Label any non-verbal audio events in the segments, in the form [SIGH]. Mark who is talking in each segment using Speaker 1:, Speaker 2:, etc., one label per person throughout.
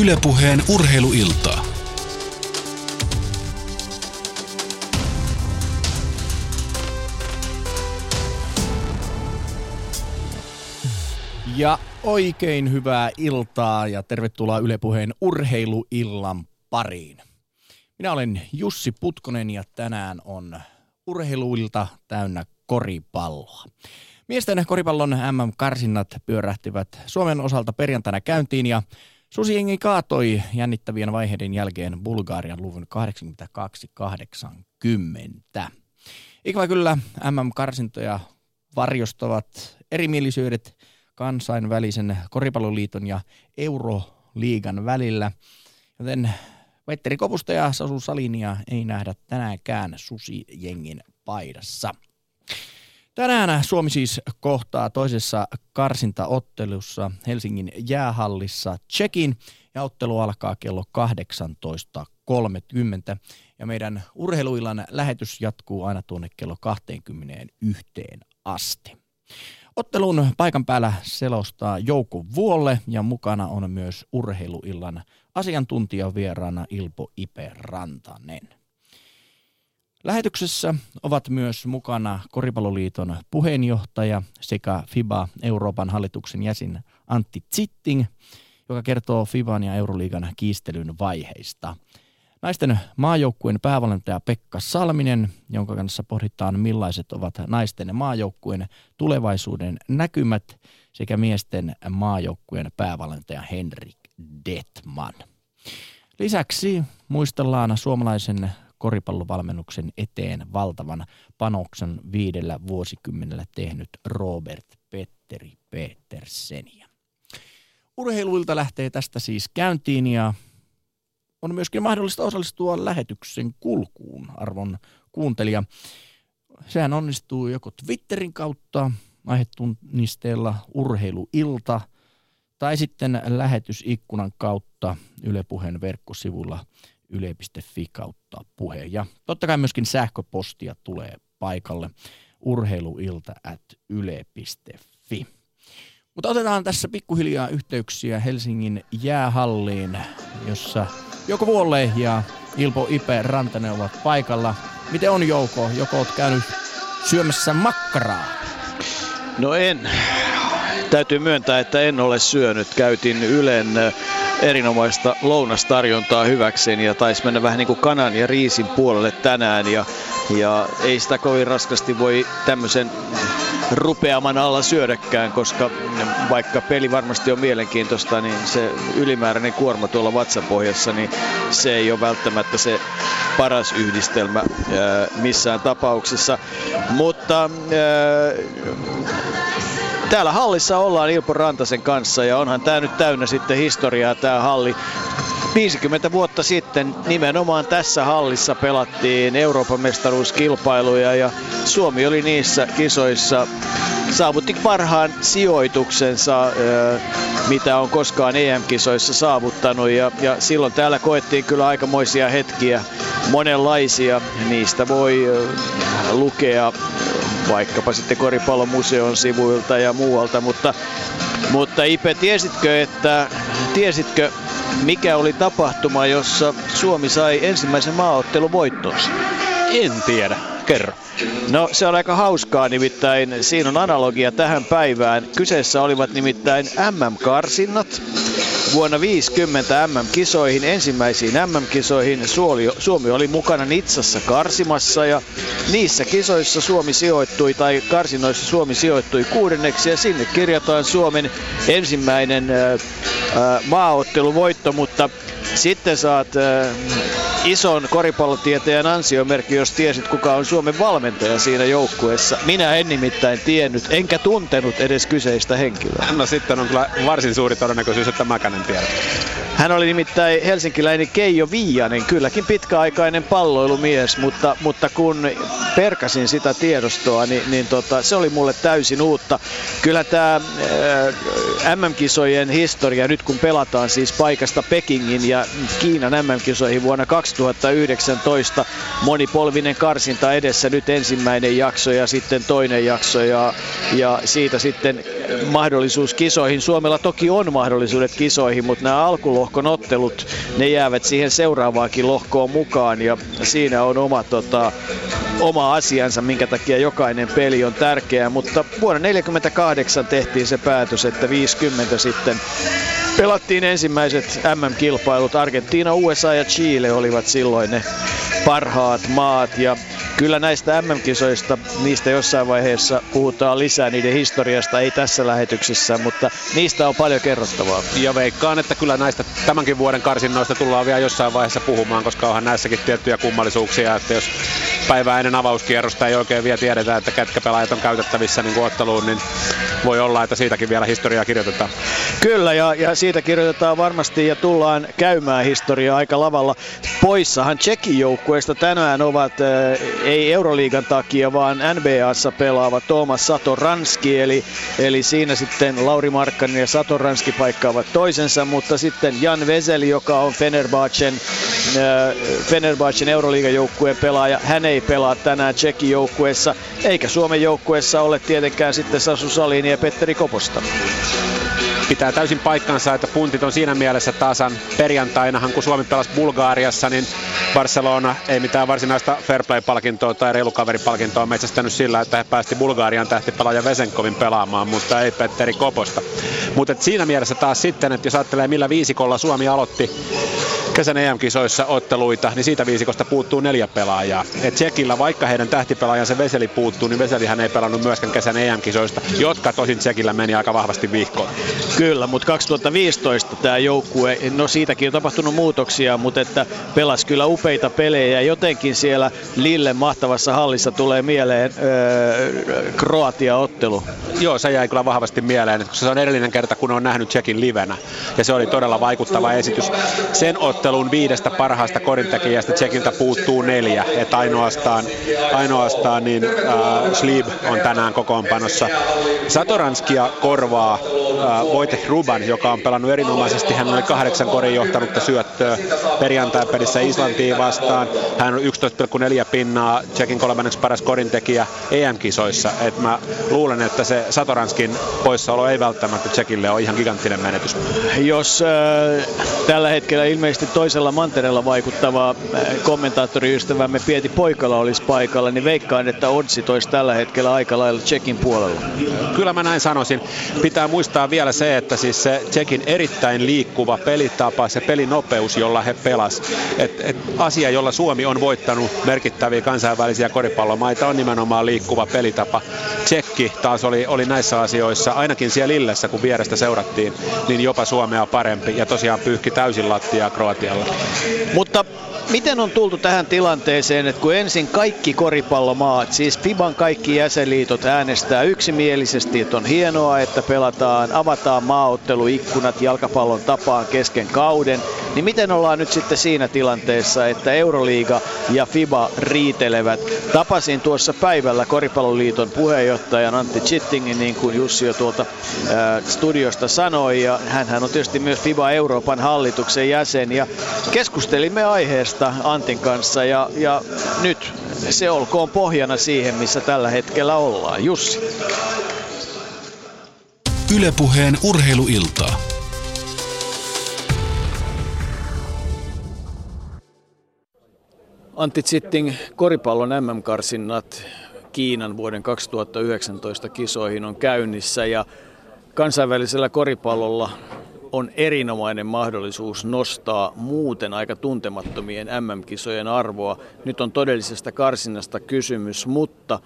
Speaker 1: Ylepuheen urheiluiltaa.
Speaker 2: Ja oikein hyvää iltaa ja tervetuloa Ylepuheen urheiluillan pariin. Minä olen Jussi Putkonen ja tänään on urheiluilta täynnä koripalloa. Miesten koripallon MM-karsinnat pyörähtivät Suomen osalta perjantaina käyntiin ja Susijengi kaatoi jännittävien vaiheiden jälkeen Bulgarian luvun 82-80. Ikävä kyllä MM-karsintoja varjostavat erimielisyydet kansainvälisen koripalloliiton ja Euroliigan välillä, joten Petteri Kopusta ja Sasu Salinia ei nähdä tänäänkään Susi-jengin paidassa. Tänään Suomi siis kohtaa toisessa karsintaottelussa Helsingin jäähallissa Tsekin ja ottelu alkaa kello 18.30 ja meidän urheiluillan lähetys jatkuu aina tuonne kello 21 asti. Ottelun paikan päällä selostaa Jouko Vuolle ja mukana on myös urheiluillan asiantuntijavieraana Ilpo Ipe Rantanen. Lähetyksessä ovat myös mukana Koripalloliiton puheenjohtaja sekä FIBA Euroopan hallituksen jäsen Antti Zitting, joka kertoo FIBAn ja Euroliigan kiistelyn vaiheista. Naisten maajoukkueen päävalmentaja Pekka Salminen, jonka kanssa pohditaan millaiset ovat naisten maajoukkueen tulevaisuuden näkymät, sekä miesten maajoukkueen päävalmentaja Henrik Detman. Lisäksi muistellaan suomalaisen koripallovalmennuksen eteen valtavan panoksen viidellä vuosikymmenellä tehnyt Robert Petteri Petersenia. Urheiluilta lähtee tästä siis käyntiin ja on myöskin mahdollista osallistua lähetyksen kulkuun, arvon kuuntelija. Sehän onnistuu joko Twitterin kautta aihetunnisteella urheiluilta tai sitten lähetysikkunan kautta Yle Puheen verkkosivulla yle.fi kautta puhe. Ja totta kai myöskin sähköpostia tulee paikalle urheiluilta at yle.fi. Mutta otetaan tässä pikkuhiljaa yhteyksiä Helsingin jäähalliin, jossa Joko Vuolle ja Ilpo Ipe Rantanen ovat paikalla. Miten on Jouko? Joko olet käynyt syömässä makkaraa?
Speaker 3: No en. Täytyy myöntää, että en ole syönyt. Käytin Ylen erinomaista lounastarjontaa hyväkseen ja taisi mennä vähän niin kuin kanan ja riisin puolelle tänään ja, ja ei sitä kovin raskasti voi tämmöisen rupeaman alla syödäkään, koska vaikka peli varmasti on mielenkiintoista, niin se ylimääräinen kuorma tuolla vatsapohjassa, niin se ei ole välttämättä se paras yhdistelmä missään tapauksessa. Mutta Täällä hallissa ollaan Ilpo Rantasen kanssa ja onhan tämä nyt täynnä sitten historiaa tämä halli. 50 vuotta sitten nimenomaan tässä hallissa pelattiin Euroopan mestaruuskilpailuja ja Suomi oli niissä kisoissa saavutti parhaan sijoituksensa, mitä on koskaan EM-kisoissa saavuttanut. Ja, ja silloin täällä koettiin kyllä aikamoisia hetkiä, monenlaisia. Niistä voi lukea vaikkapa sitten koripallomuseon sivuilta ja muualta, mutta, mutta Ipe, tiesitkö, että, tiesitkö mikä oli tapahtuma, jossa Suomi sai ensimmäisen maaottelun voittonsa?
Speaker 4: En tiedä, kerro.
Speaker 3: No se on aika hauskaa, nimittäin siinä on analogia tähän päivään. Kyseessä olivat nimittäin MM-karsinnat. Vuonna 50 MM-kisoihin, ensimmäisiin MM-kisoihin Suomi, oli mukana Nitsassa karsimassa ja niissä kisoissa Suomi sijoittui tai karsinoissa Suomi sijoittui kuudenneksi ja sinne kirjataan Suomen ensimmäinen maaotteluvoitto, mutta sitten saat äh, ison koripallotieteen ansiomerkki, jos tiesit kuka on Suomen valmentaja siinä joukkueessa. Minä en nimittäin tiennyt, enkä tuntenut edes kyseistä henkilöä.
Speaker 4: No sitten on kyllä varsin suuri todennäköisyys, että mäkään en tiedä.
Speaker 3: Hän oli nimittäin helsinkiläinen Keijo Viianen, kylläkin pitkäaikainen palloilumies, mutta, mutta kun perkasin sitä tiedostoa, niin, niin tota, se oli mulle täysin uutta. Kyllä tämä äh, MM-kisojen historia, nyt kun pelataan siis paikasta Pekingin ja Kiinan MM-kisoihin vuonna 2019, monipolvinen karsinta edessä, nyt ensimmäinen jakso ja sitten toinen jakso ja, ja siitä sitten mahdollisuus kisoihin. Suomella toki on mahdollisuudet kisoihin, mutta nämä alkulohkon ottelut, ne jäävät siihen seuraavaankin lohkoon mukaan ja siinä on oma, tota, oma asiansa, minkä takia jokainen peli on tärkeä, mutta vuonna 1948 tehtiin se päätös, että 50 sitten pelattiin ensimmäiset MM-kilpailut. Argentiina, USA ja Chile olivat silloin ne parhaat maat ja kyllä näistä MM-kisoista, niistä jossain vaiheessa puhutaan lisää niiden historiasta, ei tässä lähetyksessä, mutta niistä on paljon kerrottavaa.
Speaker 4: Ja veikkaan, että kyllä näistä tämänkin vuoden karsinnoista tullaan vielä jossain vaiheessa puhumaan, koska onhan näissäkin tiettyjä kummallisuuksia, että jos päivää ennen avauskierrosta ei oikein vielä tiedetä, että ketkä pelaajat on käytettävissä niin otteluun, niin voi olla, että siitäkin vielä historiaa kirjoitetaan.
Speaker 3: Kyllä, ja, ja siitä kirjoitetaan varmasti ja tullaan käymään historiaa aika lavalla. Poissahan Tsekin joukkueesta tänään ovat, äh, ei Euroliigan takia, vaan NBAssa pelaava Thomas Satoranski, eli, eli siinä sitten Lauri Markkanen ja Satoranski paikkaavat toisensa, mutta sitten Jan Veseli, joka on Fenerbahcen, äh, Fenerbahcen Euroliigan joukkueen pelaaja, hän ei pelaa tänään Tsekin joukkueessa, eikä Suomen joukkueessa ole tietenkään sitten Sasu Salini ja Petteri Koposta
Speaker 4: pitää täysin paikkansa, että puntit on siinä mielessä tasan. Perjantainahan, kun Suomi pelasi Bulgaariassa, niin Barcelona ei mitään varsinaista fair play-palkintoa tai reilukaveripalkintoa metsästänyt sillä, että he päästi Bulgarian tähtipelaaja Vesenkovin pelaamaan, mutta ei Petteri Koposta. Mutta siinä mielessä taas sitten, että jos ajattelee millä viisikolla Suomi aloitti kesän EM-kisoissa otteluita, niin siitä viisikosta puuttuu neljä pelaajaa. Et Tsekillä, vaikka heidän tähtipelaajansa Veseli puuttuu, niin Veselihän ei pelannut myöskään kesän EM-kisoista, jotka tosin Tsekillä meni aika vahvasti vihkoon.
Speaker 3: Kyllä, mutta 2015 tämä joukkue, no siitäkin on tapahtunut muutoksia, mutta että pelasi kyllä upeita pelejä. Jotenkin siellä Lille mahtavassa hallissa tulee mieleen öö, Kroatia-ottelu.
Speaker 4: Joo, se jäi kyllä vahvasti mieleen, koska se on edellinen kerta, kun on nähnyt Tsekin livenä. Ja se oli todella vaikuttava esitys. Sen ottelun viidestä parhaasta korintekijästä Tsekiltä puuttuu neljä. Että ainoastaan, ainoastaan niin, äh, Slib on tänään kokoonpanossa. Satoranskia korvaa äh, Wojtek Ruban, joka on pelannut erinomaisesti. Hän oli kahdeksan korin johtanutta syöttöä perjantai-pelissä Islantiin vastaan. Hän on 11,4 pinnaa Tsekin kolmanneksi paras korintekijä EM-kisoissa. Et mä luulen, että se Satoranskin poissaolo ei välttämättä Tsekille ole ihan giganttinen menetys.
Speaker 3: Jos äh, tällä hetkellä ilmeisesti toisella mantereella vaikuttava äh, kommentaattoriystävämme Pieti Poikala olisi paikalla, niin veikkaan, että Odsi olisi tällä hetkellä aika lailla Tsekin puolella.
Speaker 4: Kyllä mä näin sanoisin. Pitää muistaa vielä se, että siis se Tsekin erittäin liikkuva pelitapa, se pelinopeus, jolla he pelas. Et, et asia, jolla Suomi on voittanut merkittäviä kansainvälisiä koripallomaita, on nimenomaan liikkuva pelitapa. Tsekki taas oli, oli näissä asioissa, ainakin siellä Illessä, kun vierestä seurattiin, niin jopa Suomea parempi ja tosiaan pyyhki täysin lattiaa Kroatialla.
Speaker 3: Mutta miten on tultu tähän tilanteeseen, että kun ensin kaikki koripallomaat, siis FIBAn kaikki jäsenliitot äänestää yksimielisesti, että on hienoa, että pelataan, avataan maaotteluikkunat jalkapallon tapaan kesken kauden, niin miten ollaan nyt sitten siinä tilanteessa, että Euroliiga ja FIBA riitelevät? Tapasin tuossa päivällä Koripalloliiton puheenjohtajan Antti Chittingin, niin kuin Jussi jo tuolta äh, studiosta sanoi, ja hän on tietysti myös FIBA Euroopan hallituksen jäsen, ja keskustelimme aiheesta Antin kanssa, ja, ja nyt se olkoon pohjana siihen, missä tällä hetkellä ollaan. Jussi.
Speaker 1: Ylepuheen urheiluiltaa.
Speaker 3: Antti Zitting, koripallon MM-karsinnat Kiinan vuoden 2019 kisoihin on käynnissä ja kansainvälisellä koripallolla on erinomainen mahdollisuus nostaa muuten aika tuntemattomien MM-kisojen arvoa. Nyt on todellisesta karsinnasta kysymys, mutta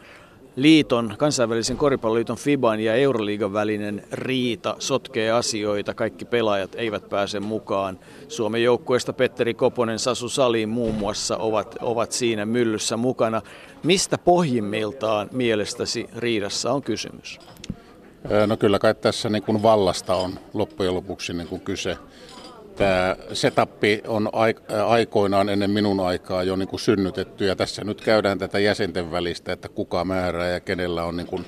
Speaker 3: liiton, kansainvälisen koripalloliiton FIBAn ja Euroliigan välinen riita sotkee asioita. Kaikki pelaajat eivät pääse mukaan. Suomen joukkueesta Petteri Koponen, Sasu Saliin muun muassa ovat, ovat siinä myllyssä mukana. Mistä pohjimmiltaan mielestäsi riidassa on kysymys?
Speaker 5: No kyllä kai tässä niin kuin vallasta on loppujen lopuksi niin kuin kyse. Tämä setappi on aikoinaan ennen minun aikaa jo niin kuin synnytetty ja tässä nyt käydään tätä jäsenten välistä, että kuka määrää ja kenellä on niin kuin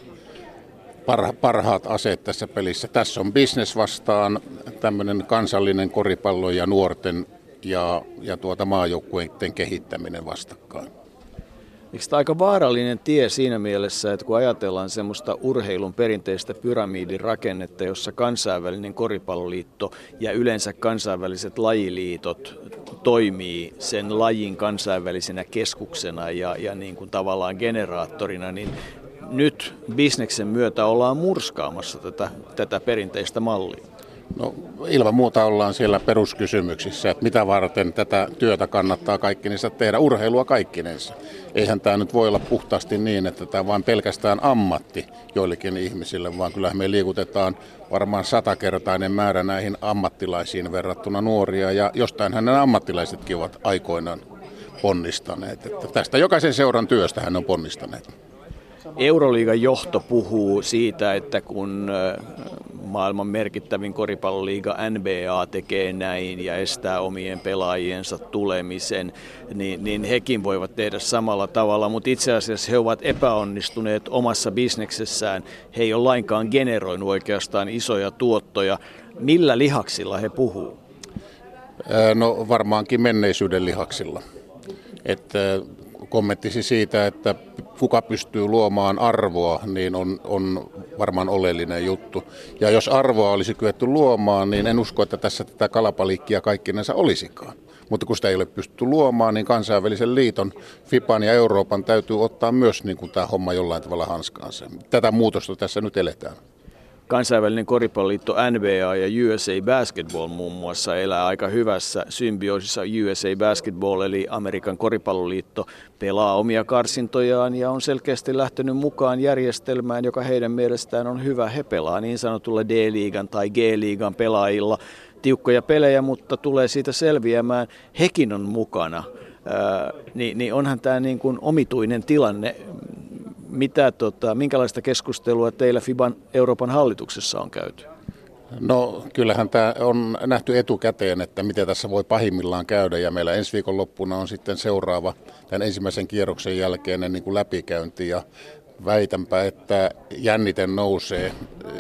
Speaker 5: parha, parhaat aseet tässä pelissä. Tässä on business vastaan tämmöinen kansallinen koripallo ja nuorten ja, ja tuota maajoukkueiden kehittäminen vastakkain.
Speaker 6: Eikö tämä aika vaarallinen tie siinä mielessä, että kun ajatellaan semmoista urheilun perinteistä pyramidin rakennetta, jossa kansainvälinen koripalloliitto ja yleensä kansainväliset lajiliitot toimii sen lajin kansainvälisenä keskuksena ja, ja niin kuin tavallaan generaattorina, niin nyt bisneksen myötä ollaan murskaamassa tätä, tätä perinteistä mallia.
Speaker 5: No ilman muuta ollaan siellä peruskysymyksissä, että mitä varten tätä työtä kannattaa kaikkinensa tehdä, urheilua kaikkinensa. Eihän tämä nyt voi olla puhtaasti niin, että tämä vain pelkästään ammatti joillekin ihmisille, vaan kyllähän me liikutetaan varmaan satakertainen määrä näihin ammattilaisiin verrattuna nuoria, ja jostain hänen ammattilaisetkin ovat aikoinaan ponnistaneet. Että tästä jokaisen seuran työstä hän on ponnistaneet.
Speaker 6: Euroliigan johto puhuu siitä, että kun maailman merkittävin koripalloliiga NBA tekee näin ja estää omien pelaajiensa tulemisen, niin, niin hekin voivat tehdä samalla tavalla, mutta itse asiassa he ovat epäonnistuneet omassa bisneksessään. He ei ole lainkaan generoinut oikeastaan isoja tuottoja. Millä lihaksilla he puhuu?
Speaker 5: No varmaankin menneisyyden lihaksilla. Että kommenttisi siitä, että kuka pystyy luomaan arvoa, niin on, on varmaan oleellinen juttu. Ja jos arvoa olisi kyetty luomaan, niin en usko, että tässä tätä kalapaliikkia kaikkinensa olisikaan. Mutta kun sitä ei ole pystytty luomaan, niin kansainvälisen liiton, FIPAN ja Euroopan täytyy ottaa myös niin kuin tämä homma jollain tavalla hanskaansa. Tätä muutosta tässä nyt eletään
Speaker 6: kansainvälinen koripalloliitto NBA ja USA Basketball muun muassa elää aika hyvässä symbioosissa. USA Basketball eli Amerikan koripalloliitto pelaa omia karsintojaan ja on selkeästi lähtenyt mukaan järjestelmään, joka heidän mielestään on hyvä. He pelaa niin sanotulla D-liigan tai G-liigan pelaajilla tiukkoja pelejä, mutta tulee siitä selviämään. Hekin on mukana. Ää, niin, niin onhan tämä niin kuin omituinen tilanne mitä, tota, minkälaista keskustelua teillä FIBAN Euroopan hallituksessa on käyty?
Speaker 5: No kyllähän tämä on nähty etukäteen, että miten tässä voi pahimmillaan käydä ja meillä ensi viikon loppuna on sitten seuraava tämän ensimmäisen kierroksen jälkeinen niin kuin läpikäynti ja väitänpä, että jänniten nousee.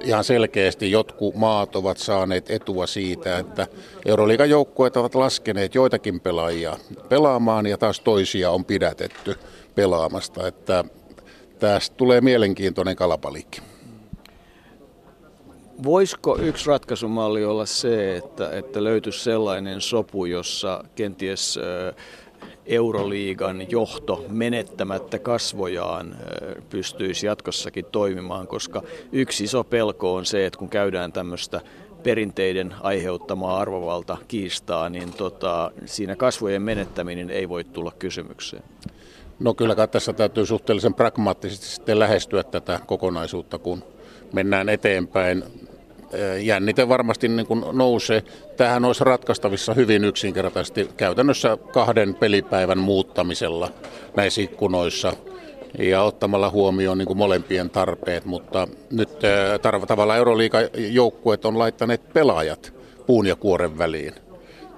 Speaker 5: Ihan selkeästi jotkut maat ovat saaneet etua siitä, että Euroliigan joukkueet ovat laskeneet joitakin pelaajia pelaamaan ja taas toisia on pidätetty pelaamasta. Että tästä tulee mielenkiintoinen kalapalikki.
Speaker 6: Voisiko yksi ratkaisumalli olla se, että, että löytyisi sellainen sopu, jossa kenties Euroliigan johto menettämättä kasvojaan pystyisi jatkossakin toimimaan, koska yksi iso pelko on se, että kun käydään tämmöistä perinteiden aiheuttamaa arvovalta kiistaa, niin tota, siinä kasvojen menettäminen ei voi tulla kysymykseen.
Speaker 5: No kyllä tässä täytyy suhteellisen pragmaattisesti sitten lähestyä tätä kokonaisuutta, kun mennään eteenpäin. Jännite varmasti niin kuin nousee. Tähän olisi ratkaistavissa hyvin yksinkertaisesti käytännössä kahden pelipäivän muuttamisella näissä ikkunoissa ja ottamalla huomioon niin kuin molempien tarpeet, mutta nyt tavallaan Euroliikan joukkueet on laittaneet pelaajat puun ja kuoren väliin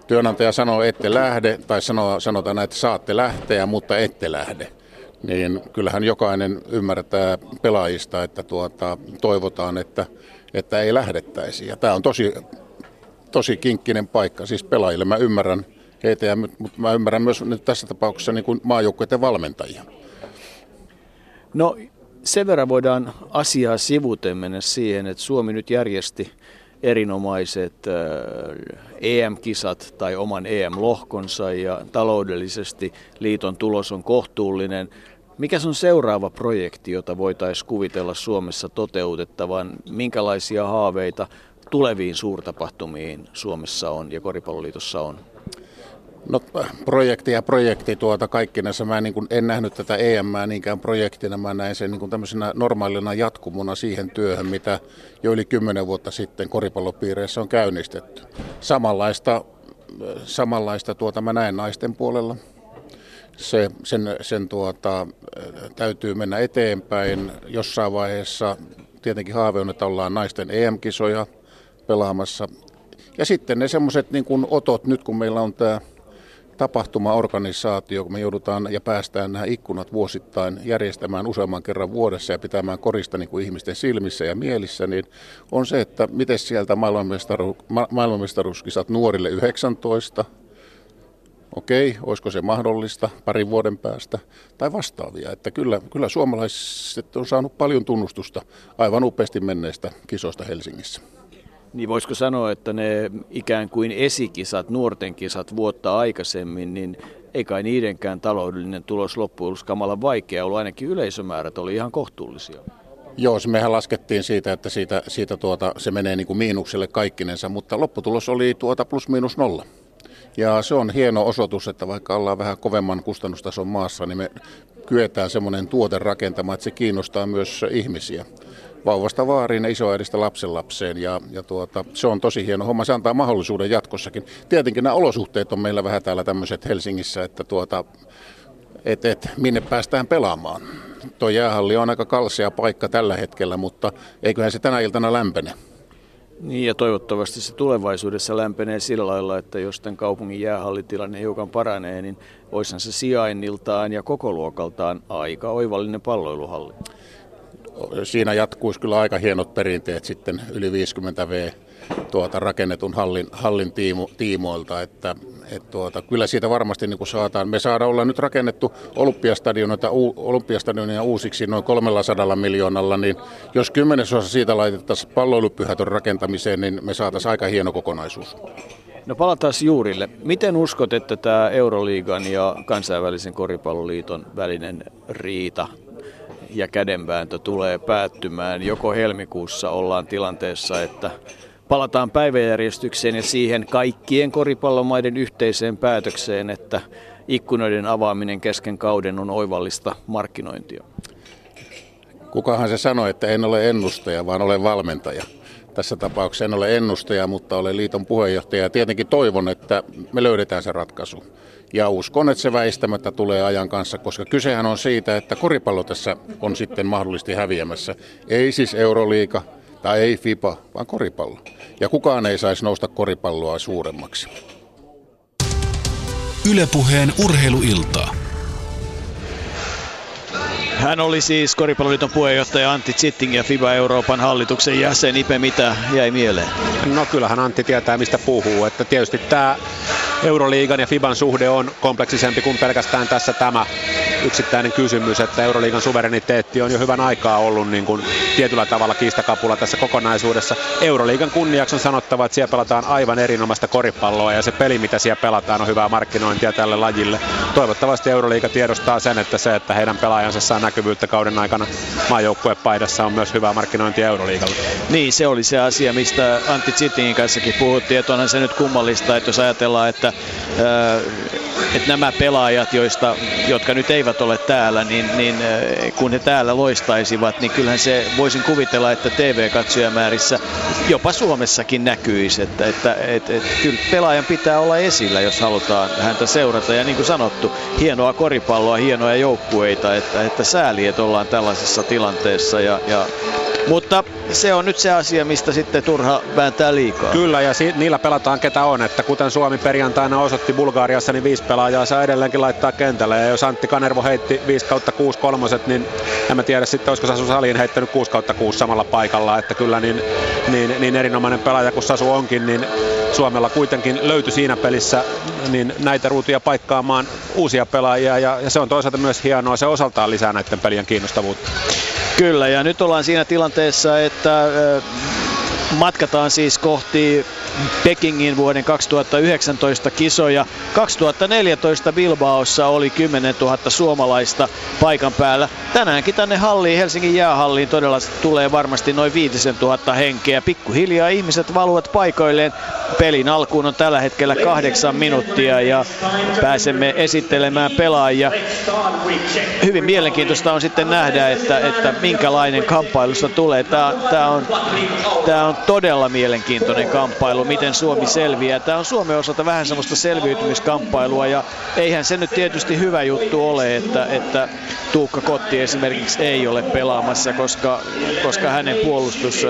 Speaker 5: työnantaja sanoo, ette lähde, tai sanoo, sanotaan, että saatte lähteä, mutta ette lähde, niin kyllähän jokainen ymmärtää pelaajista, että tuota, toivotaan, että, että ei lähdettäisi. Ja tämä on tosi, tosi kinkkinen paikka, siis pelaajille mä ymmärrän heitä, mutta mä ymmärrän myös nyt tässä tapauksessa niin kuin maajoukkueiden valmentajia.
Speaker 6: No sen verran voidaan asiaa sivuten mennä siihen, että Suomi nyt järjesti erinomaiset EM-kisat tai oman EM-lohkonsa ja taloudellisesti liiton tulos on kohtuullinen. Mikä on seuraava projekti, jota voitaisiin kuvitella Suomessa toteutettavan? Minkälaisia haaveita tuleviin suurtapahtumiin Suomessa on ja Koripalloliitossa on?
Speaker 5: No projekti ja projekti tuota kaikkinensa. Mä niin kuin en nähnyt tätä EM niinkään projektina, mä näin sen niin kuin tämmöisenä normaalina jatkumona siihen työhön, mitä jo yli kymmenen vuotta sitten koripallopiireissä on käynnistetty. Samanlaista, samanlaista tuota mä näen naisten puolella. Se, sen sen tuota, täytyy mennä eteenpäin. Jossain vaiheessa tietenkin haave on, että ollaan naisten EM-kisoja pelaamassa. Ja sitten ne semmoiset niin otot, nyt kun meillä on tämä tapahtumaorganisaatio, kun me joudutaan ja päästään nämä ikkunat vuosittain järjestämään useamman kerran vuodessa ja pitämään korista niin kuin ihmisten silmissä ja mielissä, niin on se, että miten sieltä maailmanmestaru, ma, maailmanmestaruuskisat nuorille 19, Okei, olisiko se mahdollista parin vuoden päästä tai vastaavia. Että kyllä, kyllä suomalaiset on saanut paljon tunnustusta aivan upeasti menneistä kisoista Helsingissä.
Speaker 3: Niin voisiko sanoa, että ne ikään kuin esikisat, nuorten kisat vuotta aikaisemmin, niin ei kai niidenkään taloudellinen tulos loppujen lopuksi kamala vaikea ollut, ainakin yleisömäärät oli ihan kohtuullisia.
Speaker 5: Joo, mehän laskettiin siitä, että siitä, siitä tuota, se menee niin kuin miinukselle kaikkinensa, mutta lopputulos oli tuota plus miinus nolla. Ja se on hieno osoitus, että vaikka ollaan vähän kovemman kustannustason maassa, niin me kyetään semmoinen tuote rakentamaan, että se kiinnostaa myös ihmisiä vauvasta vaariin ja isoäidistä lapsenlapseen. Ja, ja tuota, se on tosi hieno homma. Se antaa mahdollisuuden jatkossakin. Tietenkin nämä olosuhteet on meillä vähän täällä tämmöiset Helsingissä, että tuota, et, et, minne päästään pelaamaan. Tuo jäähalli on aika kalsea paikka tällä hetkellä, mutta eiköhän se tänä iltana lämpene.
Speaker 3: Niin ja toivottavasti se tulevaisuudessa lämpenee sillä lailla, että jos tämän kaupungin jäähallitilanne hiukan paranee, niin olisihan se sijainniltaan ja koko luokaltaan aika oivallinen palloiluhalli
Speaker 5: siinä jatkuisi kyllä aika hienot perinteet sitten yli 50 V tuota, rakennetun hallin, hallin tiimo, tiimoilta, että et tuota, kyllä siitä varmasti niin saataan. Me saadaan olla nyt rakennettu olympiastadionia, olympiastadionia uusiksi noin 300 miljoonalla, niin jos kymmenesosa siitä laitettaisiin palloilupyhätön rakentamiseen, niin me saataisiin aika hieno kokonaisuus.
Speaker 3: No palataan juurille. Miten uskot, että tämä Euroliigan ja kansainvälisen koripalloliiton välinen riita ja kädenvääntö tulee päättymään. Joko helmikuussa ollaan tilanteessa, että palataan päiväjärjestykseen ja siihen kaikkien koripallomaiden yhteiseen päätökseen, että ikkunoiden avaaminen kesken kauden on oivallista markkinointia.
Speaker 5: Kukahan se sanoi, että en ole ennustaja, vaan olen valmentaja. Tässä tapauksessa en ole ennustaja, mutta olen liiton puheenjohtaja ja tietenkin toivon, että me löydetään se ratkaisu. Ja uskon, että se väistämättä tulee ajan kanssa, koska kysehän on siitä, että koripallo tässä on sitten mahdollisesti häviämässä. Ei siis Euroliiga tai ei FIBA, vaan koripallo. Ja kukaan ei saisi nousta koripalloa suuremmaksi.
Speaker 1: Ylepuheen urheiluiltaa.
Speaker 3: Hän oli siis Koripalloliiton puheenjohtaja Antti Zitting ja FIBA Euroopan hallituksen jäsen. Ipe, mitä jäi mieleen?
Speaker 4: No kyllähän Antti tietää mistä puhuu. Että tietysti tämä Euroliigan ja FIBAn suhde on kompleksisempi kuin pelkästään tässä tämä yksittäinen kysymys, että Euroliigan suvereniteetti on jo hyvän aikaa ollut niin kuin tietyllä tavalla kiistakapula tässä kokonaisuudessa. Euroliigan kunniaksi on sanottava, että siellä pelataan aivan erinomaista koripalloa ja se peli, mitä siellä pelataan, on hyvää markkinointia tälle lajille. Toivottavasti Euroliiga tiedostaa sen, että se, että heidän pelaajansa saa näkyvyyttä kauden aikana maajoukkuepaidassa on myös hyvää markkinointia Euroliigalle.
Speaker 3: Niin, se oli se asia, mistä Antti Zittingin kanssakin puhuttiin, että onhan se nyt kummallista, että jos ajatellaan, että, että nämä pelaajat, joista, jotka nyt eivät ole täällä, niin, niin kun he täällä loistaisivat, niin kyllähän se voisin kuvitella, että TV-katsojamäärissä jopa Suomessakin näkyisi, että, että, että, että kyllä pelaajan pitää olla esillä, jos halutaan häntä seurata. Ja niin kuin sanottu, hienoa koripalloa, hienoja joukkueita, että, että sääli, että ollaan tällaisessa tilanteessa ja, ja mutta se on nyt se asia, mistä sitten turha vääntää liikaa.
Speaker 4: Kyllä, ja si- niillä pelataan ketä on. Että kuten Suomi perjantaina osoitti Bulgaariassa, niin viisi pelaajaa saa edelleenkin laittaa kentälle. Ja jos Antti Kanervo heitti 5 kautta 6 kolmoset, niin en mä tiedä sitten, olisiko Sasu Salin heittänyt 6 kautta 6 samalla paikalla. Että kyllä niin, niin, niin erinomainen pelaaja kuin Sasu onkin, niin Suomella kuitenkin löytyi siinä pelissä niin näitä ruutuja paikkaamaan uusia pelaajia. Ja, ja se on toisaalta myös hienoa, se osaltaan lisää näiden pelien kiinnostavuutta.
Speaker 3: Kyllä, ja nyt ollaan siinä tilanteessa, että matkataan siis kohti Pekingin vuoden 2019 kisoja. 2014 Bilbaossa oli 10 000 suomalaista paikan päällä. Tänäänkin tänne halliin, Helsingin jäähalliin todella tulee varmasti noin 5000 henkeä. Pikkuhiljaa ihmiset valuvat paikoilleen. Pelin alkuun on tällä hetkellä kahdeksan minuuttia ja pääsemme esittelemään pelaajia. Hyvin mielenkiintoista on sitten nähdä, että, että minkälainen kamppailussa tulee. Tämä, tämä, on, tämä on todella mielenkiintoinen kamppailu, miten Suomi selviää. Tämä on Suomen osalta vähän semmoista selviytymiskamppailua ja eihän se nyt tietysti hyvä juttu ole, että, että Tuukka Kotti esimerkiksi ei ole pelaamassa, koska, koska hänen puolustus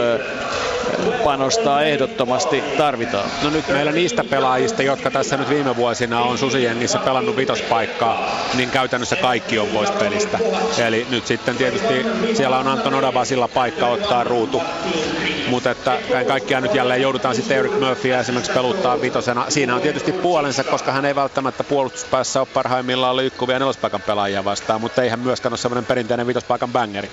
Speaker 3: panostaa ehdottomasti tarvitaan.
Speaker 4: No nyt meillä niistä pelaajista, jotka tässä nyt viime vuosina on Susijengissä pelannut vitospaikkaa, niin käytännössä kaikki on pois pelistä. Eli nyt sitten tietysti siellä on Anton Odabasilla paikka ottaa ruutu. Mutta että kaikkiaan nyt jälleen joudutaan sitten Eric Murphyä esimerkiksi peluttaa vitosena. Siinä on tietysti puolensa, koska hän ei välttämättä puolustuspäässä ole parhaimmillaan liikkuvia nelospaikan pelaajia vastaan, mutta ei hän myöskään ole sellainen perinteinen vitospaikan bangeri.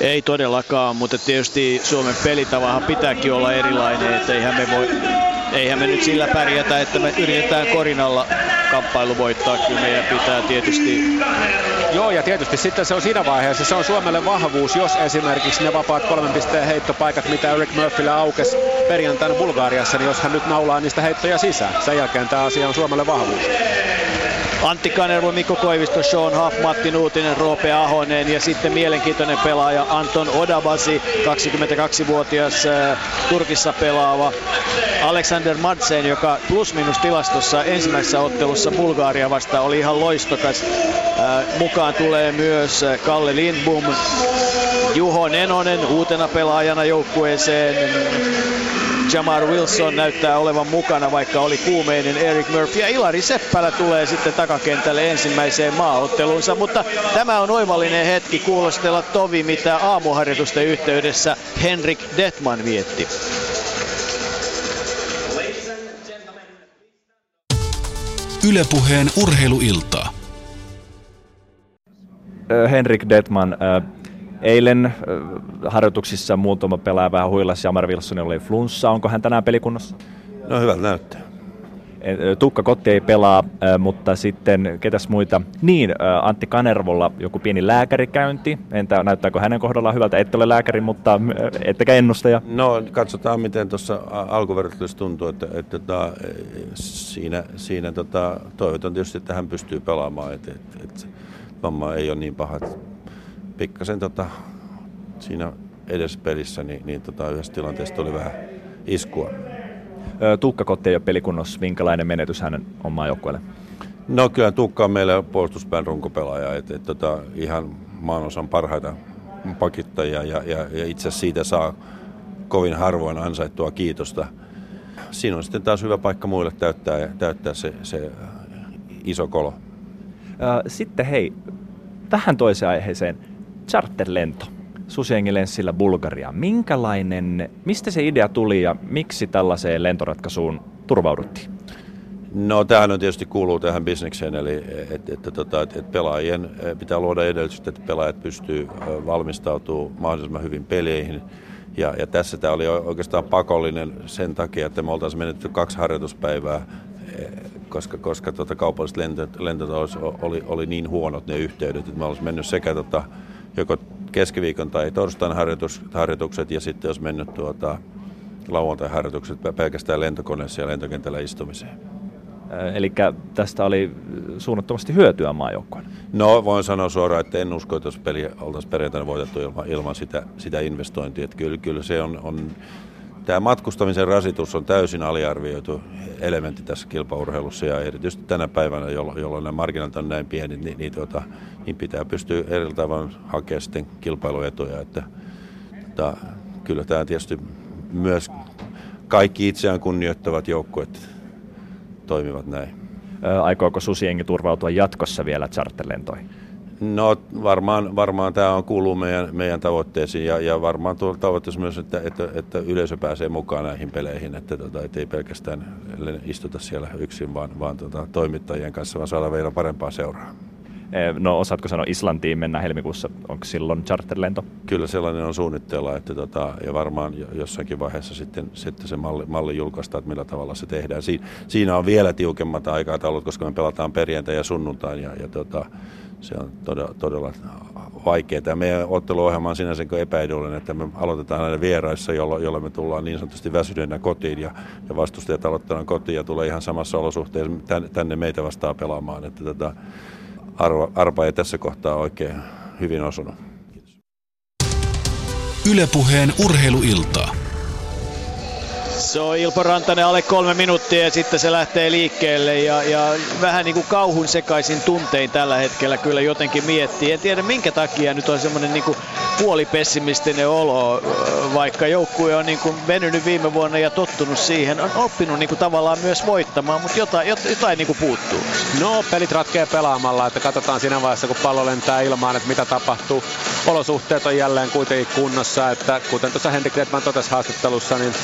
Speaker 3: Ei todellakaan, mutta tietysti Suomen pelitavahan pitääkin olla erilainen, että eihän me voi eihän me nyt sillä pärjätä, että me yritetään korinalla kamppailu voittaa. Kyllä meidän pitää tietysti...
Speaker 4: Joo, ja tietysti sitten se on siinä vaiheessa, se on Suomelle vahvuus, jos esimerkiksi ne vapaat kolmen pisteen heittopaikat, mitä Eric Murphylle aukesi perjantaina Bulgariassa, niin jos hän nyt naulaa niistä heittoja sisään, sen jälkeen tämä asia on Suomelle vahvuus.
Speaker 3: Antti Kanervo, Mikko Koivisto, Sean Huff, Matti Nuutinen, Roope Ahonen ja sitten mielenkiintoinen pelaaja Anton Odabasi, 22-vuotias äh, Turkissa pelaava Alexander Madsen, joka plus-minus tilastossa ensimmäisessä ottelussa Bulgaria vastaan oli ihan loistokas. Äh, mukaan tulee myös äh, Kalle Lindbom, Juho Nenonen uutena pelaajana joukkueeseen. Jamar Wilson näyttää olevan mukana, vaikka oli kuumeinen Eric Murphy. Ja Ilari Seppälä tulee sitten takakentälle ensimmäiseen maaotteluunsa. Mutta tämä on oivallinen hetki kuulostella tovi, mitä aamuharjoitusten yhteydessä Henrik Detman vietti.
Speaker 1: Ylepuheen urheiluiltaa.
Speaker 7: Henrik Detman, eilen harjoituksissa muutama pelaaja vähän huilasi, Jamar Wilsonilla oli flunssa. Onko hän tänään pelikunnossa?
Speaker 8: No hyvältä näyttää.
Speaker 7: Tukka Kotti ei pelaa, mutta sitten ketäs muita? Niin, Antti Kanervolla joku pieni lääkärikäynti. Entä näyttääkö hänen kohdallaan hyvältä? Ette ole lääkäri, mutta ettekä ennustaja.
Speaker 8: No katsotaan, miten tuossa alkuvertailussa tuntuu, että, että, että siinä, siinä tota, toivotan tietysti, että hän pystyy pelaamaan. Että, että, että vamma ei ole niin paha. Pikkasen tota, siinä edessä pelissä, niin, niin tota, yhdessä tilanteessa tuli vähän iskua.
Speaker 7: Tuukka Kotti ei ole pelikunnossa. Minkälainen menetys hänen omaan joukkueelle?
Speaker 8: No kyllä Tuukka on meillä puolustuspään runkopelaaja. Et, et, tota, ihan maanosan parhaita pakittajia ja, ja, ja itse siitä saa kovin harvoin ansaittua kiitosta. Siinä on sitten taas hyvä paikka muille täyttää, täyttää se, se iso kolo.
Speaker 7: Sitten hei, vähän toiseen aiheeseen. Charterlento. Susiengi lenssillä Bulgaria. Minkälainen, mistä se idea tuli ja miksi tällaiseen lentoratkaisuun turvauduttiin?
Speaker 8: No tämähän on tietysti kuuluu tähän bisnekseen, eli että et, tota, et, et pelaajien pitää luoda edellytykset, että pelaajat pystyy valmistautumaan mahdollisimman hyvin peleihin. Ja, ja tässä tämä oli oikeastaan pakollinen sen takia, että me oltaisiin menetty kaksi harjoituspäivää, koska, koska tota, kaupalliset lentot, lentot oli, oli, niin huonot ne yhteydet, että me olisimme mennyt sekä tota, joko keskiviikon tai torstain harjoitus, harjoitukset ja sitten olisi mennyt tuota, lauantai-harjoitukset pelkästään lentokoneessa ja lentokentällä istumiseen.
Speaker 7: Eli tästä oli suunnattomasti hyötyä maajoukkoon.
Speaker 8: No voin sanoa suoraan, että en usko, että jos peli oltaisiin perjantaina voitettu ilman, ilman sitä, sitä investointia. Että kyllä, kyllä se on, on, tämä matkustamisen rasitus on täysin aliarvioitu elementti tässä kilpaurheilussa ja erityisesti tänä päivänä, jolloin, nämä markkinat on näin pienet, niin, niin, tuota, niin pitää pystyä eri tavalla hakemaan sitten kilpailuetuja. Että, että, kyllä tämä tietysti myös kaikki itseään kunnioittavat joukkueet toimivat näin.
Speaker 7: Aikooko Susiengi turvautua jatkossa vielä charterlentoihin?
Speaker 8: No varmaan, varmaan tämä on kuuluu meidän, meidän tavoitteisiin ja, ja varmaan tuo tavoitteessa myös, että, että, että, yleisö pääsee mukaan näihin peleihin, että, tota, ei pelkästään istuta siellä yksin, vaan, vaan tota, toimittajien kanssa, vaan saada vielä parempaa seuraa.
Speaker 7: No osaatko sanoa Islantiin mennä helmikuussa, onko silloin charterlento?
Speaker 8: Kyllä sellainen on suunnitteilla, että tota, ja varmaan jossakin vaiheessa sitten, sitten se malli, malli julkaistaan, että millä tavalla se tehdään. Siin, siinä on vielä tiukemmat aikataulut, koska me pelataan perjantai ja sunnuntai ja, ja tota, se on todella, todella vaikeaa. Meidän otteluohjelma on sinänsä epäedullinen, että me aloitetaan näiden vieraissa, jolloin, jolloin me tullaan niin sanotusti väsyneenä kotiin ja, ja vastustajat aloittaa kotiin ja tulee ihan samassa olosuhteessa tänne meitä vastaan pelaamaan. Että tota, arva, arpa ei tässä kohtaa oikein hyvin osunut.
Speaker 1: Ylepuheen urheiluiltaa.
Speaker 3: Se on Ilpo Rantanen alle kolme minuuttia ja sitten se lähtee liikkeelle ja, ja vähän niin kuin kauhun sekaisin tuntein tällä hetkellä kyllä jotenkin miettii. En tiedä minkä takia nyt on semmoinen niin puolipessimistinen olo, vaikka joukkue on niin kuin venynyt viime vuonna ja tottunut siihen, on oppinut niin kuin tavallaan myös voittamaan, mutta jotain, jotain niin kuin puuttuu.
Speaker 4: No, pelit ratkee pelaamalla, että katsotaan siinä vaiheessa, kun pallo lentää ilmaan, että mitä tapahtuu. Olosuhteet on jälleen kuitenkin kunnossa, että kuten tuossa Henrik Redman totesi haastattelussa, niin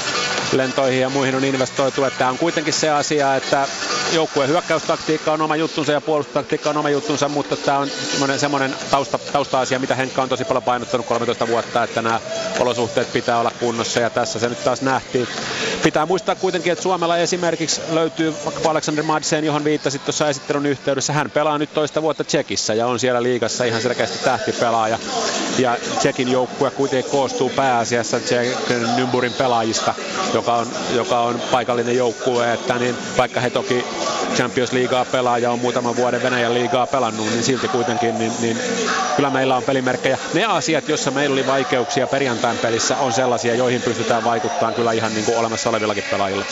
Speaker 4: lentoihin ja muihin on investoitu, että on kuitenkin se asia, että joukkueen hyökkäystaktiikka on oma juttunsa ja puolustustaktiikka on oma juttunsa, mutta tämä on semmoinen tausta, tausta-asia, mitä Henkka on tosi paljon painottanut 13 vuotta, että nämä olosuhteet pitää olla kunnossa ja tässä se nyt taas nähtiin. Pitää muistaa kuitenkin, että Suomella esimerkiksi löytyy vaikka Alexander Madsen, johon viittasit tuossa esittelyn yhteydessä. Hän pelaa nyt toista vuotta Tsekissä ja on siellä liigassa ihan selkeästi tähtipelaaja. Ja Tsekin joukkue kuitenkin koostuu pääasiassa Tsekin Nymburin pelaajista, joka on, joka on paikallinen joukkue, että niin, vaikka he toki Champions Leaguea pelaa ja on muutaman vuoden Venäjän liigaa pelannut, niin silti kuitenkin niin, niin kyllä meillä on pelimerkkejä. Ne asiat, joissa meillä oli vaikeuksia perjantain pelissä, on sellaisia, joihin pystytään vaikuttamaan kyllä ihan niin kuin olemassa olevillakin pelaajilla.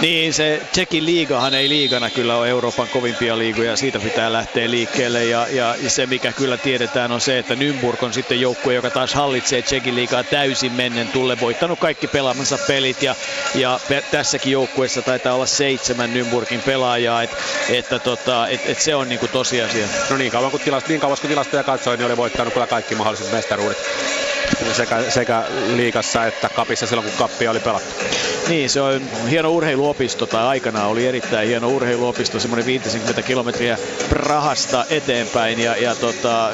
Speaker 3: Niin, se Tsekin liigahan ei liigana kyllä ole Euroopan kovimpia liigoja, siitä pitää lähteä liikkeelle. Ja, ja se mikä kyllä tiedetään on se, että Nymburg on sitten joukkue, joka taas hallitsee Tsekin liigaa täysin mennen tulle, voittanut kaikki pelaamansa pelit. Ja, ja tässäkin joukkueessa taitaa olla seitsemän Nymburgin pelaajaa, et, että tota, et, et se on niinku tosiasia.
Speaker 4: No niin kauan kun, tilast, niin kauan kun tilastoja katsoin, niin oli voittanut kyllä kaikki mahdolliset mestaruudet sekä, sekä liikassa että kapissa silloin, kun kappia oli pelattu.
Speaker 3: Niin, se on hieno urheiluopisto, tai aikana oli erittäin hieno urheiluopisto, semmoinen 50 kilometriä Prahasta eteenpäin, ja, ja tota,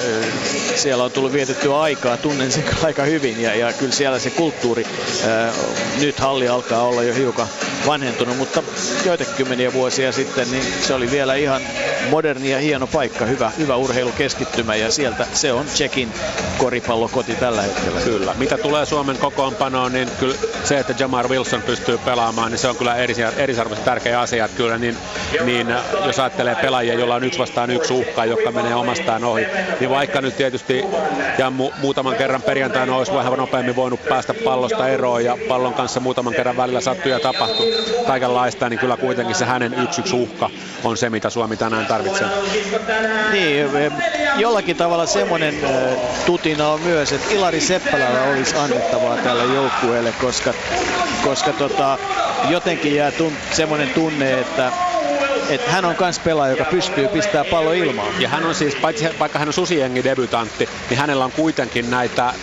Speaker 3: siellä on tullut vietettyä aikaa, tunnen sen aika hyvin, ja, ja kyllä siellä se kulttuuri, ää, nyt halli alkaa olla jo hiukan vanhentunut, mutta joitakin kymmeniä vuosia sitten, niin se oli vielä ihan moderni ja hieno paikka, hyvä, hyvä urheilukeskittymä, ja sieltä se on Tsekin koripallokoti tällä hetkellä.
Speaker 4: Kyllä. Mitä tulee Suomen kokoonpanoon, niin kyllä se, että Jamar Wilson pystyy pelaamaan, niin se on kyllä erisarvoisen tärkeä asia. Että kyllä niin, niin, jos ajattelee pelaajia, jolla on yksi vastaan yksi uhka, joka menee omastaan ohi, niin vaikka nyt tietysti ja mu- muutaman kerran perjantaina olisi vähän nopeammin voinut päästä pallosta eroon ja pallon kanssa muutaman kerran välillä sattuu ja tapahtuu kaikenlaista, niin kyllä kuitenkin se hänen yksi yksi uhka on se, mitä Suomi tänään tarvitsee.
Speaker 3: Niin, jollakin tavalla semmoinen tutina on myös, että Ilari Seppälällä olisi annettavaa tälle joukkueelle, koska, koska tota, jotenkin jää tun, semmoinen tunne, että että hän on myös pelaaja, joka pystyy pistämään pallo ilmaan.
Speaker 4: Ja hän on siis, paitsi vaikka hän on Susiengi debutantti, niin hänellä on kuitenkin näitä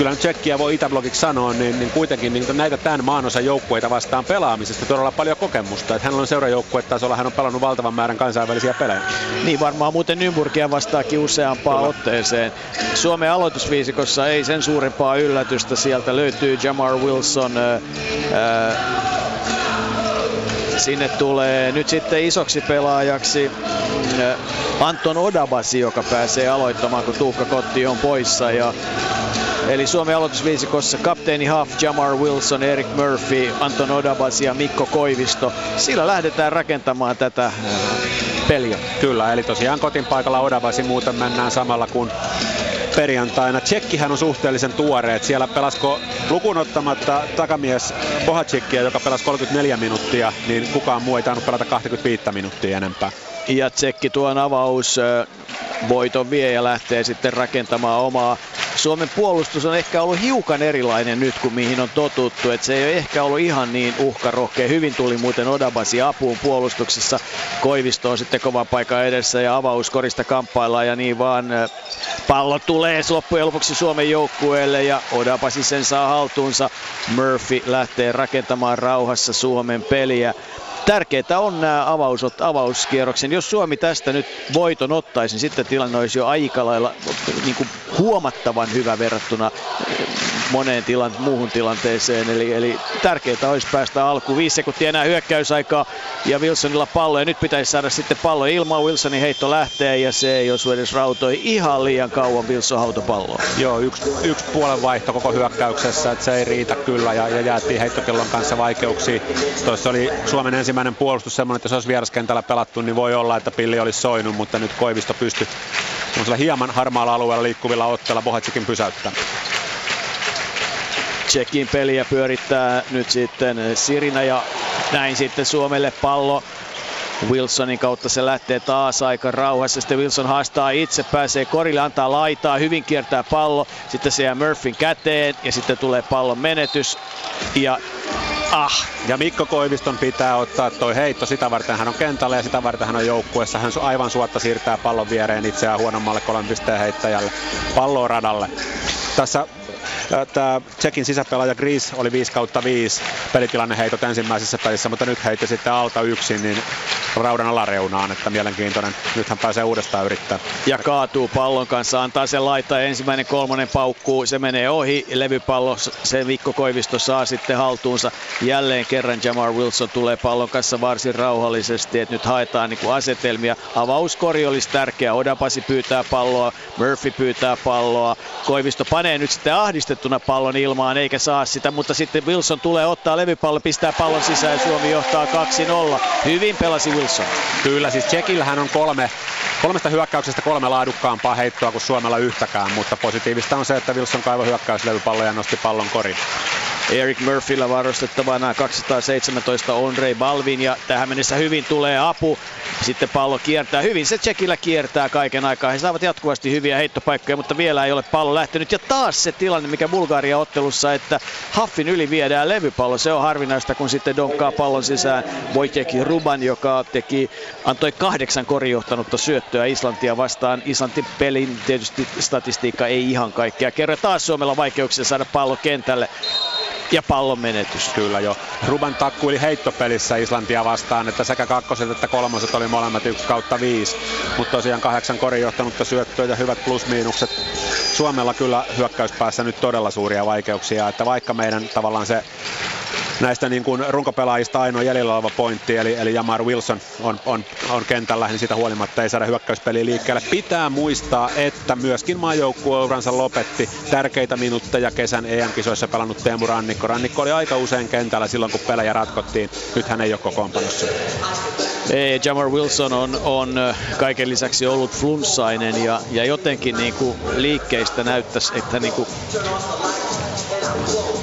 Speaker 4: kyllä nyt Tsekkiä voi Itäblogiksi sanoa, niin, niin kuitenkin niin näitä tämän maanosan joukkueita vastaan pelaamisesta todella paljon kokemusta. Että hänellä on seurajoukkuetasolla, hän on pelannut valtavan määrän kansainvälisiä pelejä.
Speaker 3: Niin varmaan muuten Nymburgia vastaakin useampaan kyllä. otteeseen. Suomen aloitusviisikossa ei sen suurempaa yllätystä. Sieltä löytyy Jamar Wilson, ää, sinne tulee nyt sitten isoksi pelaajaksi Anton Odabasi, joka pääsee aloittamaan, kun Tuukka Kotti on poissa. Ja Eli Suomen aloitusviisikossa kapteeni Huff, Jamar Wilson, Eric Murphy, Anton Odabas ja Mikko Koivisto. Sillä lähdetään rakentamaan tätä äh, peliä.
Speaker 4: Kyllä, eli tosiaan kotin paikalla Odabasi muuten mennään samalla kuin perjantaina. Tsekkihän on suhteellisen tuore, että siellä pelasko lukuun ottamatta takamies Bohacikkia, joka pelasi 34 minuuttia, niin kukaan muu ei tainnut pelata 25 minuuttia enempää.
Speaker 3: Ja Tsekki tuon avaus voiton vie ja lähtee sitten rakentamaan omaa. Suomen puolustus on ehkä ollut hiukan erilainen nyt kuin mihin on totuttu. että se ei ole ehkä ollut ihan niin uhkarohkea. Hyvin tuli muuten Odabasi apuun puolustuksessa. Koivisto on sitten kovan paikan edessä ja avauskorista kamppaillaan ja niin vaan pallo tulee loppujen lopuksi Suomen joukkueelle ja Odabasi sen saa haltuunsa. Murphy lähtee rakentamaan rauhassa Suomen peliä tärkeää on nämä avaus, avauskierroksen. Jos Suomi tästä nyt voiton ottaisi, niin sitten tilanne olisi jo aika lailla niin kuin huomattavan hyvä verrattuna moneen tilan, muuhun tilanteeseen. Eli, eli tärkeää olisi päästä alkuun. Viisi sekuntia enää hyökkäysaikaa ja Wilsonilla pallo. Ja nyt pitäisi saada sitten pallo ilman. Wilsonin heitto lähtee ja se ei osu edes rautoi ihan liian kauan Wilson hautopalloa.
Speaker 4: Joo, yksi, yksi puolen vaihto koko hyökkäyksessä, että se ei riitä kyllä ja, ja jäätiin heittokellon kanssa vaikeuksia. Tuossa oli Suomen ensimmäinen puolustus semmoinen, että jos olisi vieraskentällä pelattu, niin voi olla, että pilli olisi soinut, mutta nyt Koivisto pystyi hieman harmaalla alueella liikkuvilla otteilla Bohatsikin pysäyttämään.
Speaker 3: Tsekin peliä pyörittää nyt sitten Sirina ja näin sitten Suomelle pallo Wilsonin kautta se lähtee taas aika rauhassa. Sitten Wilson haastaa itse, pääsee korille, antaa laitaa, hyvin kiertää pallo. Sitten se jää Murphyn käteen ja sitten tulee pallon menetys. Ja Ah.
Speaker 4: Ja Mikko Koiviston pitää ottaa toi heitto, sitä varten hän on kentällä ja sitä varten hän on joukkueessa. Hän aivan suotta siirtää pallon viereen itseään huonommalle kolmen pisteen heittäjälle palloon radalle. Tässä tämä Tsekin sisäpelaaja Gris oli 5 kautta 5 pelitilanne heitot ensimmäisessä pelissä, mutta nyt heitti sitten alta yksin niin raudan alareunaan, että mielenkiintoinen. Nyt hän pääsee uudestaan yrittää.
Speaker 3: Ja kaatuu pallon kanssa, antaa sen laittaa ensimmäinen kolmonen paukkuu, se menee ohi, levypallo, se Mikko Koivisto saa sitten haltuunsa. Jälleen kerran Jamar Wilson tulee pallon kanssa varsin rauhallisesti, että nyt haetaan niin kuin asetelmia. Avauskori olisi tärkeä, Odapasi pyytää palloa, Murphy pyytää palloa, Koivisto panee nyt sitten ahdistettuna pallon ilmaan eikä saa sitä, mutta sitten Wilson tulee ottaa levypallo, pistää pallon sisään ja Suomi johtaa 2-0. Hyvin pelasi Wilson.
Speaker 4: Kyllä, siis Tsekillähän on kolme, kolmesta hyökkäyksestä kolme laadukkaampaa heittoa kuin Suomella yhtäkään, mutta positiivista on se, että Wilson kaivoi hyökkäyslevypallo ja nosti pallon korin.
Speaker 3: Eric Murphyllä varustettavana 217 Andre Balvin ja tähän mennessä hyvin tulee apu. Sitten pallo kiertää hyvin, se Tsekillä kiertää kaiken aikaa. He saavat jatkuvasti hyviä heittopaikkoja, mutta vielä ei ole pallo lähtenyt. Ja taas se tilanne, mikä Bulgaria ottelussa, että Haffin yli viedään levypallo. Se on harvinaista, kun sitten donkkaa pallon sisään Wojciech Ruban, joka teki, antoi kahdeksan korijohtanutta syöttöä Islantia vastaan. Islantin pelin tietysti statistiikka ei ihan kaikkea kerro. Taas Suomella vaikeuksia saada pallo kentälle ja pallon menetys.
Speaker 4: Kyllä jo. Ruben takkuili heittopelissä Islantia vastaan, että sekä kakkoset että kolmoset oli molemmat 1 kautta 5. Mutta tosiaan kahdeksan korin johtanutta syöttöä ja hyvät plus-miinukset. Suomella kyllä hyökkäyspäässä nyt todella suuria vaikeuksia, että vaikka meidän tavallaan se näistä niin kuin runkopelaajista ainoa jäljellä oleva pointti, eli, eli Jamar Wilson on, on, on kentällä, niin sitä huolimatta ei saada hyökkäyspeliä liikkeelle. Pitää muistaa, että myöskin maajoukkueuransa lopetti tärkeitä minuutteja kesän EM-kisoissa pelannut Teemu Rannikko. Rannikko oli aika usein kentällä silloin, kun pelejä ratkottiin. Nyt hän ei ole kokoonpanossa.
Speaker 3: Jamar Wilson on, on kaiken lisäksi ollut flunssainen ja, ja jotenkin niin kuin liikkeistä näyttäisi, että niin kuin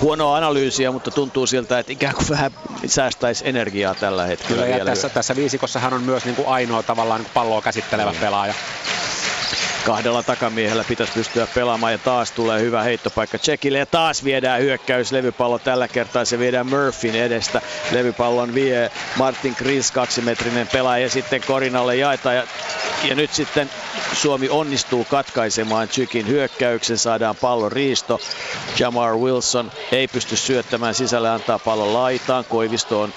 Speaker 3: huonoa analyysiä, mutta tuntuu siltä, että ikään kuin vähän säästäisi energiaa tällä hetkellä.
Speaker 4: Kyllä, ja tässä, tässä viisikossa hän on myös niin kuin ainoa tavallaan niin palloa käsittelevä mm. pelaaja
Speaker 3: kahdella takamiehellä pitäisi pystyä pelaamaan ja taas tulee hyvä heittopaikka Tsekille. Ja taas viedään hyökkäys. Levypallo tällä kertaa se viedään Murphyn edestä. Levypallon vie Martin Kris kaksimetrinen pelaaja ja sitten Korinalle jaetaan. Ja, ja nyt sitten Suomi onnistuu katkaisemaan Tsykin hyökkäyksen saadaan pallon riisto Jamar Wilson ei pysty syöttämään sisälle antaa pallon laitaan Koivisto on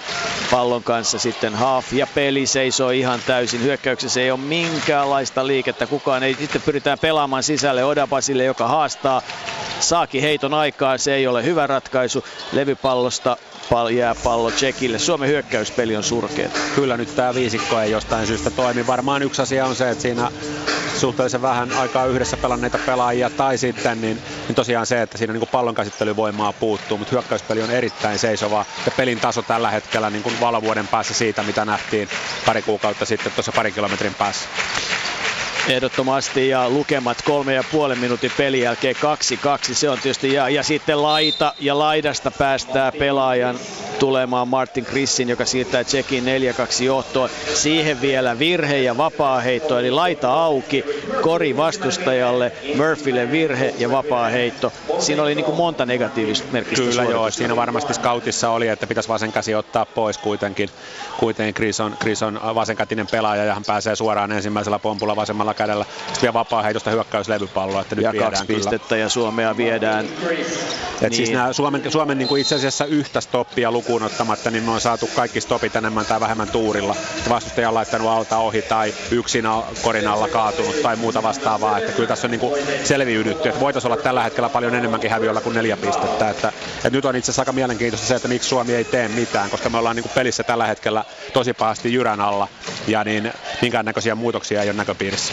Speaker 3: pallon kanssa sitten half ja peli seisoo ihan täysin hyökkäyksessä ei ole minkäänlaista liikettä kukaan ei sitten pyritään pelaamaan sisälle Odapasille, joka haastaa. Saakin heiton aikaa, se ei ole hyvä ratkaisu. Levypallosta pal- jää pallo Tsekille. Suomen hyökkäyspeli on surkea.
Speaker 4: Kyllä nyt tämä viisikko ei jostain syystä toimi. Varmaan yksi asia on se, että siinä suhteellisen vähän aikaa yhdessä pelanneita pelaajia tai sitten niin, niin tosiaan se, että siinä niin pallon käsittelyvoimaa puuttuu, mutta hyökkäyspeli on erittäin seisova ja pelin taso tällä hetkellä niin kuin valovuoden päässä siitä, mitä nähtiin pari kuukautta sitten tuossa pari kilometrin päässä.
Speaker 3: Ehdottomasti ja lukemat kolme ja puolen minuutin pelin jälkeen 2-2. Se on tietysti ja, ja sitten laita ja laidasta päästää pelaajan tulemaan Martin Krissin, joka siirtää Tsekin 4-2 johtoon. Siihen vielä virhe ja vapaa heitto, eli laita auki, kori vastustajalle, Murphylle virhe ja vapaa heitto. Siinä oli niin kuin monta negatiivista merkistä
Speaker 4: Kyllä joo, siinä varmasti scoutissa oli, että pitäisi vasen käsi ottaa pois kuitenkin. Kuitenkin Chris on, Chris on vasenkätinen pelaaja ja hän pääsee suoraan ensimmäisellä pompulla vasemmalla kädellä. Sitten vielä vapaa heitosta hyökkäyslevypalloa, että nyt
Speaker 3: ja kaksi pistettä kyllä. ja Suomea viedään. Et
Speaker 4: siis niin. siis nämä Suomen, Suomen niin kuin itse asiassa yhtä stoppia lukuun ottamatta, niin me on saatu kaikki stopit enemmän tai vähemmän tuurilla. Vastustaja on laittanut alta ohi tai yksin korin alla kaatunut tai muuta vastaavaa. Että kyllä tässä on niin kuin selviydytty. Että voitaisiin olla tällä hetkellä paljon enemmänkin häviöllä kuin neljä pistettä. Että, että nyt on itse asiassa aika mielenkiintoista se, että miksi Suomi ei tee mitään, koska me ollaan niin kuin pelissä tällä hetkellä tosi pahasti jyrän alla ja niin minkäännäköisiä muutoksia ei ole näköpiirissä.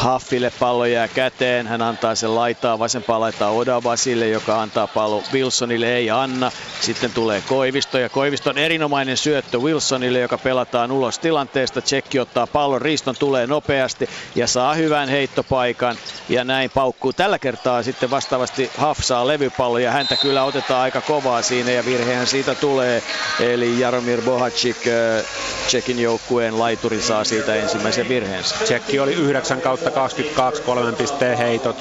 Speaker 3: Haffille pallo jää käteen, hän antaa sen laitaa, vasempaa laitaa Odabasille, joka antaa pallo Wilsonille, ei anna. Sitten tulee Koivisto ja Koiviston erinomainen syöttö Wilsonille, joka pelataan ulos tilanteesta. Tsekki ottaa pallon, Riiston tulee nopeasti ja saa hyvän heittopaikan ja näin paukkuu. Tällä kertaa sitten vastaavasti Haff saa levypallo ja häntä kyllä otetaan aika kovaa siinä ja virhehän siitä tulee. Eli Jaromir Bohacik, Tsekin joukkueen laituri saa siitä ensimmäisen virheensä.
Speaker 4: Tsekki oli 9 kautta 22 kolmen pisteen heitot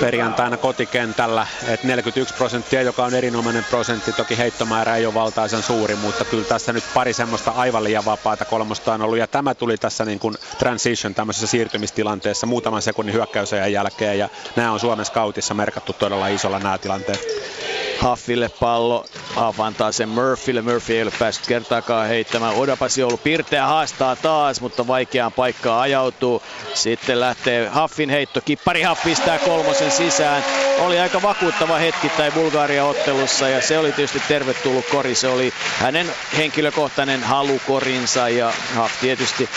Speaker 4: perjantaina kotikentällä, että 41 prosenttia, joka on erinomainen prosentti. Toki heittomäärä ei ole valtaisen suuri, mutta kyllä tässä nyt pari semmoista aivan liian vapaata kolmosta on ollut. Ja tämä tuli tässä niin kuin transition tämmöisessä siirtymistilanteessa muutaman sekunnin hyökkäysajan jälkeen. Ja nämä on Suomen scoutissa merkattu todella isolla nämä tilanteet.
Speaker 3: Haffille pallo. Haff antaa sen Murphylle. Murphy ei ole päässyt kertaakaan heittämään. Odapasi ollut pirteä haastaa taas, mutta vaikeaan paikkaan ajautuu. Sitten lähtee Haffin heitto. Kippari Haff pistää kolmosen sisään. Oli aika vakuuttava hetki tai Bulgaria ottelussa ja se oli tietysti tervetullut kori. Se oli hänen henkilökohtainen halukorinsa ja Haff tietysti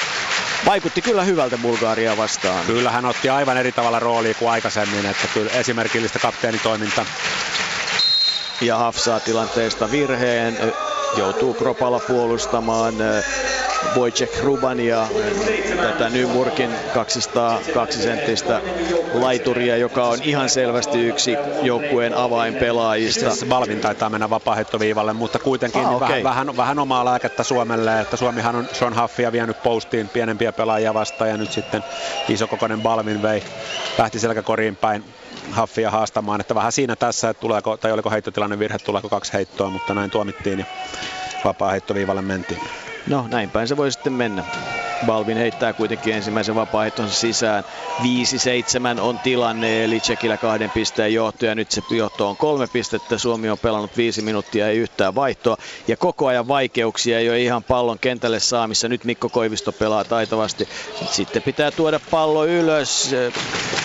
Speaker 3: vaikutti kyllä hyvältä Bulgaria vastaan.
Speaker 4: Kyllä hän otti aivan eri tavalla roolia kuin aikaisemmin, että kyllä esimerkillistä kapteenitoiminta
Speaker 3: ja Haf saa tilanteesta virheen, joutuu Kropala puolustamaan Wojciech Rubania, tätä Nymurkin 202 senttistä laituria, joka on ihan selvästi yksi joukkueen avainpelaajista.
Speaker 4: Itse Balvin taitaa mennä vapaahettoviivalle, mutta kuitenkin ah, okay. vähän, vähän, vähän, omaa lääkettä Suomelle, että Suomihan on Sean Huffia vienyt postiin pienempiä pelaajia vastaan ja nyt sitten isokokoinen Balvin vei, lähti selkäkoriin päin Haffia haastamaan, että vähän siinä tässä, että tuleeko, tai oliko heittotilanne virhe, tuleeko kaksi heittoa, mutta näin tuomittiin ja vapaa heittoviivalle mentiin.
Speaker 3: No näin päin se voi sitten mennä. Balvin heittää kuitenkin ensimmäisen vapaa sisään. 5-7 on tilanne, eli Tsekillä kahden pisteen johto, ja nyt se johto on kolme pistettä. Suomi on pelannut viisi minuuttia, ei yhtään vaihtoa, ja koko ajan vaikeuksia ei ole ihan pallon kentälle saamissa. Nyt Mikko Koivisto pelaa taitavasti. Sitten pitää tuoda pallo ylös.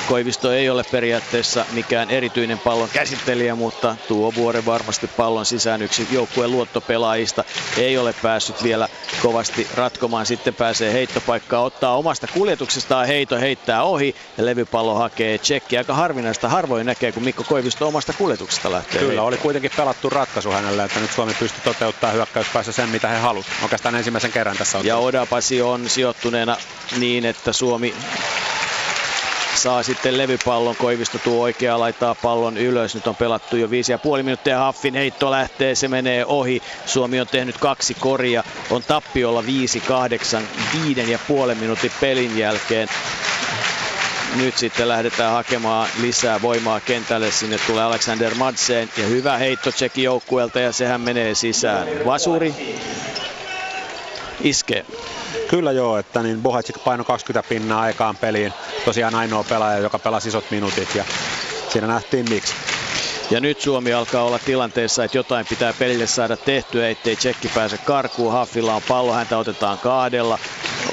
Speaker 3: Koivisto ei ole periaatteessa mikään erityinen pallon käsittelijä, mutta tuo vuoren varmasti pallon sisään yksi joukkueen luottopelaajista. Ei ole päässyt vielä kovasti ratkomaan. Sitten pääsee heittopaikkaa, ottaa omasta kuljetuksestaan heito, heittää ohi ja levypallo hakee tsekki. Aika harvinaista, harvoin näkee, kun Mikko Koivisto omasta kuljetuksesta lähtee.
Speaker 4: Kyllä, oli kuitenkin pelattu ratkaisu hänelle, että nyt Suomi pystyi toteuttamaan hyökkäyspäässä sen, mitä he halusivat. Oikeastaan ensimmäisen kerran tässä
Speaker 3: on. Ja Odapasi on sijoittuneena niin, että Suomi saa sitten levypallon. Koivisto tuo oikeaa laittaa pallon ylös. Nyt on pelattu jo 5,5 minuuttia. Haffin heitto lähtee, se menee ohi. Suomi on tehnyt kaksi koria. On tappiolla 5-8, viiden ja puolen minuutin pelin jälkeen nyt sitten lähdetään hakemaan lisää voimaa kentälle. Sinne tulee Alexander Madsen ja hyvä heitto Tsekin joukkueelta ja sehän menee sisään. Vasuri iskee.
Speaker 4: Kyllä joo, että niin Bohacik paino 20 pinnaa aikaan peliin. Tosiaan ainoa pelaaja, joka pelasi isot minuutit ja siinä nähtiin miksi.
Speaker 3: Ja nyt Suomi alkaa olla tilanteessa, että jotain pitää pelille saada tehtyä, ettei Tsekki pääse karkuun. Haffilla on pallo, häntä otetaan kahdella.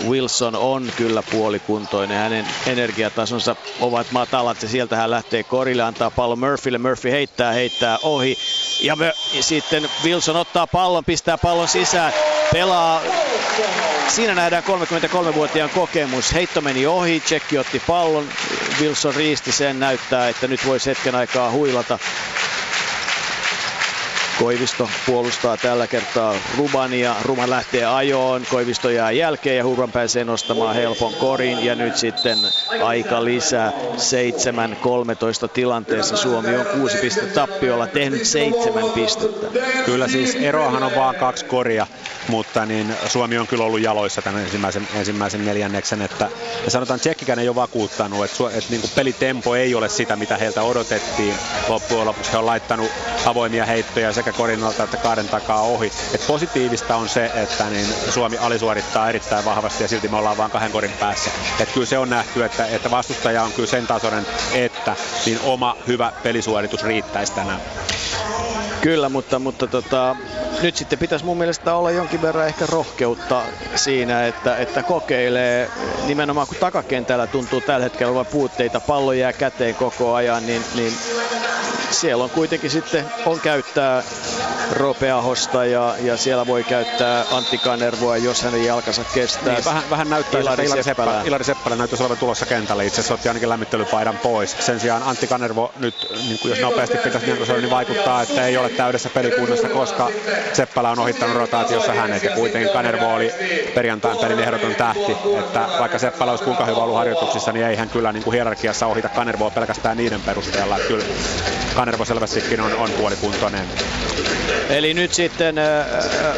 Speaker 3: Wilson on kyllä puolikuntoinen. Hänen energiatasonsa ovat matalat ja sieltä hän lähtee korille, antaa pallo Murphylle. Murphy heittää, heittää ohi. Ja, me, ja sitten Wilson ottaa pallon, pistää pallon sisään, pelaa Siinä nähdään 33-vuotiaan kokemus. Heitto meni ohi, Tsekki otti pallon, Wilson riisti sen, näyttää, että nyt voisi hetken aikaa huilata. Koivisto puolustaa tällä kertaa Rubania. Ruman lähtee ajoon, Koivisto jää jälkeen ja Hurban pääsee nostamaan helpon korin. Ja nyt sitten aika lisää 7-13 tilanteessa. Suomi on 6 pistettä tappiolla, tehnyt 7 pistettä.
Speaker 4: Kyllä siis eroahan on vaan kaksi koria, mutta niin Suomi on kyllä ollut jaloissa tämän ensimmäisen, ensimmäisen neljänneksen. Että, ja sanotaan, Tsekkikään ei ole vakuuttanut, että, että niin pelitempo ei ole sitä, mitä heiltä odotettiin. Loppujen lopuksi he on laittanut avoimia heittoja sekä sekä korinalta että kaaren takaa ohi. Et positiivista on se, että niin Suomi alisuorittaa erittäin vahvasti ja silti me ollaan vain kahden korin päässä. Et kyllä se on nähty, että, että vastustaja on kyllä sen tasoinen, että niin oma hyvä pelisuoritus riittäisi tänään.
Speaker 3: Kyllä, mutta, mutta tota, nyt sitten pitäisi mun mielestä olla jonkin verran ehkä rohkeutta siinä, että, että kokeilee nimenomaan kun takakentällä tuntuu tällä hetkellä olevan puutteita, pallo jää käteen koko ajan, niin, niin siellä on kuitenkin sitten on käyttää Ropeahosta ja, ja siellä voi käyttää Antti Kanervoa, jos hänen jalkansa kestää.
Speaker 4: Niin, vähän, vähän näyttää,
Speaker 3: Ilari
Speaker 4: että Ilari
Speaker 3: Seppälä.
Speaker 4: Seppälä, Ilari Seppälä näyttäisi olevan tulossa kentälle. Itse asiassa otti ainakin lämmittelypaidan pois. Sen sijaan Antti Kanervo nyt, niin kuin jos nopeasti pitäisi diagnosoida, niin vaikuttaa, että ei ole täydessä pelikunnassa, koska Seppälä on ohittanut rotaatiossa hänet. Ja kuitenkin Kanervo oli perjantain pelin ehdoton tähti. Että vaikka Seppälä olisi kuinka hyvä ollut harjoituksissa, niin ei hän kyllä niin kuin hierarkiassa ohita Kanervoa pelkästään niiden perusteella. Että kyllä Kanervo selvästikin on, on puolikuntoinen.
Speaker 3: Eli nyt sitten äh, äh,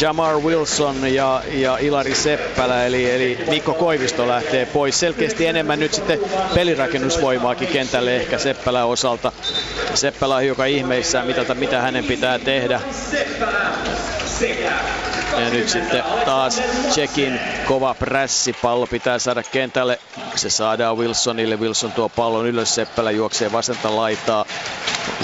Speaker 3: Jamar Wilson ja, ja Ilari Seppälä, eli, eli Mikko Koivisto lähtee pois. Selkeästi enemmän nyt sitten pelirakennusvoimaakin kentälle ehkä Seppälän osalta. Seppälä on hiukan ihmeissään mitata, mitä hänen pitää tehdä. Ja nyt sitten taas Tsekin kova prässi. Pallo pitää saada kentälle. Se saadaan Wilsonille. Wilson tuo pallon ylös. Seppälä juoksee vasenta laitaa.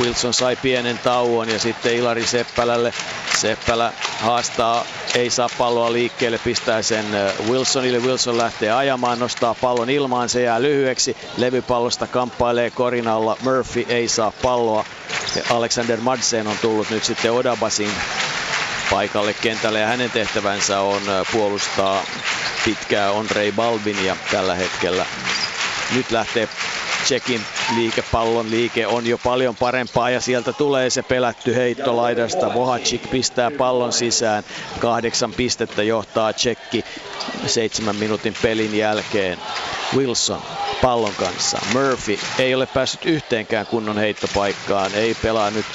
Speaker 3: Wilson sai pienen tauon ja sitten Ilari Seppälälle. Seppälä haastaa, ei saa palloa liikkeelle, pistää sen Wilsonille. Wilson lähtee ajamaan, nostaa pallon ilmaan, se jää lyhyeksi. Levypallosta kamppailee korinalla. Murphy ei saa palloa. Ja Alexander Madsen on tullut nyt sitten Odabasin paikalle kentälle ja hänen tehtävänsä on puolustaa pitkää Andrei Balvinia tällä hetkellä. Nyt lähtee Tsekin liikepallon liike on jo paljon parempaa ja sieltä tulee se pelätty heitto laidasta. Vohacik pistää pallon sisään. Kahdeksan pistettä johtaa Tsekki seitsemän minuutin pelin jälkeen. Wilson pallon kanssa. Murphy ei ole päässyt yhteenkään kunnon heittopaikkaan. Ei pelaa nyt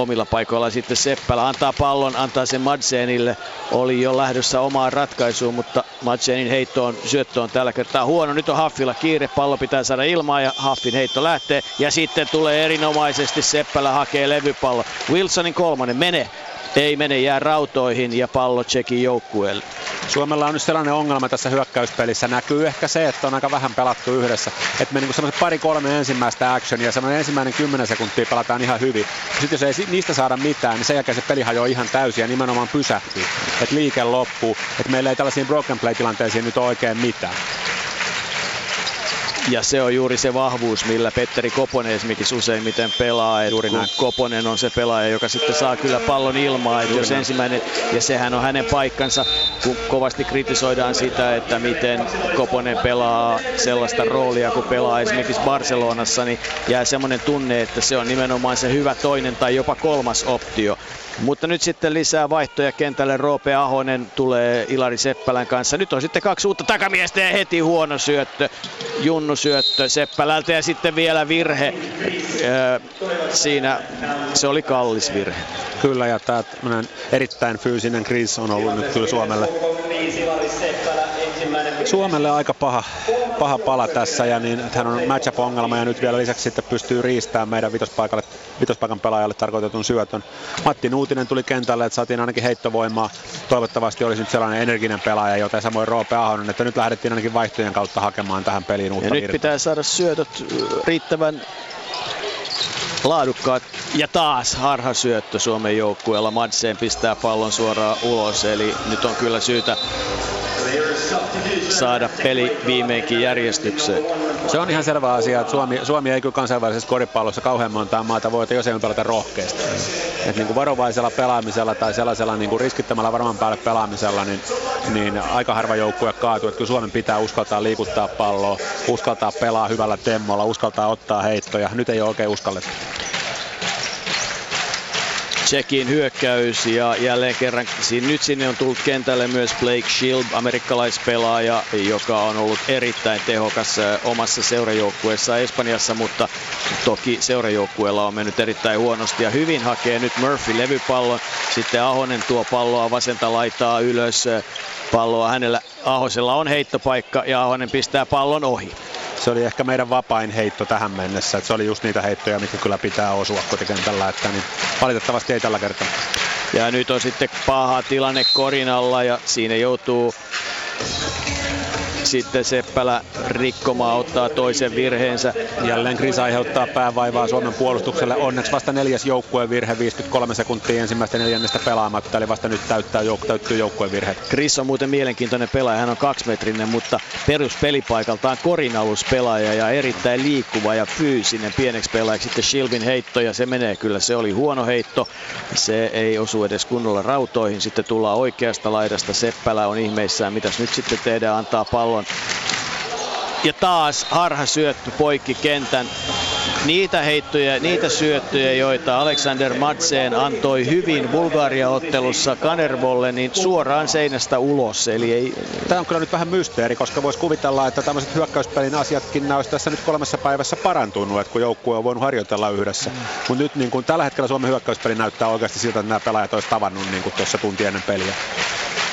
Speaker 3: omilla paikoilla sitten Seppälä antaa pallon, antaa sen Madsenille. Oli jo lähdössä omaan ratkaisuun, mutta Madsenin heitto on, syöttö on tällä kertaa huono. Nyt on Haffilla kiire, pallo pitää saada ilmaan ja Haffin heitto lähtee. Ja sitten tulee erinomaisesti Seppälä hakee levypallo. Wilsonin kolmonen, mene. Ei mene, jää rautoihin ja pallo Tsekin joukkueelle.
Speaker 4: Suomella on nyt sellainen ongelma tässä hyökkäyspelissä. Näkyy ehkä se, että on aika vähän pelattu yhdessä. Että me niinku semmoiset pari-kolme ensimmäistä actionia ja semmoinen ensimmäinen kymmenen sekuntia pelataan ihan hyvin. Sitten jos ei niistä saada mitään, niin sen jälkeen se peli hajoaa ihan täysin ja nimenomaan pysähtyy. Että liike loppuu. Että meillä ei tällaisiin broken play-tilanteisiin nyt ole oikein mitään.
Speaker 3: Ja se on juuri se vahvuus, millä Petteri Koponen esimerkiksi useimmiten pelaa. Juuri kun Koponen on se pelaaja, joka sitten saa kyllä pallon ilmaa. Et jos ensimmäinen, ja sehän on hänen paikkansa, kun kovasti kritisoidaan sitä, että miten Koponen pelaa sellaista roolia, kun pelaa esimerkiksi Barcelonassa, niin jää semmoinen tunne, että se on nimenomaan se hyvä toinen tai jopa kolmas optio. Mutta nyt sitten lisää vaihtoja kentälle. Roope Ahonen tulee Ilari Seppälän kanssa. Nyt on sitten kaksi uutta takamiestä ja heti huono syöttö. Junnu syöttö Seppälältä ja sitten vielä virhe. Öö, siinä se oli kallis virhe.
Speaker 4: Kyllä ja tämä erittäin fyysinen kriisi on ollut nyt kyllä Suomelle Suomelle aika paha, paha pala tässä ja niin, hän on matchup-ongelma ja nyt vielä lisäksi sitten pystyy riistämään meidän vitospaikalle, vitospaikan pelaajalle tarkoitetun syötön. Matti Nuutinen tuli kentälle, että saatiin ainakin heittovoimaa. Toivottavasti olisi nyt sellainen energinen pelaaja, joten samoin Roope Ahonen, että nyt lähdettiin ainakin vaihtojen kautta hakemaan tähän peliin uutta
Speaker 3: Ja nyt pitää saada syötöt riittävän laadukkaat. Ja taas harhasyöttö Suomen joukkueella. Madsen pistää pallon suoraan ulos, eli nyt on kyllä syytä saada peli viimeinkin järjestykseen.
Speaker 4: Se on ihan selvä asia, että Suomi, Suomi ei kyllä kansainvälisessä koripallossa kauhean montaa maata voita, jos ei pelata rohkeasti. Et niin kuin varovaisella pelaamisella tai sellaisella niin kuin riskittämällä varman päälle pelaamisella, niin, niin aika harva joukkue kaatuu. Että kyllä Suomen pitää uskaltaa liikuttaa palloa, uskaltaa pelaa hyvällä temmolla, uskaltaa ottaa heittoja. Nyt ei ole oikein uskallettu.
Speaker 3: Tsekin hyökkäys ja jälleen kerran nyt sinne on tullut kentälle myös Blake Shield, amerikkalaispelaaja, joka on ollut erittäin tehokas omassa seurajoukkueessa Espanjassa, mutta toki seurajoukkueella on mennyt erittäin huonosti ja hyvin hakee nyt Murphy levypallon, sitten Ahonen tuo palloa vasenta laitaa ylös, palloa hänellä Ahosella on heittopaikka ja Ahonen pistää pallon ohi
Speaker 4: se oli ehkä meidän vapain heitto tähän mennessä. Että se oli just niitä heittoja, mitkä kyllä pitää osua kotikentällä, että niin valitettavasti ei tällä kertaa.
Speaker 3: Ja nyt on sitten paha tilanne Korinalla ja siinä joutuu sitten Seppälä rikkomaan ottaa toisen virheensä.
Speaker 4: Jälleen Gris aiheuttaa päävaivaa Suomen puolustukselle. Onneksi vasta neljäs joukkueen virhe, 53 sekuntia ensimmäistä neljännestä pelaamatta, eli vasta nyt täyttää jouk- täyttyy joukkueen virhe.
Speaker 3: Gris on muuten mielenkiintoinen pelaaja, hän on kaksimetrinen, mutta peruspelipaikaltaan korinaluspelaaja ja erittäin liikkuva ja fyysinen pieneksi pelaajaksi. Sitten Shilvin heitto ja se menee kyllä, se oli huono heitto. Se ei osu edes kunnolla rautoihin. Sitten tullaan oikeasta laidasta. Seppälä on ihmeissään, mitäs nyt sitten tehdään, antaa pallon ja taas harha syötty poikki kentän. Niitä heittoja, niitä syöttöjä, joita Alexander Madsen antoi hyvin Bulgaria-ottelussa Kanervolle, niin suoraan seinästä ulos. Eli ei...
Speaker 4: Tämä on kyllä nyt vähän mysteeri, koska voisi kuvitella, että tämmöiset hyökkäyspelin asiatkin olisi tässä nyt kolmessa päivässä parantunut, että kun joukkue on voinut harjoitella yhdessä. Mutta nyt niin kun tällä hetkellä Suomen hyökkäyspeli näyttää oikeasti siltä, että nämä pelaajat olisi tavannut niin tuossa tunti ennen peliä.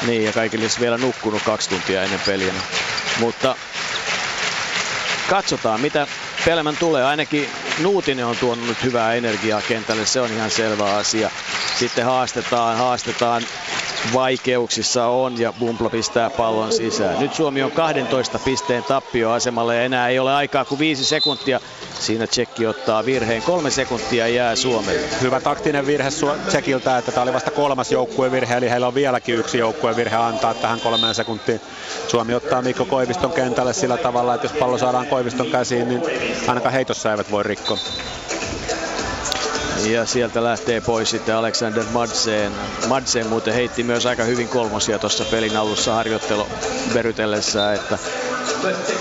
Speaker 3: Niin, ja kaikille vielä nukkunut kaksi tuntia ennen peliä. Mutta katsotaan, mitä Pelmän tulee. Ainakin Nuutinen on tuonut nyt hyvää energiaa kentälle, se on ihan selvä asia. Sitten haastetaan, haastetaan vaikeuksissa on ja Bumpla pistää pallon sisään. Nyt Suomi on 12 pisteen tappioasemalla ja enää ei ole aikaa kuin viisi sekuntia. Siinä Tsekki ottaa virheen. Kolme sekuntia jää Suomelle.
Speaker 4: Hyvä taktinen virhe Tsekiltä, että tämä oli vasta kolmas joukkuevirhe, eli heillä on vieläkin yksi joukkuevirhe antaa tähän kolmeen sekuntiin. Suomi ottaa Mikko Koiviston kentälle sillä tavalla, että jos pallo saadaan Koiviston käsiin, niin ainakaan heitossa eivät voi rikkoa.
Speaker 3: Ja sieltä lähtee pois sitten Alexander Madsen. Madsen muuten heitti myös aika hyvin kolmosia tuossa pelin alussa harjoittelu verytellessä, että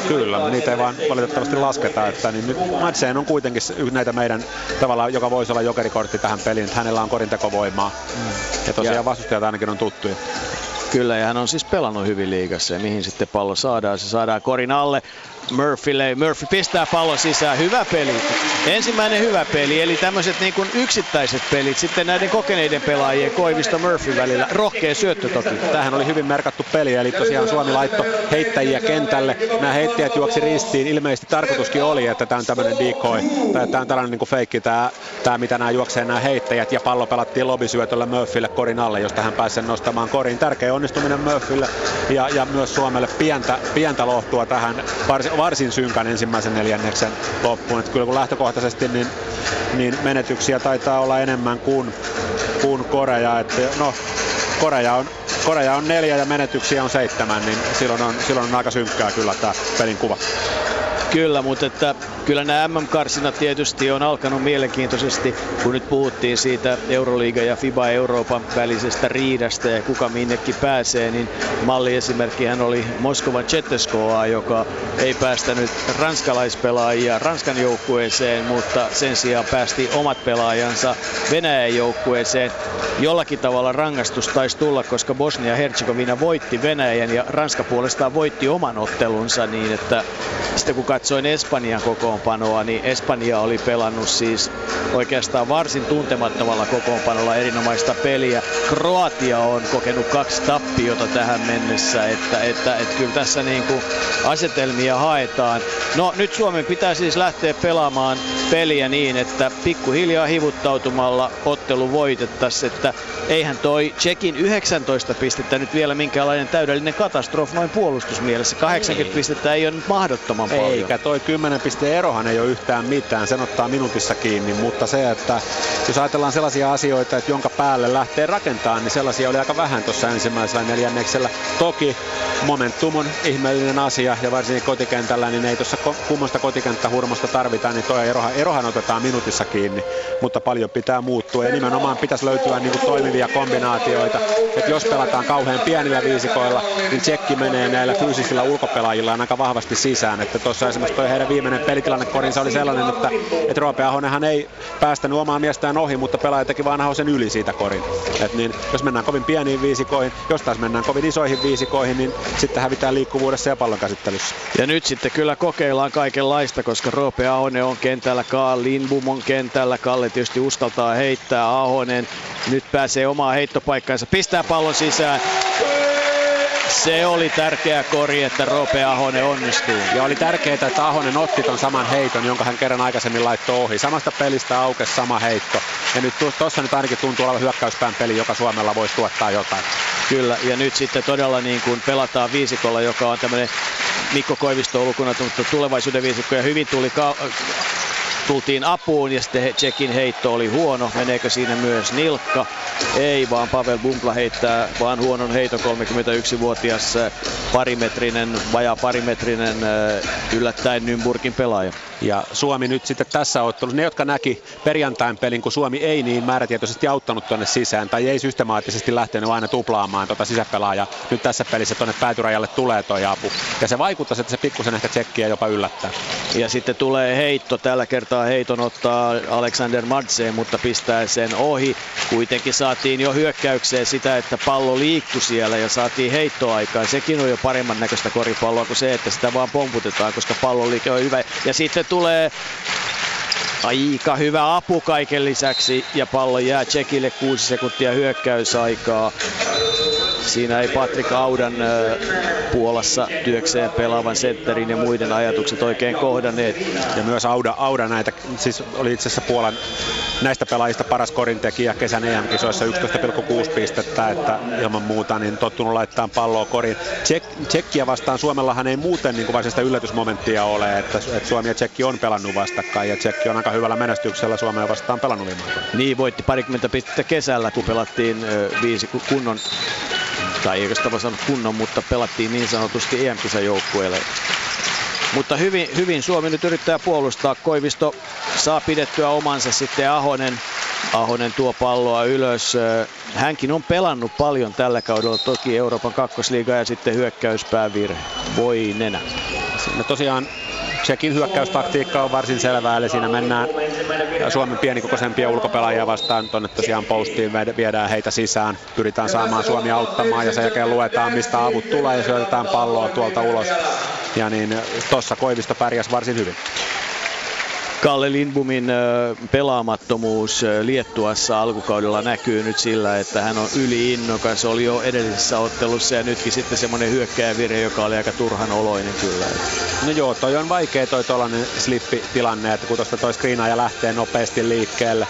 Speaker 4: Kyllä, niitä ei vaan valitettavasti lasketa. Että niin nyt Madsen on kuitenkin näitä meidän tavallaan, joka voisi olla jokerikortti tähän peliin, että hänellä on korintekovoimaa. Ja tosiaan vastustajat ainakin on tuttuja.
Speaker 3: Kyllä, ja hän on siis pelannut hyvin liigassa ja mihin sitten pallo saadaan. Se saadaan korin alle. Murphylle. Murphy pistää pallon sisään. Hyvä peli. Ensimmäinen hyvä peli, eli tämmöiset niin kuin yksittäiset pelit sitten näiden kokeneiden pelaajien Koivisto Murphy välillä. Rohkea syöttö toki.
Speaker 4: Tähän oli hyvin merkattu peli, eli tosiaan Suomi laitto heittäjiä kentälle. Nämä heittäjät juoksi ristiin. Ilmeisesti tarkoituskin oli, että tämä on tämmöinen decoy, tai tämä on tällainen niin kuin feikki, tämä, tämä mitä nämä juoksee nämä heittäjät, ja pallo pelattiin lobisyötöllä Murphylle korin alle, josta hän pääsi nostamaan korin. Tärkeä onnistuminen Murphylle ja, ja myös Suomelle pientä, pientä lohtua tähän varsin, varsin synkän ensimmäisen neljänneksen loppuun. Että kyllä kun lähtökohtaisesti niin, niin menetyksiä taitaa olla enemmän kuin, kuin Korea. Että no, Korea on, Korea on neljä ja menetyksiä on seitsemän, niin silloin on, silloin on aika synkkää kyllä tämä pelin kuva.
Speaker 3: Kyllä, mutta että kyllä nämä MM-karsinat tietysti on alkanut mielenkiintoisesti, kun nyt puhuttiin siitä Euroliiga ja FIBA Euroopan välisestä riidasta ja kuka minnekin pääsee, niin malliesimerkkihän oli Moskovan Cheteskoa, joka ei päästänyt ranskalaispelaajia Ranskan joukkueeseen, mutta sen sijaan päästi omat pelaajansa Venäjän joukkueeseen. Jollakin tavalla rangaistus taisi tulla, koska Bosnia-Herzegovina voitti Venäjän ja Ranska puolestaan voitti oman ottelunsa niin, että sitten kun katsoin Espanjan kokoonpanoa, niin Espanja oli pelannut siis oikeastaan varsin tuntemattomalla kokoonpanolla erinomaista peliä. Kroatia on kokenut kaksi tappiota tähän mennessä, että, että, että kyllä tässä niin kuin asetelmia haetaan. No nyt Suomen pitää siis lähteä pelaamaan peliä niin, että pikkuhiljaa hivuttautumalla ottelu voitettaisiin, että eihän toi Tsekin 19 pistettä nyt vielä minkäänlainen täydellinen katastrofi noin puolustusmielessä. 80 ei. pistettä ei ole nyt mahdottoman paljon.
Speaker 4: Eikä toi 10 pisteen erohan ei ole yhtään mitään, sen ottaa minuutissa kiinni, mutta se, että jos ajatellaan sellaisia asioita, että jonka päälle lähtee rakentamaan, niin sellaisia oli aika vähän tuossa ensimmäisellä neljänneksellä. Toki momentum on ihmeellinen asia ja varsinkin kotikentällä, niin ei tuossa kummosta kotikenttähurmosta tarvita, niin tuo erohan, erohan otetaan minuutissa kiinni, mutta paljon pitää muuttua ja nimenomaan pitäisi löytyä niin kuin toimivia kombinaatioita, että jos pelataan kauhean pienillä viisikoilla, niin tsekki menee näillä fyysisillä ulkopelaajilla aika vahvasti sisään, että tuossa toi heidän viimeinen pelitilannekorinsa oli sellainen, että, että Roope Ahonenhan ei päästänyt omaa miestään ohi, mutta pelaaja teki vaan Ahosen yli siitä korin. Et niin, jos mennään kovin pieniin viisikoihin, jos taas mennään kovin isoihin viisikoihin, niin sitten hävitään liikkuvuudessa ja pallon käsittelyssä.
Speaker 3: Ja nyt sitten kyllä kokeillaan kaikenlaista, koska Roope Ahonen on kentällä, Kaal Lindbom on kentällä, Kalle tietysti uskaltaa heittää, Ahonen nyt pääsee omaa heittopaikkaansa, pistää pallon sisään, se oli tärkeä kori, että Roope Ahonen onnistuu.
Speaker 4: Ja oli tärkeää, että Ahonen otti ton saman heiton, jonka hän kerran aikaisemmin laittoi ohi. Samasta pelistä aukesi sama heitto. Ja nyt tuossa nyt ainakin tuntuu olevan hyökkäyspään peli, joka Suomella voisi tuottaa jotain.
Speaker 3: Kyllä, ja nyt sitten todella niin kuin pelataan viisikolla, joka on tämmöinen Mikko Koivisto ulkona, tulevaisuuden viisikko ja hyvin tuli ka- tultiin apuun ja sitten Tsekin heitto oli huono. Meneekö siinä myös nilkka? Ei, vaan Pavel Bumpla heittää vaan huonon heiton 31-vuotias parimetrinen, vajaa parimetrinen yllättäen Nymburgin pelaaja.
Speaker 4: Ja Suomi nyt sitten tässä ottelussa, ne jotka näki perjantain pelin, kun Suomi ei niin määrätietoisesti auttanut tuonne sisään tai ei systemaattisesti lähtenyt aina tuplaamaan tuota sisäpelaajaa, nyt tässä pelissä tuonne päätyrajalle tulee tuo apu. Ja se vaikuttaa, että se pikkusen ehkä tsekkiä jopa yllättää.
Speaker 3: Ja sitten tulee heitto, tällä kertaa heiton ottaa Alexander Madseen, mutta pistää sen ohi. Kuitenkin saatiin jo hyökkäykseen sitä, että pallo liikkui siellä ja saatiin heittoaikaa. Sekin on jo paremman näköistä koripalloa kuin se, että sitä vaan pomputetaan, koska pallo liike on hyvä. Ja sitten tulee aika hyvä apu kaiken lisäksi ja pallo jää Tsekille 6 sekuntia hyökkäysaikaa. Siinä ei Patrik Audan Puolassa työkseen pelaavan sentterin ja muiden ajatukset oikein kohdanneet.
Speaker 4: Ja myös Auda, Auda näitä, siis oli itse asiassa Puolan näistä pelaajista paras korintekijä kesän EM-kisoissa 11,6 pistettä, että ilman muuta niin tottunut laittaa palloa korin. Tsek, Tsekkiä vastaan Suomellahan ei muuten niin varsinaista yllätysmomenttia ole, että, että Suomi ja Tsekki on pelannut vastakkain ja Tsekki on aika hyvällä menestyksellä Suomea vastaan pelannut viime
Speaker 3: Niin, voitti parikymmentä pistettä kesällä, kun pelattiin viisi kunnon tai eikö sitä sanoa kunnon, mutta pelattiin niin sanotusti EM-kisajoukkueelle. Mutta hyvin, hyvin Suomi nyt yrittää puolustaa. Koivisto saa pidettyä omansa sitten Ahonen. Ahonen tuo palloa ylös. Hänkin on pelannut paljon tällä kaudella, toki Euroopan kakkosliiga ja sitten hyökkäyspäävirhe. Voi nenä.
Speaker 4: Siinä tosiaan Tsekin hyökkäystaktiikka on varsin selvää, eli siinä mennään Suomen pienikokoisempia ulkopelaajia vastaan tuonne tosiaan postiin, viedään heitä sisään, pyritään saamaan Suomi auttamaan ja sen jälkeen luetaan mistä avut tulee ja syötetään palloa tuolta ulos. Ja niin tuossa Koivisto pärjäsi varsin hyvin.
Speaker 3: Kalle Lindbumin pelaamattomuus Liettuassa alkukaudella näkyy nyt sillä, että hän on yliinnokas. Oli jo edellisessä ottelussa ja nytkin sitten semmoinen hyökkääjävirhe, joka oli aika turhan oloinen kyllä.
Speaker 4: No joo, toi on vaikea toi tuollainen slippitilanne, että kun tuosta toi screenaaja lähtee nopeasti liikkeelle,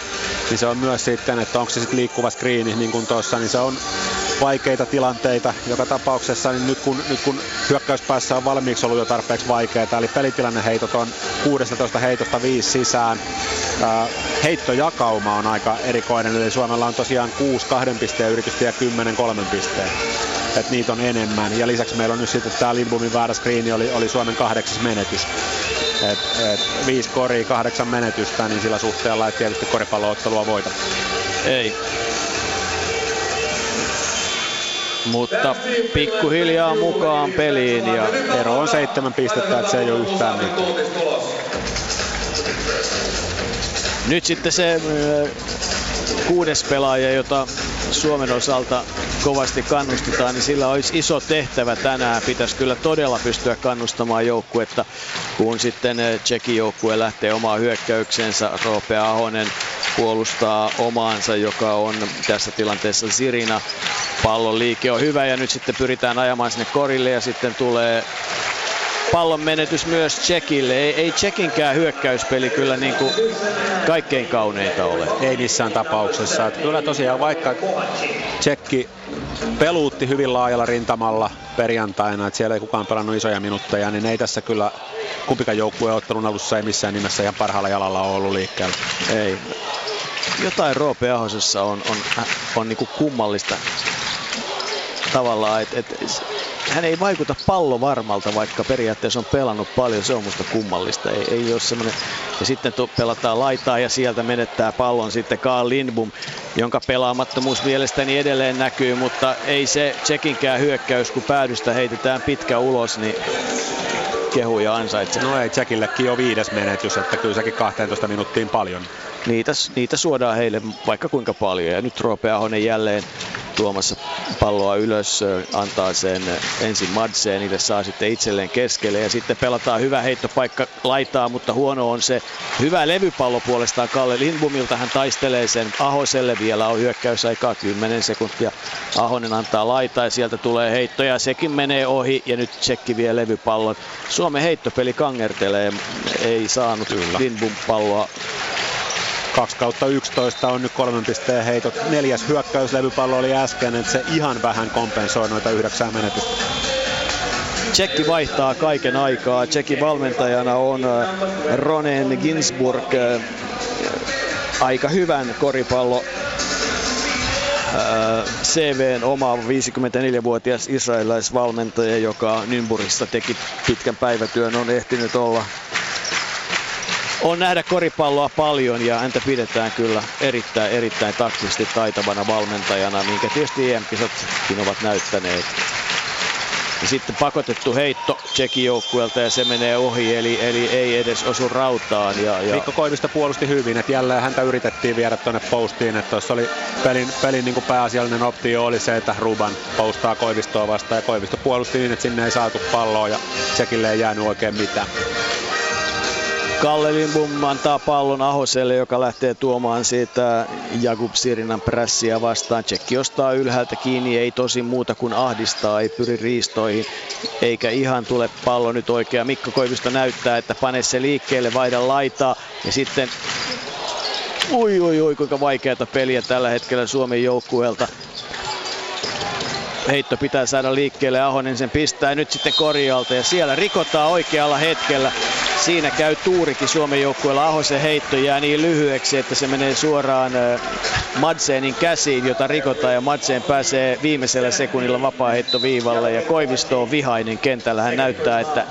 Speaker 4: niin se on myös sitten, että onko se sitten liikkuva screeni niin kuin tuossa, niin se on vaikeita tilanteita joka tapauksessa, niin nyt kun, nyt kun hyökkäyspäässä on valmiiksi ollut jo tarpeeksi vaikeaa, eli pelitilanne-heitot on 16 heitosta 5 sisään. Heittojakauma on aika erikoinen, eli Suomella on tosiaan 6 kahden pisteen yritystä ja 10 kolmen pisteen. Et niitä on enemmän. Ja lisäksi meillä on nyt sitten tämä Lindbomin väärä screeni oli, oli Suomen kahdeksas menetys. Et, et, viisi koria, kahdeksan menetystä, niin sillä suhteella, että tietysti koripalloottelua voita.
Speaker 3: Ei, mutta pikkuhiljaa mukaan peliin ja
Speaker 4: ero on seitsemän pistettä, että se ei ole yhtään mitään.
Speaker 3: Nyt sitten se kuudes pelaaja, jota Suomen osalta kovasti kannustetaan, niin sillä olisi iso tehtävä tänään. Pitäisi kyllä todella pystyä kannustamaan joukkuetta, kun sitten Tsekin joukkue lähtee omaan hyökkäyksensä. Roope Ahonen puolustaa omaansa, joka on tässä tilanteessa Sirina. Pallon liike on hyvä ja nyt sitten pyritään ajamaan sinne korille ja sitten tulee pallon menetys myös Tsekille. Ei, ei Tsekinkään hyökkäyspeli kyllä niin kuin kaikkein kauneinta ole.
Speaker 4: Ei missään tapauksessa. Että kyllä tosiaan vaikka Tsekki peluutti hyvin laajalla rintamalla perjantaina, että siellä ei kukaan pelannut isoja minuutteja, niin ei tässä kyllä kumpikaan joukkue ottelun alussa ei missään nimessä ihan parhaalla jalalla ole ollut liikkeellä.
Speaker 3: Ei. Jotain Roope Ahosessa on, on, on, on niin kummallista tavallaan, että et, hän ei vaikuta pallovarmalta, vaikka periaatteessa on pelannut paljon. Se on musta kummallista. Ei, ei ole semmoinen. Ja sitten tu, pelataan laitaa ja sieltä menettää pallon sitten Karl Lindbom, jonka pelaamattomuus mielestäni edelleen näkyy, mutta ei se Tsekinkään hyökkäys, kun päädystä heitetään pitkä ulos, niin kehuja ansaitsee.
Speaker 4: No ei, Tsekillekin jo viides menetys, että kyllä sekin 12 minuuttiin paljon.
Speaker 3: Niitä, niitä suodaan heille vaikka kuinka paljon. Ja nyt Roope Ahonen jälleen tuomassa palloa ylös, antaa sen ensin Madseen, niille saa sitten itselleen keskelle ja sitten pelataan hyvä heittopaikka laitaa, mutta huono on se. Hyvä levypallo puolestaan Kalle Lindbomilta, hän taistelee sen Ahoselle, vielä on hyökkäysaikaa 10 sekuntia, Ahonen antaa laitaa ja sieltä tulee heitto ja sekin menee ohi ja nyt Tsekki vie levypallon. Suomen heittopeli kangertelee, ei saanut Lindbom palloa
Speaker 4: 2 kautta 11 on nyt kolmen pisteen heitot. Neljäs hyökkäyslevypallo oli äsken, että se ihan vähän kompensoi noita yhdeksää menetystä.
Speaker 3: Tsekki vaihtaa kaiken aikaa. Tsekin valmentajana on Ronen Ginsburg aika hyvän koripallo CVn oma 54-vuotias israelilaisvalmentaja, joka Nymburissa teki pitkän päivätyön, on ehtinyt olla on nähdä koripalloa paljon ja häntä pidetään kyllä erittäin, erittäin taktisesti taitavana valmentajana, minkä tietysti EM-kisatkin ovat näyttäneet. Ja sitten pakotettu heitto Tsekin joukkueelta ja se menee ohi, eli, eli ei edes osu rautaan. Ja, ja...
Speaker 4: Mikko Koivisto puolusti hyvin, että jälleen häntä yritettiin viedä tuonne postiin, että tuossa oli pelin, pelin niin kuin pääasiallinen optio oli se, että Ruban postaa Koivistoa vastaan ja Koivisto puolusti niin, että sinne ei saatu palloa ja Tsekille ei jäänyt oikein mitään.
Speaker 3: Kalle Lindbom antaa pallon Ahoselle, joka lähtee tuomaan siitä Jakub Sirinan prässiä vastaan. Tsekki ostaa ylhäältä kiinni, ei tosi muuta kuin ahdistaa, ei pyri riistoihin, eikä ihan tule pallo nyt oikea. Mikko Koivisto näyttää, että pane se liikkeelle, vaihda laitaa ja sitten Ui, ui, ui, kuinka vaikeata peliä tällä hetkellä Suomen joukkueelta. Heitto pitää saada liikkeelle, Ahonen sen pistää nyt sitten korjalta ja siellä rikotaan oikealla hetkellä siinä käy tuurikin Suomen joukkueella. Ahosen heitto jää niin lyhyeksi, että se menee suoraan Madseenin käsiin, jota rikotaan ja Madseen pääsee viimeisellä sekunnilla vapaa-heittoviivalle ja Koivisto on vihainen kentällä. Hän näyttää, että,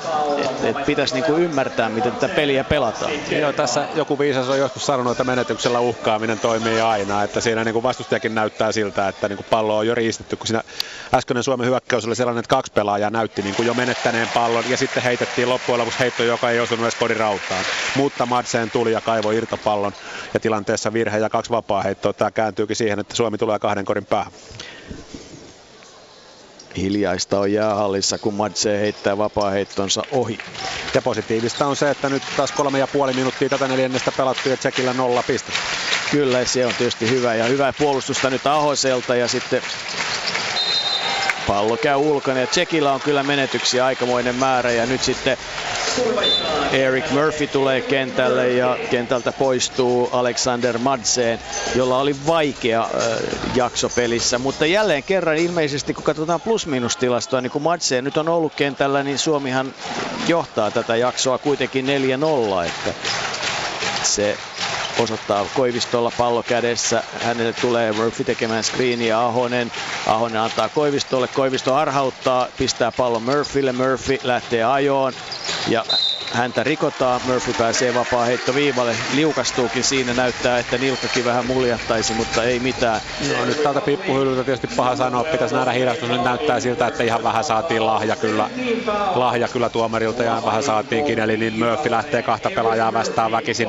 Speaker 3: että, että pitäisi niinku ymmärtää, miten tätä peliä pelataan.
Speaker 4: Joo, tässä joku viisas on joskus sanonut, että menetyksellä uhkaaminen toimii aina, että siinä niinku vastustajakin näyttää siltä, että niinku pallo on jo riistetty, kun siinä äskeinen Suomen hyökkäys oli sellainen, että kaksi pelaajaa näytti niinku jo menettäneen pallon ja sitten heitettiin loppujen lopuksi heitto, joka ei osunut edes kodirautaan. Mutta Madsen tuli ja kaivoi irtopallon ja tilanteessa virhe ja kaksi vapaa heittoa. Tämä kääntyykin siihen, että Suomi tulee kahden korin päähän.
Speaker 3: Hiljaista on jäähallissa, kun Madse heittää vapaa-heittonsa ohi.
Speaker 4: Ja positiivista on se, että nyt taas kolme ja puoli minuuttia tätä neljännestä pelattu ja Tsekillä nolla pistettä.
Speaker 3: Kyllä, se on tietysti hyvä ja hyvää puolustusta nyt Ahoselta ja sitten pallo käy ulkona ja Tsekillä on kyllä menetyksiä aikamoinen määrä ja nyt sitten Eric Murphy tulee kentälle ja kentältä poistuu Alexander Madsen, jolla oli vaikea äh, jakso pelissä. Mutta jälleen kerran ilmeisesti, kun katsotaan plus-minus-tilastoa, niin kun Madsen nyt on ollut kentällä, niin Suomihan johtaa tätä jaksoa kuitenkin 4-0. Että se osoittaa Koivistolla pallo kädessä. Hänelle tulee Murphy tekemään screeniä Ahonen. Ahonen antaa Koivistolle. Koivisto harhauttaa, pistää pallon Murphylle. Murphy lähtee ajoon ja häntä rikotaan. Murphy pääsee vapaa heitto viivalle. Liukastuukin siinä. Näyttää, että nilkkakin vähän muljattaisi, mutta ei mitään.
Speaker 4: Joo, nyt täältä pippuhyllyltä tietysti paha sanoa. Pitäisi nähdä hidastus. Nyt näyttää siltä, että ihan vähän saatiin lahja kyllä, lahja kyllä tuomarilta ja vähän saatiinkin. Eli niin Murphy lähtee kahta pelaajaa vastaan väkisin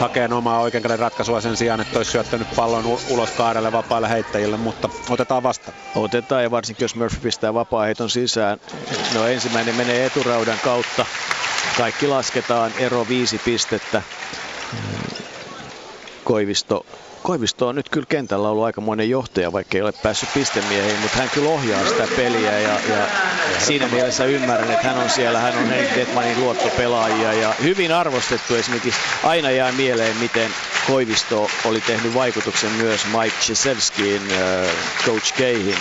Speaker 4: hakee omaa oikean ratkaisua sen sijaan, että olisi syöttänyt pallon ulos kaarelle vapaille heittäjille, mutta otetaan vasta.
Speaker 3: Otetaan ja varsinkin jos Murphy pistää vapaa heiton sisään. No ensimmäinen menee eturaudan kautta. Kaikki lasketaan, ero viisi pistettä. Koivisto Koivisto on nyt kyllä kentällä ollut aikamoinen johtaja, vaikka ei ole päässyt pistemiehiin, mutta hän kyllä ohjaa sitä peliä ja, ja siinä mielessä ymmärrän, että hän on siellä, hän on Henrik Detmanin luottopelaajia ja hyvin arvostettu esimerkiksi. Aina jää mieleen, miten Koivisto oli tehnyt vaikutuksen myös Mike Chesevskiin, äh, Coach Keihin,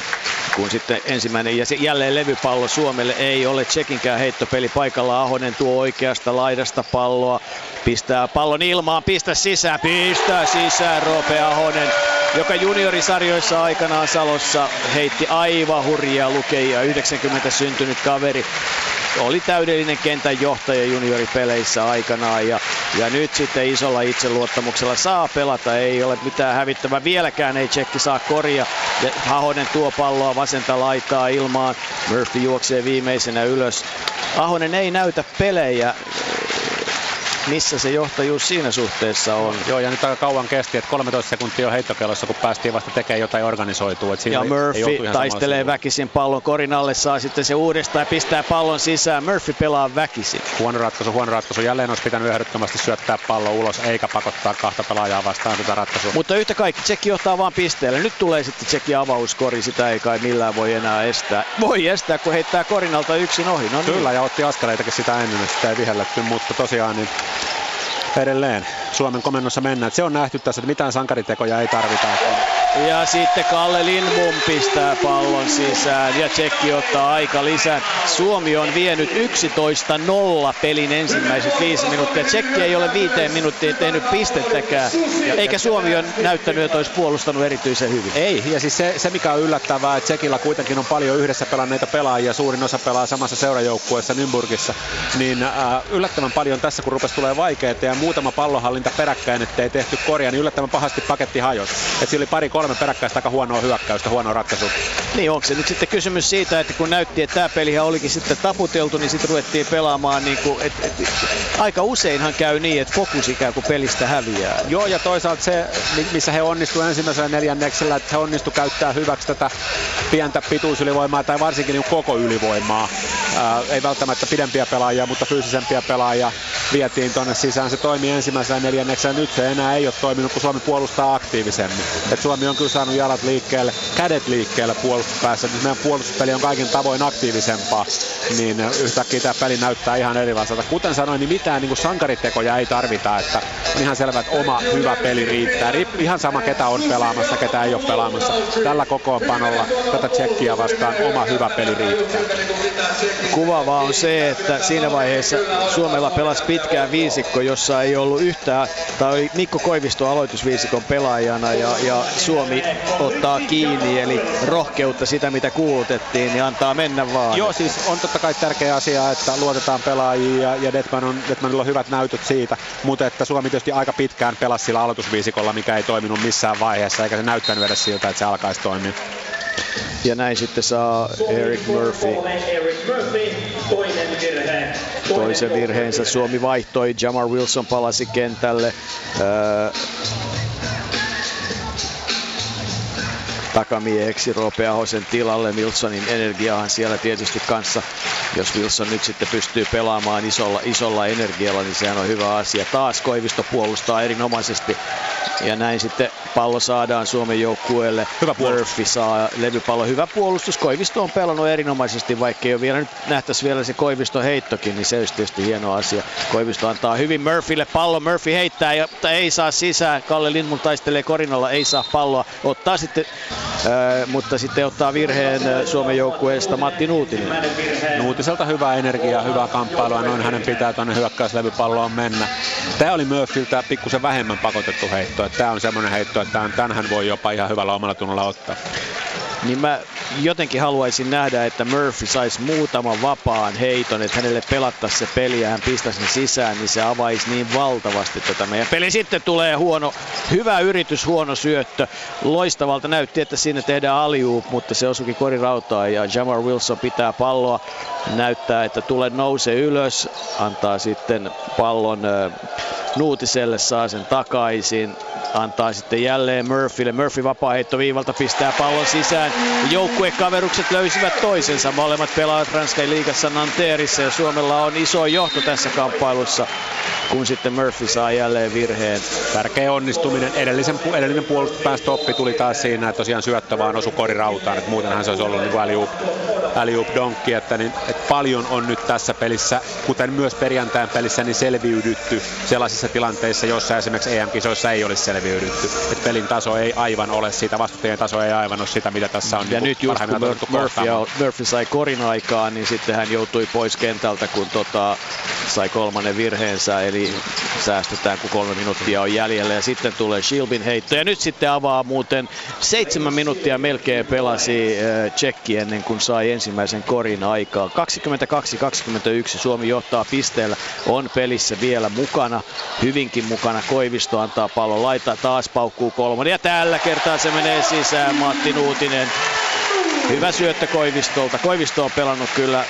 Speaker 3: kun sitten ensimmäinen ja jälleen levypallo Suomelle ei ole Tsekinkään heittopeli paikalla. Ahonen tuo oikeasta laidasta palloa, pistää pallon ilmaan, pistä sisään, pistää sisään Roope Ahonen, joka juniorisarjoissa aikanaan Salossa heitti aivan hurjia lukeja, 90 syntynyt kaveri oli täydellinen kentän johtaja junioripeleissä aikanaan. Ja, ja nyt sitten isolla itseluottamuksella saa pelata, ei ole mitään hävittävää, vieläkään ei Tsekki saa korja. Ja Ahonen tuo palloa vasenta laitaa ilmaan, Murphy juoksee viimeisenä ylös. Ahonen ei näytä pelejä, missä se johtajuus siinä suhteessa on.
Speaker 4: Joo, ja nyt aika kauan kesti, että 13 sekuntia on heittokellossa, kun päästiin vasta tekemään jotain organisoitua.
Speaker 3: ja Murphy taistelee väkisin pallon korin alle, saa sitten se uudestaan ja pistää pallon sisään. Murphy pelaa väkisin.
Speaker 4: Huono ratkaisu, huono ratkaisu. Jälleen olisi pitänyt ehdottomasti syöttää pallo ulos, eikä pakottaa kahta pelaajaa vastaan tätä ratkaisua.
Speaker 3: Mutta yhtä kaikki, Tsekki johtaa vaan pisteelle. Nyt tulee sitten Tsekki avauskori, sitä ei kai millään voi enää estää. Voi estää, kun heittää korinalta yksin ohi. No
Speaker 4: niin. Kyllä, ja otti askeleitakin sitä ennen, että sitä ei vihelletty, mutta tosiaan niin edelleen Suomen komennossa mennään. se on nähty tässä, että mitään sankaritekoja ei tarvita.
Speaker 3: Ja sitten Kalle Lindbom pistää pallon sisään ja Tsekki ottaa aika lisää. Suomi on vienyt 11-0 pelin ensimmäiset viisi minuuttia. Tsekki ei ole viiteen minuuttiin tehnyt pistettäkään, eikä Suomi on näyttänyt, että olisi puolustanut erityisen hyvin.
Speaker 4: Ei, ja siis se, se mikä on yllättävää, että Tsekillä kuitenkin on paljon yhdessä pelanneita pelaajia, suurin osa pelaa samassa seurajoukkueessa Nymburgissa, niin äh, yllättävän paljon tässä, kun rupesi tulee vaikeita ja muutama pallohallinta peräkkäin, ettei tehty korjaa, niin yllättävän pahasti paketti hajosi. Et siinä oli pari peräkkäistä aika huonoa hyökkäystä, huonoa ratkaisua.
Speaker 3: Niin onko se nyt sitten kysymys siitä, että kun näytti, että tämä pelihän olikin sitten taputeltu, niin sitten ruvettiin pelaamaan niin kuin, et, et, aika useinhan käy niin, että fokus ikään kuin pelistä häviää.
Speaker 4: Joo, ja toisaalta se, missä he onnistuivat ensimmäisellä neljänneksellä, että he onnistuivat käyttää hyväksi tätä pientä pituusylivoimaa tai varsinkin niin koko ylivoimaa. Ää, ei välttämättä pidempiä pelaajia, mutta fyysisempiä pelaajia vietiin tuonne sisään. Se toimii ensimmäisellä neljänneksellä, nyt se enää ei ole toiminut, kun Suomi puolustaa aktiivisemmin. Et Suomi on kyllä saanut jalat liikkeelle, kädet liikkeelle puolustuspäässä. Nyt meidän puolustuspeli on kaikin tavoin aktiivisempaa, niin yhtäkkiä tämä peli näyttää ihan erilaiselta. Kuten sanoin, niin mitään niin kuin sankaritekoja ei tarvita, että on ihan selvä, että oma hyvä peli riittää. Ihan sama ketä on pelaamassa, ketä ei ole pelaamassa. Tällä kokoonpanolla tätä tsekkiä vastaan oma hyvä peli riittää.
Speaker 3: Kuvaavaa on se, että siinä vaiheessa Suomella pelasi pitkään viisikko, jossa ei ollut yhtään, tai Mikko Koivisto aloitusviisikon pelaajana ja, ja Suomi ottaa kiinni, eli rohkeutta sitä mitä kuulutettiin, niin antaa mennä vaan.
Speaker 4: Joo, siis on totta kai tärkeä asia, että luotetaan pelaajia ja, ja Detman on, Detmanilla on hyvät näytöt siitä, mutta että Suomi tietysti aika pitkään pelasi sillä aloitusviisikolla, mikä ei toiminut missään vaiheessa, eikä se näyttänyt edes siltä, että se alkaisi toimia.
Speaker 3: Ja näin sitten saa Eric Murphy toisen virheensä. Suomi vaihtoi, Jamar Wilson palasi kentälle. Öö, takamieheksi Roope Ahosen tilalle. Wilsonin energiaahan siellä tietysti kanssa, jos Wilson nyt sitten pystyy pelaamaan isolla, isolla energialla, niin sehän on hyvä asia. Taas Koivisto puolustaa erinomaisesti ja näin sitten pallo saadaan Suomen joukkueelle.
Speaker 4: Hyvä
Speaker 3: Murphy saa levypallo. Hyvä puolustus. Koivisto on pelannut erinomaisesti, vaikka ei ole vielä nyt nähtäisi vielä se Koivisto heittokin, niin se olisi tietysti hieno asia. Koivisto antaa hyvin Murphylle pallo. Murphy heittää, mutta ei saa sisään. Kalle Lindmun taistelee korinalla, ei saa palloa. Ottaa sitten, äh, mutta sitten ottaa virheen Suomen joukkueesta Matti Nuutinen.
Speaker 4: Nuutiselta hyvää energiaa, hyvää kamppailua, noin hänen pitää tuonne hyökkäyslevypalloon mennä. Tämä oli Murphyltä pikkusen vähemmän pakotettu heitto. Tämä on semmoinen heitto, tämän voi jopa ihan hyvällä omalla tunnolla ottaa
Speaker 3: niin mä jotenkin haluaisin nähdä, että Murphy saisi muutaman vapaan heiton, että hänelle pelattaisi se peli ja hän pistäisi sen sisään, niin se avaisi niin valtavasti tätä meidän peli. Sitten tulee huono, hyvä yritys, huono syöttö. Loistavalta näytti, että siinä tehdään aliup, mutta se osukin korirautaan ja Jamar Wilson pitää palloa. Näyttää, että tulee nousee ylös, antaa sitten pallon Nuutiselle, saa sen takaisin antaa sitten jälleen Murphylle. Murphy vapaa-heitto viivalta pistää pallon sisään. Joukkuekaverukset löysivät toisensa. Molemmat pelaavat Ranskan liigassa Nanterissa ja Suomella on iso johto tässä kamppailussa kun sitten Murphy saa jälleen virheen.
Speaker 4: Tärkeä onnistuminen. Edellisen, edellinen stoppi tuli taas siinä, että tosiaan syöttö vaan osui korirautaan. Että muutenhan se olisi ollut niin aliup, aliup donkki. Että, niin, että paljon on nyt tässä pelissä, kuten myös perjantain pelissä, niin selviydytty sellaisissa tilanteissa, joissa esimerkiksi EM-kisoissa ei olisi selviydytty. Että pelin taso ei aivan ole sitä, vastustajien taso ei aivan ole sitä, mitä tässä on.
Speaker 3: Ja niin nyt just kun Murphy, Murphy sai korin aikaan, niin sitten hän joutui pois kentältä, kun tota, sai kolmannen virheensä. Eli säästetään, kun kolme minuuttia on jäljellä. Ja sitten tulee Shilbin heitto. Ja nyt sitten avaa muuten seitsemän minuuttia melkein pelasi äh, Tsekki ennen kuin sai ensimmäisen korin aikaa. 22-21 Suomi johtaa pisteellä. On pelissä vielä mukana. Hyvinkin mukana. Koivisto antaa pallon laita. Taas paukkuu kolmonen. Ja tällä kertaa se menee sisään. Matti Nuutinen Hyvä syöttö Koivistolta. Koivisto on pelannut kyllä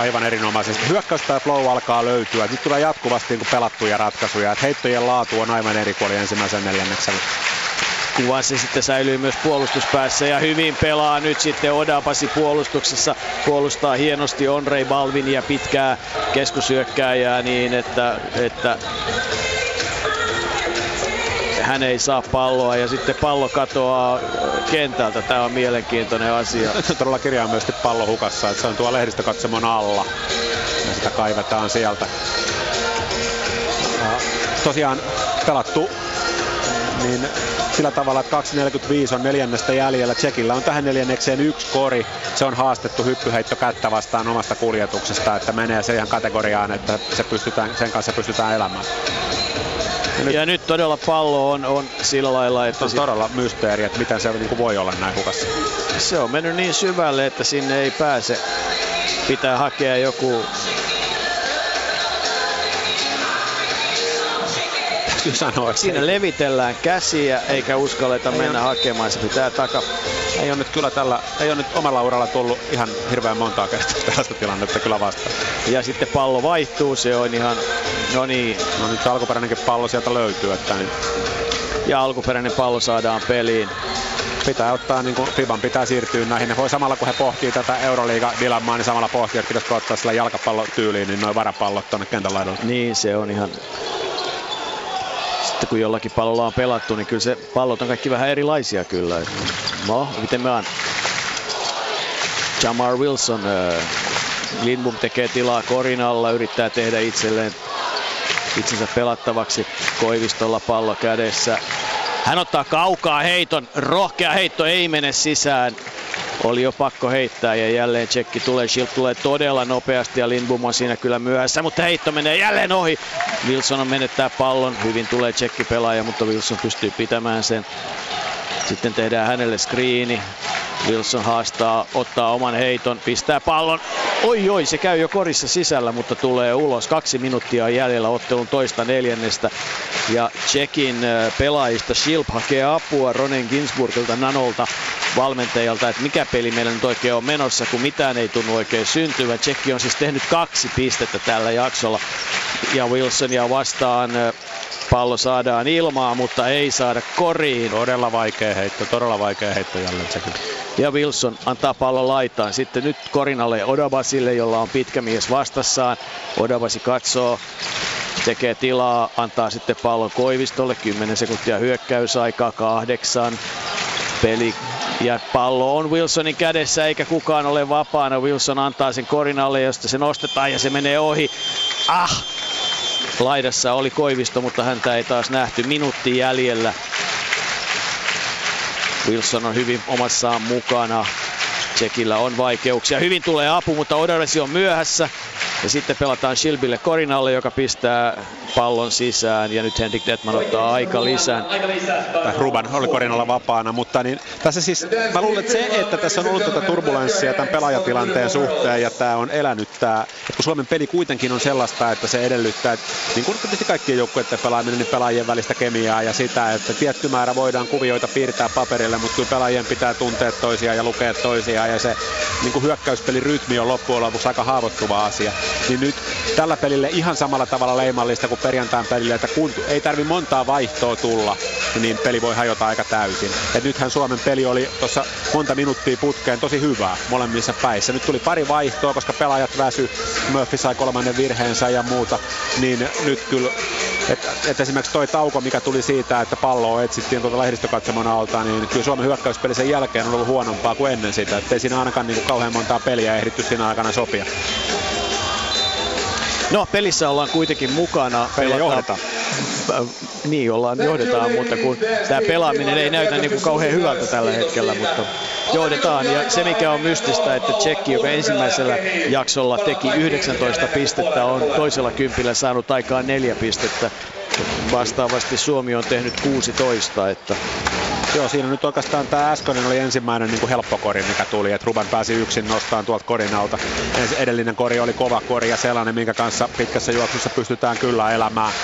Speaker 4: aivan erinomaisesti. Hyökkäyspää flow alkaa löytyä. Nyt tulee jatkuvasti niin pelattuja ratkaisuja. Heittojen laatu on aivan eri kuin ensimmäisen neljänneksellä
Speaker 3: kuva se sitten säilyy myös puolustuspäässä ja hyvin pelaa nyt sitten Odapasi puolustuksessa. Puolustaa hienosti Onrei Balvin ja pitkää keskusyökkääjää niin, että, että hän ei saa palloa ja sitten pallo katoaa kentältä. Tämä on mielenkiintoinen asia. [LAUGHS]
Speaker 4: Todella kirjaimellisesti pallo hukassa, että se on tuo lehdistökatsomon alla ja sitä kaivetaan sieltä. Tosiaan pelattu niin sillä tavalla, että 2.45 on neljännestä jäljellä. Tsekillä on tähän neljännekseen yksi kori. Se on haastettu hyppyheitto kättä vastaan omasta kuljetuksesta, että menee se ihan kategoriaan, että se pystytään, sen kanssa pystytään elämään.
Speaker 3: Ja nyt, ja nyt todella pallo on, on sillä lailla, että...
Speaker 4: On todella mysteeri, että miten se niin voi olla näin hukassa.
Speaker 3: Se on mennyt niin syvälle, että sinne ei pääse. Pitää hakea joku
Speaker 4: täytyy [LAUGHS] sanoa. Että
Speaker 3: Siinä levitellään käsiä eikä uskalleta mennä on... hakemaan, se pitää taka.
Speaker 4: Ei ole nyt kyllä tällä, ei ole nyt omalla uralla tullut ihan hirveän montaa kertaa [LAUGHS] tällaista tilannetta kyllä vastaan.
Speaker 3: Ja sitten pallo vaihtuu, se on ihan, no niin.
Speaker 4: No nyt alkuperäinenkin pallo sieltä löytyy, että niin.
Speaker 3: Ja alkuperäinen pallo saadaan peliin
Speaker 4: pitää ottaa, niin kuin Fiban pitää siirtyä näihin. Ne voi samalla kun he pohtii tätä Euroliiga-dilemmaa, niin samalla pohtii, että pitäisikö ottaa sillä jalkapallotyyliin, niin noin varapallot tuonne kentän laidalle.
Speaker 3: Niin, se on ihan sitten kun jollakin pallolla on pelattu, niin kyllä se pallot on kaikki vähän erilaisia kyllä. No, miten on? Jamar Wilson, Lindbom tekee tilaa korin alla, yrittää tehdä itselleen itsensä pelattavaksi Koivistolla pallo kädessä. Hän ottaa kaukaa heiton, rohkea heitto ei mene sisään oli jo pakko heittää ja jälleen tsekki tulee. Schilt tulee todella nopeasti ja Lindbom on siinä kyllä myöhässä, mutta heitto menee jälleen ohi. Wilson on menettää pallon, hyvin tulee tsekki pelaaja, mutta Wilson pystyy pitämään sen. Sitten tehdään hänelle screeni. Wilson haastaa, ottaa oman heiton, pistää pallon. Oi oi, se käy jo korissa sisällä, mutta tulee ulos. Kaksi minuuttia jäljellä ottelun toista neljännestä. Ja Tsekin pelaajista Shilp hakee apua Ronen Ginsburgilta Nanolta valmentajalta, että mikä peli meillä nyt oikein on menossa, kun mitään ei tunnu oikein syntyvän. Tsekki on siis tehnyt kaksi pistettä tällä jaksolla ja Wilsonia vastaan pallo saadaan ilmaa, mutta ei saada koriin.
Speaker 4: Todella vaikea heitto, todella vaikea heitto jälleen Tsekin.
Speaker 3: Ja Wilson antaa pallon laitaan. Sitten nyt Korinalle Odabasille, jolla on pitkä mies vastassaan. Odabasi katsoo, tekee tilaa, antaa sitten pallon Koivistolle. 10 sekuntia hyökkäysaikaa, kahdeksan. Peli ja pallo on Wilsonin kädessä eikä kukaan ole vapaana. Wilson antaa sen Korinalle, josta se nostetaan ja se menee ohi. Ah! Laidassa oli Koivisto, mutta häntä ei taas nähty. Minuutti jäljellä. Wilson on hyvin omassaan mukana. Tsekillä on vaikeuksia. Hyvin tulee apu, mutta Odaresi on myöhässä. Ja sitten pelataan Shilbille Korinalle, joka pistää pallon sisään. Ja nyt Henrik Detman ottaa aika lisään.
Speaker 4: Ruban oli Korinalla vapaana, mutta niin, tässä siis, mä luulen, että se, että tässä on ollut tätä turbulenssia tämän pelaajatilanteen suhteen ja tämä on elänyt tämä, että kun Suomen peli kuitenkin on sellaista, että se edellyttää, että niin kuin tietysti kaikkien joukkueiden pelaaminen, niin pelaajien välistä kemiaa ja sitä, että tietty määrä voidaan kuvioita piirtää paperille, mutta kyllä pelaajien pitää tuntea toisiaan ja lukea toisiaan ja se niin kuin hyökkäyspelin rytmi on loppujen lopuksi aika haavoittuva asia niin nyt tällä pelille ihan samalla tavalla leimallista kuin perjantain pelille, että kun ei tarvi montaa vaihtoa tulla, niin peli voi hajota aika täysin. Et nythän Suomen peli oli tuossa monta minuuttia putkeen tosi hyvää molemmissa päissä. Nyt tuli pari vaihtoa, koska pelaajat väsy, Murphy sai kolmannen virheensä ja muuta, niin nyt kyllä et, et esimerkiksi toi tauko, mikä tuli siitä, että palloa etsittiin tuolta lehdistökatsomon alta, niin kyllä Suomen hyökkäyspeli sen jälkeen on ollut huonompaa kuin ennen sitä. Että ei siinä ainakaan niin kuin kauhean montaa peliä ehditty siinä aikana sopia.
Speaker 3: No, pelissä ollaan kuitenkin mukana.
Speaker 4: Peliä johdetaan.
Speaker 3: Niin, ollaan, johdetaan, mutta kun tämä pelaaminen ei näytä niin kuin kauhean hyvältä tällä hetkellä, mutta johdetaan. Ja se mikä on mystistä, että Tsekki, joka ensimmäisellä jaksolla teki 19 pistettä, on toisella kympillä saanut aikaan neljä pistettä. Vastaavasti Suomi on tehnyt 16, että
Speaker 4: Joo, siinä nyt oikeastaan tämä äskeinen oli ensimmäinen niin kuin helppo kori, mikä tuli, että Ruban pääsi yksin nostamaan tuolta korin alta. Edellinen kori oli kova kori ja sellainen, minkä kanssa pitkässä juoksussa pystytään kyllä elämään.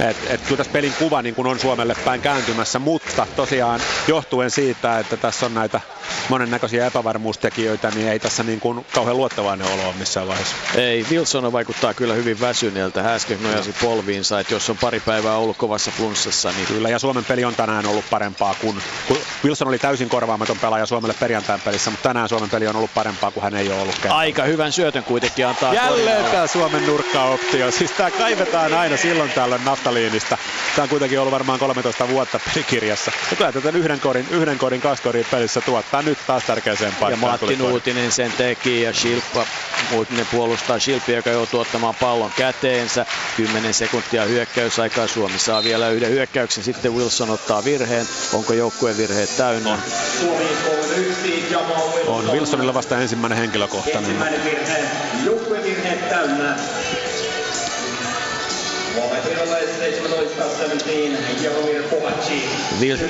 Speaker 4: Et, et kyllä tässä pelin kuva niin kun on Suomelle päin kääntymässä, mutta tosiaan johtuen siitä, että tässä on näitä monennäköisiä epävarmuustekijöitä, niin ei tässä niin kuin kauhean luottavainen olo ole missään vaiheessa.
Speaker 3: Ei, Wilson vaikuttaa kyllä hyvin väsyneeltä. Häsken nojasi polviinsa, että jos on pari päivää ollut kovassa flunssassa, niin...
Speaker 4: Kyllä, ja Suomen peli on tänään ollut parempaa kuin... kun Wilson oli täysin korvaamaton pelaaja Suomelle perjantain pelissä, mutta tänään Suomen peli on ollut parempaa kuin hän ei ole ollut
Speaker 3: kertaa. Aika hyvän syötön kuitenkin antaa
Speaker 4: Jälleen tämä Suomen nurkkaoptio. Siis tämä kaivetaan aina silloin tällöin naftaliinista. Tämä on kuitenkin ollut varmaan 13 vuotta pelikirjassa. Ja kyllä tätä yhden korin, yhden korin, kaksi korin pelissä tuottaa nyt taas tärkeäseen paikkaan.
Speaker 3: Ja Matti Nuutinen sen teki ja Shilpa, Nuutinen puolustaa Shilpi, joka joutuu ottamaan pallon käteensä. 10 sekuntia hyökkäysaikaa. Suomi saa vielä yhden hyökkäyksen. Sitten Wilson ottaa virheen. Onko joukkueen virheet täynnä? On.
Speaker 4: On Wilsonilla vasta ensimmäinen henkilökohtainen. Ensimmäinen virhe. Joukkueen virheet täynnä.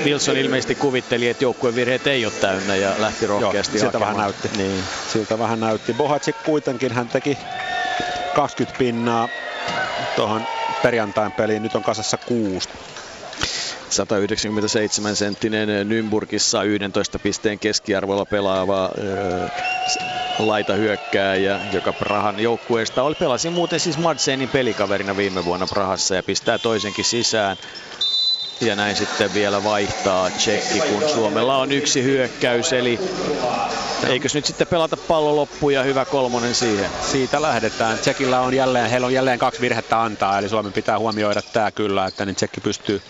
Speaker 3: Wilson ilmeisesti kuvitteli, että joukkueen virheet ei ole täynnä ja lähti rohkeasti
Speaker 4: Joo, siltä vähän näytti. Niin. Siltä vähän näytti. Bohaci kuitenkin hän teki 20 pinnaa tuohon perjantain peliin. Nyt on kasassa kuusi.
Speaker 3: 197 senttinen Nymburgissa 11 pisteen keskiarvolla pelaava laita hyökkääjä, joka Prahan joukkueesta oli. Pelasi muuten siis Madsenin pelikaverina viime vuonna Prahassa ja pistää toisenkin sisään. Ja näin sitten vielä vaihtaa tsekki, kun Suomella on yksi hyökkäys, eli eikös nyt sitten pelata pallo loppuun ja hyvä kolmonen siihen?
Speaker 4: Siitä lähdetään. Tsekillä on jälleen, heillä on jälleen kaksi virhettä antaa, eli Suomen pitää huomioida tämä kyllä, että niin tsekki pystyy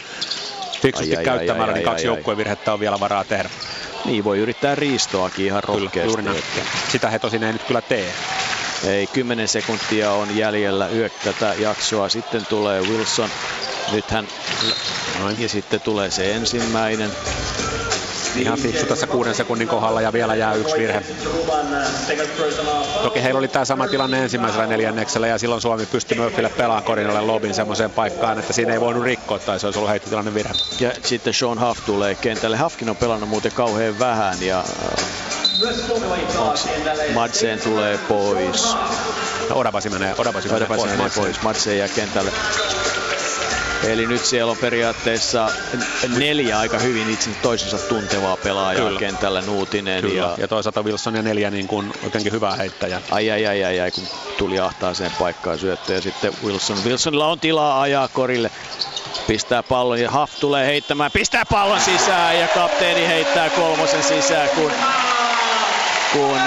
Speaker 4: fiksusti ai, käyttämällä, ai, ai, niin kaksi joukkueen virhettä on vielä varaa tehdä.
Speaker 3: Niin, voi yrittää riistoakin ihan rohkeasti. Kyllä.
Speaker 4: Sitä he tosin ei nyt kyllä tee.
Speaker 3: Ei, 10 sekuntia on jäljellä yök tätä jaksoa. Sitten tulee Wilson. Nythän, Noin. ja sitten tulee se ensimmäinen.
Speaker 4: Ihan fiksu tässä kuuden sekunnin kohdalla ja vielä jää yksi virhe. Toki heillä oli tämä sama tilanne ensimmäisellä neljänneksellä ja silloin Suomi pystyi Murphylle pelaamaan Korinalle lobin semmoiseen paikkaan, että siinä ei voinut rikkoa tai se olisi ollut heittotilanne virhe.
Speaker 3: Ja sitten Sean Huff tulee kentälle. Huffkin on pelannut muuten kauhean vähän ja Madsen tulee pois.
Speaker 4: No, Odabasi menee, Odabasi menee, Odabasi
Speaker 3: menee pois. pois. Madsen jää kentälle. Eli nyt siellä on periaatteessa neljä aika hyvin itse toisensa tuntevaa pelaajaa Kyllä. kentällä, Nuutinen.
Speaker 4: Kyllä. Ja, ja toisaalta Wilson ja neljä niin kuin jotenkin hyvää heittäjä.
Speaker 3: Ai ai ai ai, ai kun tuli ahtaaseen paikkaan syöttö ja sitten Wilson. Wilsonilla on tilaa ajaa korille. Pistää pallon ja Huff tulee heittämään, pistää pallon sisään ja kapteeni heittää kolmosen sisään, kun, kun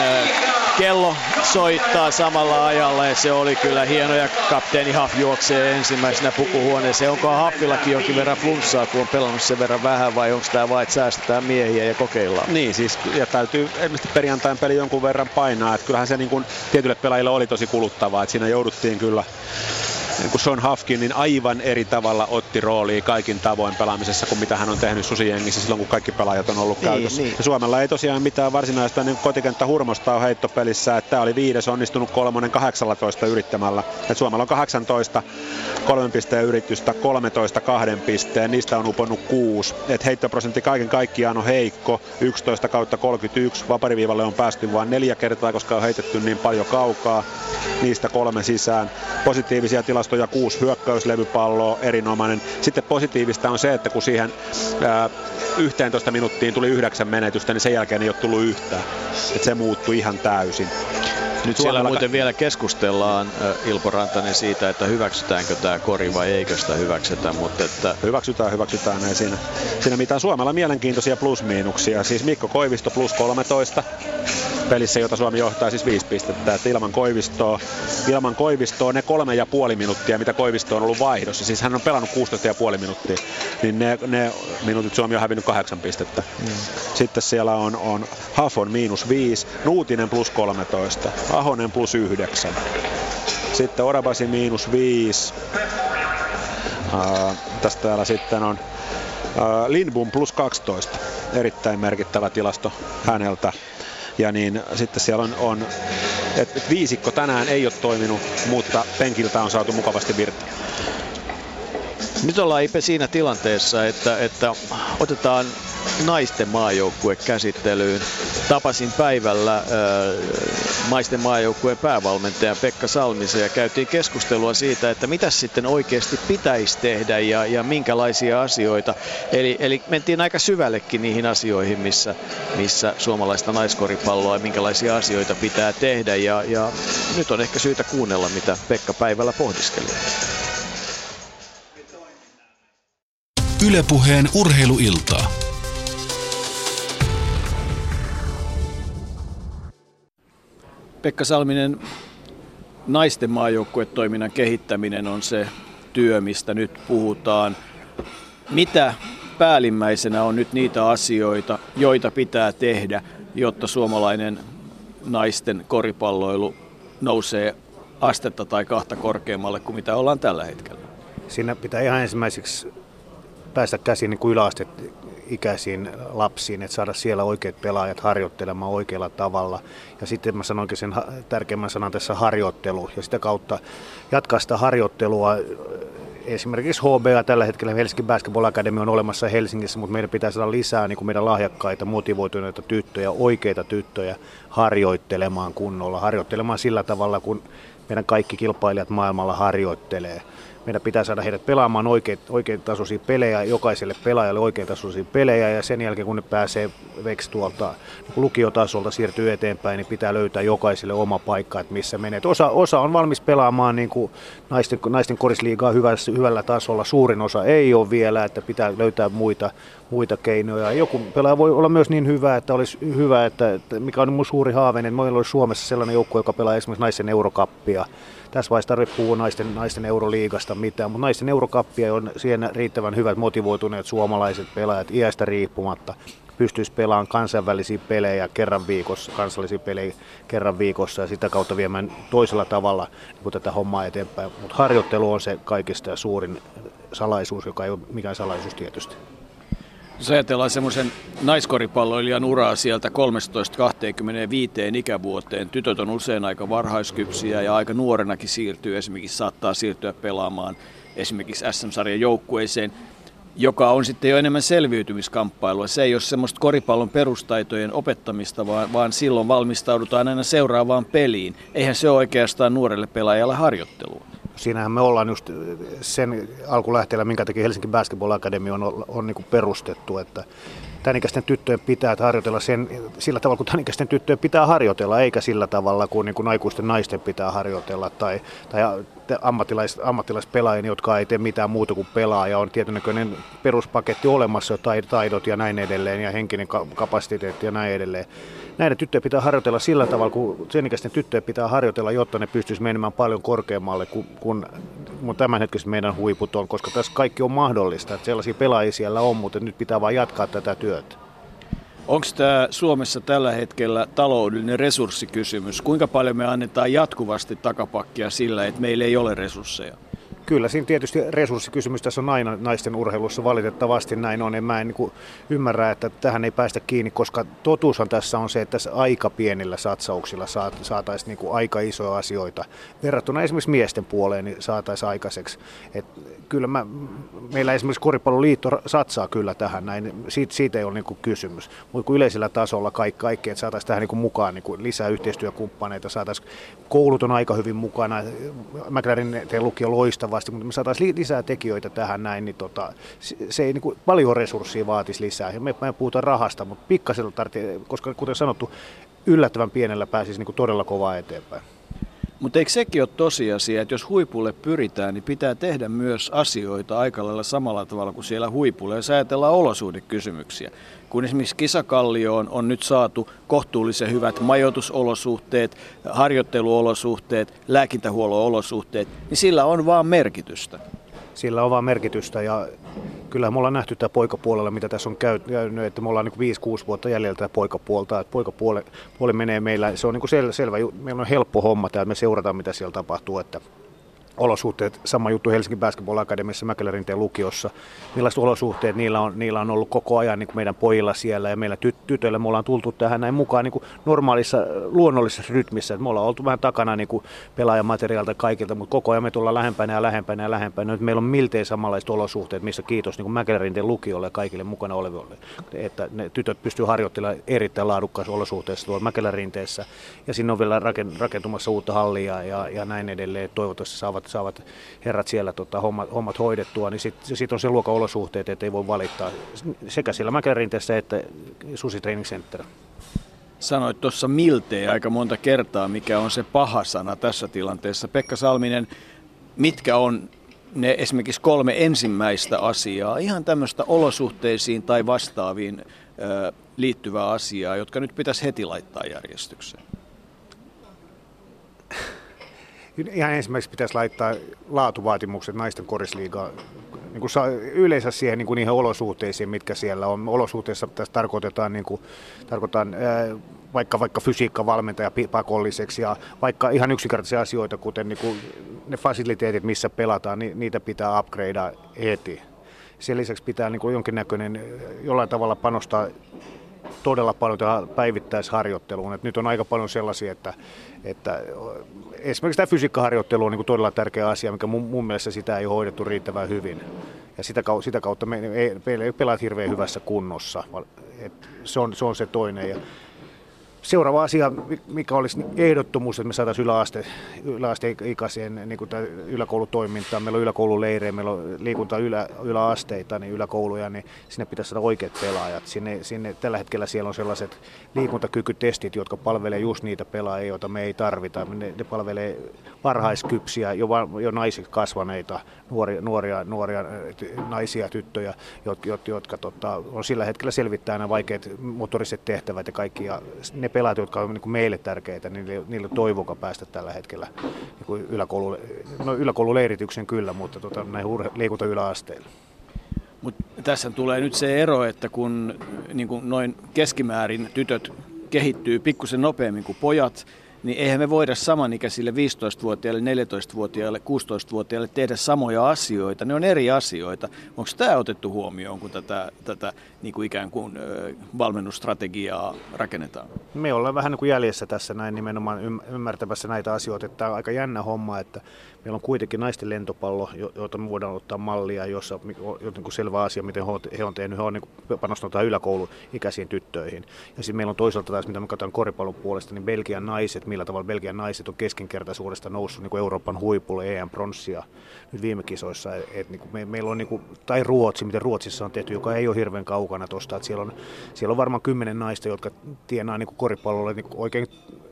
Speaker 3: kello soittaa samalla ajalla ja se oli kyllä hieno ja kapteeni Haff juoksee ensimmäisenä pukuhuoneeseen. Onko Haffillakin jonkin verran flunssaa, kun on pelannut sen verran vähän vai onko tämä vain, että säästetään miehiä ja kokeillaan?
Speaker 4: Niin siis ja täytyy ilmeisesti perjantain peli jonkun verran painaa, että kyllähän se niin kuin tietylle pelaajille oli tosi kuluttavaa, että siinä jouduttiin kyllä kuin Sean Hafkin, niin aivan eri tavalla otti roolia kaikin tavoin pelaamisessa kuin mitä hän on tehnyt Susijengissä silloin, kun kaikki pelaajat on ollut niin, käytössä. Niin. Ja Suomella ei tosiaan mitään varsinaista niin kotikenttä hurmosta on heittopelissä, että tämä oli viides onnistunut kolmonen 18 yrittämällä. Et Suomella on 18 kolmen pisteen yritystä, 13 kahden pisteen, niistä on uponnut kuusi. Et heittoprosentti kaiken kaikkiaan on heikko, 11 kautta 31, vapariviivalle on päästy vain neljä kertaa, koska on heitetty niin paljon kaukaa, niistä kolme sisään. Positiivisia tilastoja tilastoja, kuusi hyökkäyslevypalloa, erinomainen. Sitten positiivista on se, että kun siihen ää, 11 minuuttiin tuli yhdeksän menetystä, niin sen jälkeen ei ole tullut yhtään. Että se muuttui ihan täysin.
Speaker 3: Nyt Suomella... siellä muuten vielä keskustellaan Ilpo Rantanen siitä, että hyväksytäänkö tämä kori vai eikö sitä hyväksytä, mutta että...
Speaker 4: Hyväksytään, hyväksytään. Ei siinä, siinä mitään Suomella mielenkiintoisia plus-miinuksia. Siis Mikko Koivisto plus 13 pelissä, jota Suomi johtaa siis viisi pistettä. Että ilman Koivistoa, ilman Koivistoa ne kolme ja puoli minuuttia, mitä Koivisto on ollut vaihdossa, siis hän on pelannut 16 ja puoli minuuttia, niin ne, ne minuutit Suomi on hävinnyt kahdeksan pistettä. Mm. Sitten siellä on, on Hafon miinus viisi, Nuutinen plus 13, Ahonen plus 9. Sitten Orabasi miinus 5. Uh, tästä täällä sitten on Lindbom plus 12. Erittäin merkittävä tilasto häneltä. Ja niin sitten siellä on, on että et viisikko tänään ei ole toiminut, mutta penkiltä on saatu mukavasti virta.
Speaker 3: Nyt ollaan Ipe siinä tilanteessa, että, että otetaan naisten maajoukkue käsittelyyn. Tapasin päivällä äh, maisten maajoukkueen päävalmentaja Pekka Salmisen ja käytiin keskustelua siitä, että mitä sitten oikeasti pitäisi tehdä ja, ja minkälaisia asioita. Eli, eli mentiin aika syvällekin niihin asioihin, missä, missä suomalaista naiskoripalloa ja minkälaisia asioita pitää tehdä. Ja, ja nyt on ehkä syytä kuunnella, mitä Pekka päivällä pohdiskeli.
Speaker 1: Ylepuheen urheiluiltaa.
Speaker 3: Pekka Salminen, naisten maajoukkuetoiminnan kehittäminen on se työ, mistä nyt puhutaan.
Speaker 6: Mitä päällimmäisenä on nyt niitä asioita, joita pitää tehdä, jotta suomalainen naisten koripalloilu nousee astetta tai kahta korkeammalle kuin mitä ollaan tällä hetkellä?
Speaker 9: Siinä pitää ihan ensimmäiseksi päästä käsiin niin yläaste ikäisiin lapsiin, että saada siellä oikeat pelaajat harjoittelemaan oikealla tavalla. Ja sitten mä sanoinkin sen tärkeimmän sanan tässä harjoittelu ja sitä kautta jatkaa sitä harjoittelua. Esimerkiksi HBA tällä hetkellä Helsingin Basketball Academy on olemassa Helsingissä, mutta meidän pitää saada lisää niin kuin meidän lahjakkaita, motivoituneita tyttöjä, oikeita tyttöjä harjoittelemaan kunnolla, harjoittelemaan sillä tavalla, kun meidän kaikki kilpailijat maailmalla harjoittelee meidän pitää saada heidät pelaamaan oikein, oikein tasoisia pelejä, jokaiselle pelaajalle oikein tasoisia pelejä ja sen jälkeen kun ne pääsee veksi tuolta niin lukiotasolta siirtyy eteenpäin, niin pitää löytää jokaiselle oma paikka, että missä menee. Osa, osa on valmis pelaamaan niin kuin naisten, naisten korisliigaa hyvällä, hyvällä tasolla, suurin osa ei ole vielä, että pitää löytää muita, muita keinoja. Joku pelaaja voi olla myös niin hyvä, että olisi hyvä, että, että mikä on mun suuri haave, että meillä olisi Suomessa sellainen joukkue, joka pelaa esimerkiksi naisen eurokappia, tässä vaiheessa tarvitse puhua naisten, naisten euroliigasta mitään, mutta naisten eurokappia on siinä riittävän hyvät motivoituneet suomalaiset pelaajat iästä riippumatta pystyisi pelaamaan kansainvälisiä pelejä kerran viikossa, kansallisia pelejä kerran viikossa ja sitä kautta viemään toisella tavalla niin tätä hommaa eteenpäin. Mutta harjoittelu on se kaikista suurin salaisuus, joka ei ole mikään salaisuus tietysti.
Speaker 6: Jos ajatellaan semmoisen naiskoripalloilijan uraa sieltä 13-25 ikävuoteen, tytöt on usein aika varhaiskypsiä ja aika nuorenakin siirtyy, esimerkiksi saattaa siirtyä pelaamaan esimerkiksi SM-sarjan joukkueeseen, joka on sitten jo enemmän selviytymiskamppailua. Se ei ole semmoista koripallon perustaitojen opettamista, vaan, vaan silloin valmistaudutaan aina seuraavaan peliin. Eihän se ole oikeastaan nuorelle pelaajalle harjoittelua
Speaker 9: siinähän me ollaan just sen alkulähteellä, minkä takia Helsinki Basketball Academy on, on, niin perustettu, että tänikäisten tyttöjen pitää harjoitella sen, sillä tavalla, kun tänikäisten tyttöjen pitää harjoitella, eikä sillä tavalla, kuin, niin kuin aikuisten naisten pitää harjoitella, tai, tai ammattilais, ammattilaispelaajien, jotka ei tee mitään muuta kuin pelaa, ja on tietynäköinen peruspaketti olemassa, tai taidot ja näin edelleen, ja henkinen kapasiteetti ja näin edelleen näiden tyttöjen pitää harjoitella sillä tavalla, kun sen ikäisten tyttöjen pitää harjoitella, jotta ne pystyisi menemään paljon korkeammalle kuin, kuin tämänhetkiset meidän huiput on, koska tässä kaikki on mahdollista. Että sellaisia pelaajia siellä on, mutta nyt pitää vain jatkaa tätä työtä.
Speaker 6: Onko tämä Suomessa tällä hetkellä taloudellinen resurssikysymys? Kuinka paljon me annetaan jatkuvasti takapakkia sillä, että meillä ei ole resursseja?
Speaker 9: Kyllä, siinä tietysti resurssikysymys tässä on aina naisten urheilussa valitettavasti näin on. En mä en niin ymmärrä, että tähän ei päästä kiinni, koska totuushan tässä on se, että tässä aika pienillä satsauksilla saataisiin niin aika isoja asioita. Verrattuna esimerkiksi miesten puoleen niin saataisiin aikaiseksi. Et kyllä mä, meillä esimerkiksi Koripalloliitto satsaa kyllä tähän näin, siitä, siitä ei ole niin kysymys. Mutta kun yleisellä tasolla kaikki, kaikki että saataisiin tähän niin mukaan niin lisää yhteistyökumppaneita, saataisiin koulut on aika hyvin mukana. McLaren lukio loistava kovasti, mutta me saataisiin lisää tekijöitä tähän näin, niin tota, se ei niin kuin, paljon resursseja vaatisi lisää. Me, me puhutaan rahasta, mutta pikkasella tarvitsee, koska kuten sanottu, yllättävän pienellä pääsisi niin kuin todella kovaa eteenpäin.
Speaker 6: Mutta eikö sekin ole tosiasia, että jos huipulle pyritään, niin pitää tehdä myös asioita aika lailla samalla tavalla kuin siellä huipulla, jos ajatellaan olosuhdekysymyksiä. Kun esimerkiksi kisakallioon on nyt saatu kohtuullisen hyvät majoitusolosuhteet, harjoitteluolosuhteet, lääkintähuollon olosuhteet, niin sillä on vaan merkitystä.
Speaker 9: Sillä on vaan merkitystä. Ja kyllähän me ollaan nähty tämä poikapuolella, mitä tässä on käynyt, että me ollaan niin 5-6 vuotta jäljellä poikapuolta, että poikapuoli puoli menee meillä, se on niin sel, selvä, meillä on helppo homma täällä, me seurataan mitä siellä tapahtuu, että olosuhteet, sama juttu Helsingin Basketball Akademiassa Mäkelärinteen lukiossa, millaiset olosuhteet niillä on, niillä on ollut koko ajan niin kuin meidän pojilla siellä ja meillä tyt- tytöillä me ollaan tultu tähän näin mukaan niin kuin normaalissa luonnollisessa rytmissä, että me ollaan oltu vähän takana niin kuin pelaajamateriaalta kaikilta, mutta koko ajan me tullaan lähempänä ja lähempänä ja lähempänä. Nyt meillä on miltei samanlaiset olosuhteet, missä kiitos niin Mäkelärinteen lukiolle ja kaikille mukana oleville, että ne tytöt pystyy harjoittelemaan erittäin laadukkaassa olosuhteessa tuolla Mäkelärinteessä ja sinne on vielä rakentumassa uutta hallia ja, ja näin edelleen. Toivottavasti saavat saavat herrat siellä tota, hommat, hommat hoidettua, niin sitten sit on se luokan olosuhteet, että ei voi valittaa sekä siellä Mäkärinteessä että Susi Training Center.
Speaker 6: Sanoit tuossa miltei aika monta kertaa, mikä on se paha sana tässä tilanteessa. Pekka Salminen, mitkä on ne esimerkiksi kolme ensimmäistä asiaa, ihan tämmöistä olosuhteisiin tai vastaaviin ö, liittyvää asiaa, jotka nyt pitäisi heti laittaa järjestykseen?
Speaker 9: Ihan ensimmäiseksi pitäisi laittaa laatuvaatimukset naisten korisliigaan niin kuin yleensä siihen niin kuin niihin olosuhteisiin, mitkä siellä on. Olosuhteissa tässä tarkoitetaan, niin kuin, tarkoitetaan ää, vaikka, vaikka fysiikkavalmentaja pakolliseksi ja vaikka ihan yksinkertaisia asioita, kuten niin kuin ne fasiliteetit, missä pelataan, niin niitä pitää upgradea heti. Sen lisäksi pitää niin kuin jonkinnäköinen jollain tavalla panostaa todella paljon tähän päivittäisharjoitteluun. Et nyt on aika paljon sellaisia, että, että esimerkiksi tämä fysiikkaharjoittelu on niin kuin todella tärkeä asia, mikä mun, mun mielestä sitä ei hoidettu riittävän hyvin. Ja sitä, sitä kautta me ei, pelaat hirveän hyvässä kunnossa. Et se, on, se on se toinen. Ja Seuraava asia, mikä olisi ehdottomuus, että me saataisiin yläaste, yläasteikäiseen niin yläkoulutoimintaa. Meillä on yläkoululeirejä, meillä on liikunta ylä, yläasteita, niin yläkouluja, niin sinne pitäisi saada oikeat pelaajat. Sinne, sinne, tällä hetkellä siellä on sellaiset liikuntakykytestit, jotka palvelee just niitä pelaajia, joita me ei tarvita. Ne, ne palvelee varhaiskypsiä, jo, jo naisiksi kasvaneita, nuoria, nuoria, nuoria naisia, tyttöjä, jotka, jotka tota, on sillä hetkellä selvittää nämä vaikeat motoriset tehtävät ja kaikki. Ja ne pelaajat, jotka on niin kuin meille tärkeitä, niin niillä, niillä toivoka päästä tällä hetkellä niin kuin yläkoulu, no yläkoululeirityksen kyllä, mutta tota, näihin liikunta yläasteilla.
Speaker 6: Mut tässä tulee nyt se ero, että kun niin kuin noin keskimäärin tytöt kehittyy pikkusen nopeammin kuin pojat, niin eihän me voida samanikäisille 15-vuotiaille, 14-vuotiaille, 16-vuotiaille tehdä samoja asioita. Ne on eri asioita. Onko tämä otettu huomioon, kun tätä, tätä niin kuin ikään kuin valmennusstrategiaa rakennetaan?
Speaker 9: Me ollaan vähän niin kuin jäljessä tässä näin nimenomaan ymmärtämässä näitä asioita. Tämä on aika jännä homma, että Meillä on kuitenkin naisten lentopallo, jota me voidaan ottaa mallia, jossa on niin selvä asia, miten he on tehnyt. He on niin panostanut yläkouluikäisiin tyttöihin. Ja sitten meillä on toisaalta taas, mitä me katsotaan koripallon puolesta, niin Belgian naiset, millä tavalla Belgian naiset on keskinkertaisuudesta noussut niin Euroopan huipulle EM-pronssia nyt viime kisoissa. Et niin kuin me, meillä on, niin kuin, tai Ruotsi, miten Ruotsissa on tehty, joka ei ole hirveän kaukana tuosta. Siellä on, siellä on varmaan kymmenen naista, jotka tienaa niin koripallolle niin oikein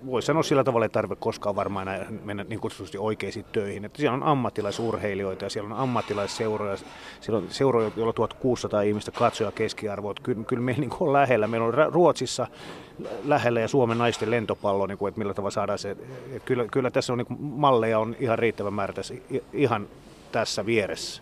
Speaker 9: voisi sanoa sillä tavalla, että tarvitse koskaan varmaan mennä niin kutsutusti oikeisiin töihin. Että siellä on ammattilaisurheilijoita ja siellä on ammattilaisseuroja, siellä on seuroja, joilla on 1600 ihmistä katsoja keskiarvoa. Kyllä, kyllä meillä niin on lähellä. Meillä on Ruotsissa lähellä ja Suomen naisten lentopallo, niin kuin, että millä tavalla saadaan se. Että kyllä, kyllä tässä on niin kuin, malleja on ihan riittävän määrä tässä, ihan tässä vieressä.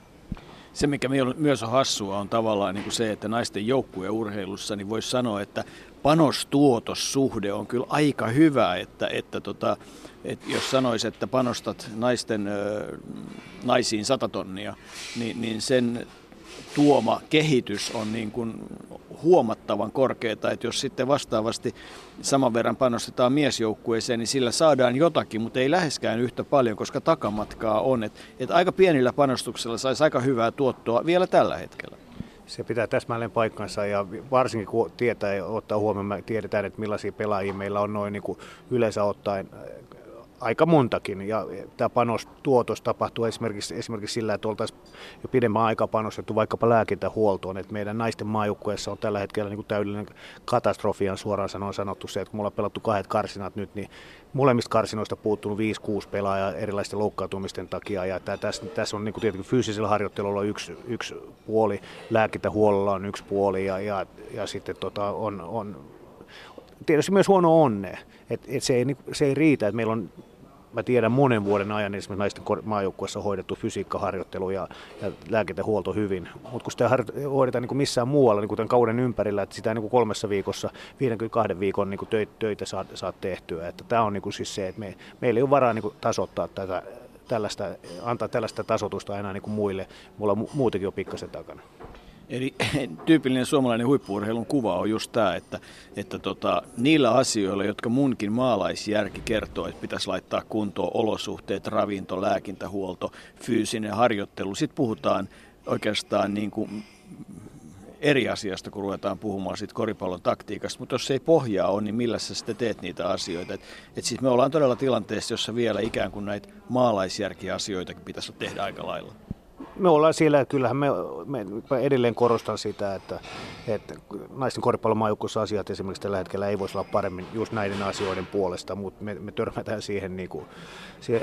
Speaker 6: Se, mikä myös on hassua, on tavallaan niin kuin se, että naisten joukkueen urheilussa, niin voisi sanoa, että panostuotossuhde on kyllä aika hyvä, että, että tota, että jos sanoisi, että panostat naisten, naisiin sata tonnia, niin, niin sen tuoma kehitys on niin kuin huomattavan korkeata, että jos sitten vastaavasti saman verran panostetaan miesjoukkueeseen, niin sillä saadaan jotakin, mutta ei läheskään yhtä paljon, koska takamatkaa on. Että, että aika pienillä panostuksella saisi aika hyvää tuottoa vielä tällä hetkellä.
Speaker 9: Se pitää täsmälleen paikkansa ja varsinkin kun tietää ja ottaa huomioon, me tiedetään, että millaisia pelaajia meillä on noin niin kuin yleensä ottaen aika montakin. Ja tämä panostuotos tapahtuu esimerkiksi, esimerkiksi sillä, että oltaisiin jo pidemmän aikaa panostettu vaikkapa lääkintähuoltoon. Että meidän naisten maajoukkueessa on tällä hetkellä niin kuin täydellinen katastrofian suoraan sanoen sanottu se, että kun me ollaan pelattu kahdet karsinat nyt, niin molemmista karsinoista puuttunut 5-6 pelaajaa erilaisten loukkaantumisten takia. Ja tämä, tässä, tässä on niin kuin tietenkin fyysisellä harjoittelulla yksi, yksi puoli, lääkintähuollolla on yksi puoli ja, ja, ja sitten tota, on, on tietysti myös huono onne. Et, et se, ei, se ei riitä, että meillä on mä tiedän monen vuoden ajan esimerkiksi naisten maajoukkueessa hoidettu fysiikkaharjoittelu ja, ja lääkintähuolto hyvin. Mutta kun sitä hoidetaan niin kuin missään muualla niin kuin tämän kauden ympärillä, että sitä niin kuin kolmessa viikossa, 52 viikon niin kuin töitä saat, saat tehtyä. Että tämä on niin kuin siis se, että me, meillä ei ole varaa niin kuin tasoittaa tätä, tällaista, antaa tällaista tasotusta enää niin kuin muille. Mulla on muutenkin jo pikkasen takana.
Speaker 6: Eli tyypillinen suomalainen huippuurheilun kuva on just tämä, että, että tota, niillä asioilla, jotka munkin maalaisjärki kertoo, että pitäisi laittaa kuntoon olosuhteet, ravinto, lääkintähuolto, fyysinen harjoittelu, sitten puhutaan oikeastaan niin kuin eri asiasta, kun ruvetaan puhumaan siitä koripallon taktiikasta, mutta jos se ei pohjaa ole, niin millä sä sitten teet niitä asioita. Et, et siis me ollaan todella tilanteessa, jossa vielä ikään kuin näitä maalaisjärkiasioitakin pitäisi tehdä aika lailla
Speaker 9: me ollaan siellä, kyllähän me, me, edelleen korostan sitä, että, että naisten koripallomaajoukkueessa asiat esimerkiksi tällä hetkellä ei voisi olla paremmin just näiden asioiden puolesta, mutta me, me törmätään siihen, niin kuin, siihen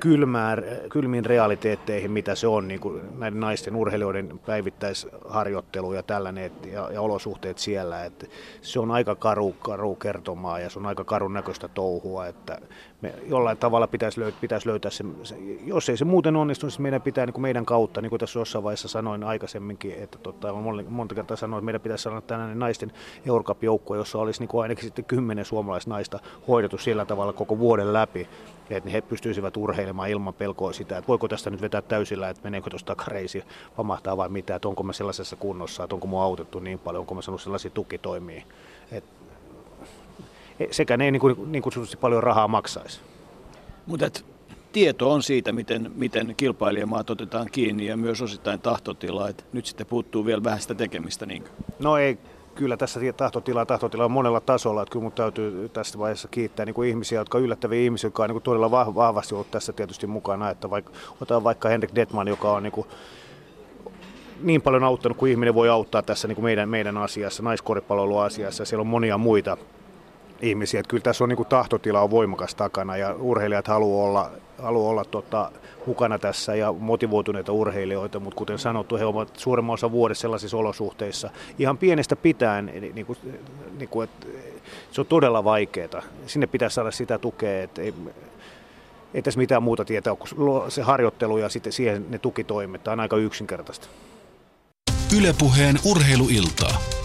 Speaker 9: kylmään, kylmiin realiteetteihin, mitä se on, niin kuin näiden naisten urheilijoiden päivittäisharjoittelu ja tällainen ja, ja olosuhteet siellä, että se on aika karu, karu kertomaa ja se on aika karun näköistä touhua, että me jollain tavalla pitäisi löytää, pitäisi löytää se, se, jos ei se muuten onnistu, niin meidän pitää niin kuin meidän kautta. Niin kuin tässä jossain vaiheessa sanoin aikaisemminkin, että tota, monta kertaa sanoin, että meidän pitäisi saada tänään naisten Eurocup-joukkue, jossa olisi niin kuin ainakin sitten kymmenen suomalaisnaista hoidettu sillä tavalla koko vuoden läpi, että he pystyisivät urheilemaan ilman pelkoa sitä, että voiko tästä nyt vetää täysillä, että meneekö tuosta takareisi, pamahtaa vai mitä, että onko me sellaisessa kunnossa, että onko mua autettu niin paljon, onko mä saanut sellaisia tukitoimia. että sekä ne ei niin, kuin, niin kuin paljon rahaa maksaisi.
Speaker 3: Mutta tieto on siitä, miten, miten kilpailijamaat otetaan kiinni ja myös osittain tahtotila. Et nyt sitten puuttuu vielä vähän sitä tekemistä. Niin.
Speaker 9: No ei, kyllä tässä tahtotila, tahtotila on monella tasolla. Että kyllä mun täytyy tässä vaiheessa kiittää niin kuin ihmisiä, jotka yllä,ttäviä ihmisiä, jotka on niin kuin todella vahvasti ollut tässä tietysti mukana. Että vaikka, otetaan vaikka Henrik Detman, joka on niin kuin, niin paljon auttanut kuin ihminen voi auttaa tässä niin kuin meidän, meidän asiassa, naiskoripalloiluasiassa. Siellä on monia muita ihmisiä. Että kyllä tässä on niin kuin tahtotila on voimakas takana ja urheilijat haluaa olla, haluaa olla tota, mukana tässä ja motivoituneita urheilijoita, mutta kuten sanottu, he ovat suurimman osa vuodessa sellaisissa olosuhteissa ihan pienestä pitäen, niin kuin, niin kuin, että se on todella vaikeaa. Sinne pitää saada sitä tukea, että ei, ei tässä mitään muuta tietää kuin se harjoittelu ja sitten siihen ne tukitoimet. Tämä on aika yksinkertaista.
Speaker 1: Ylepuheen urheiluiltaa.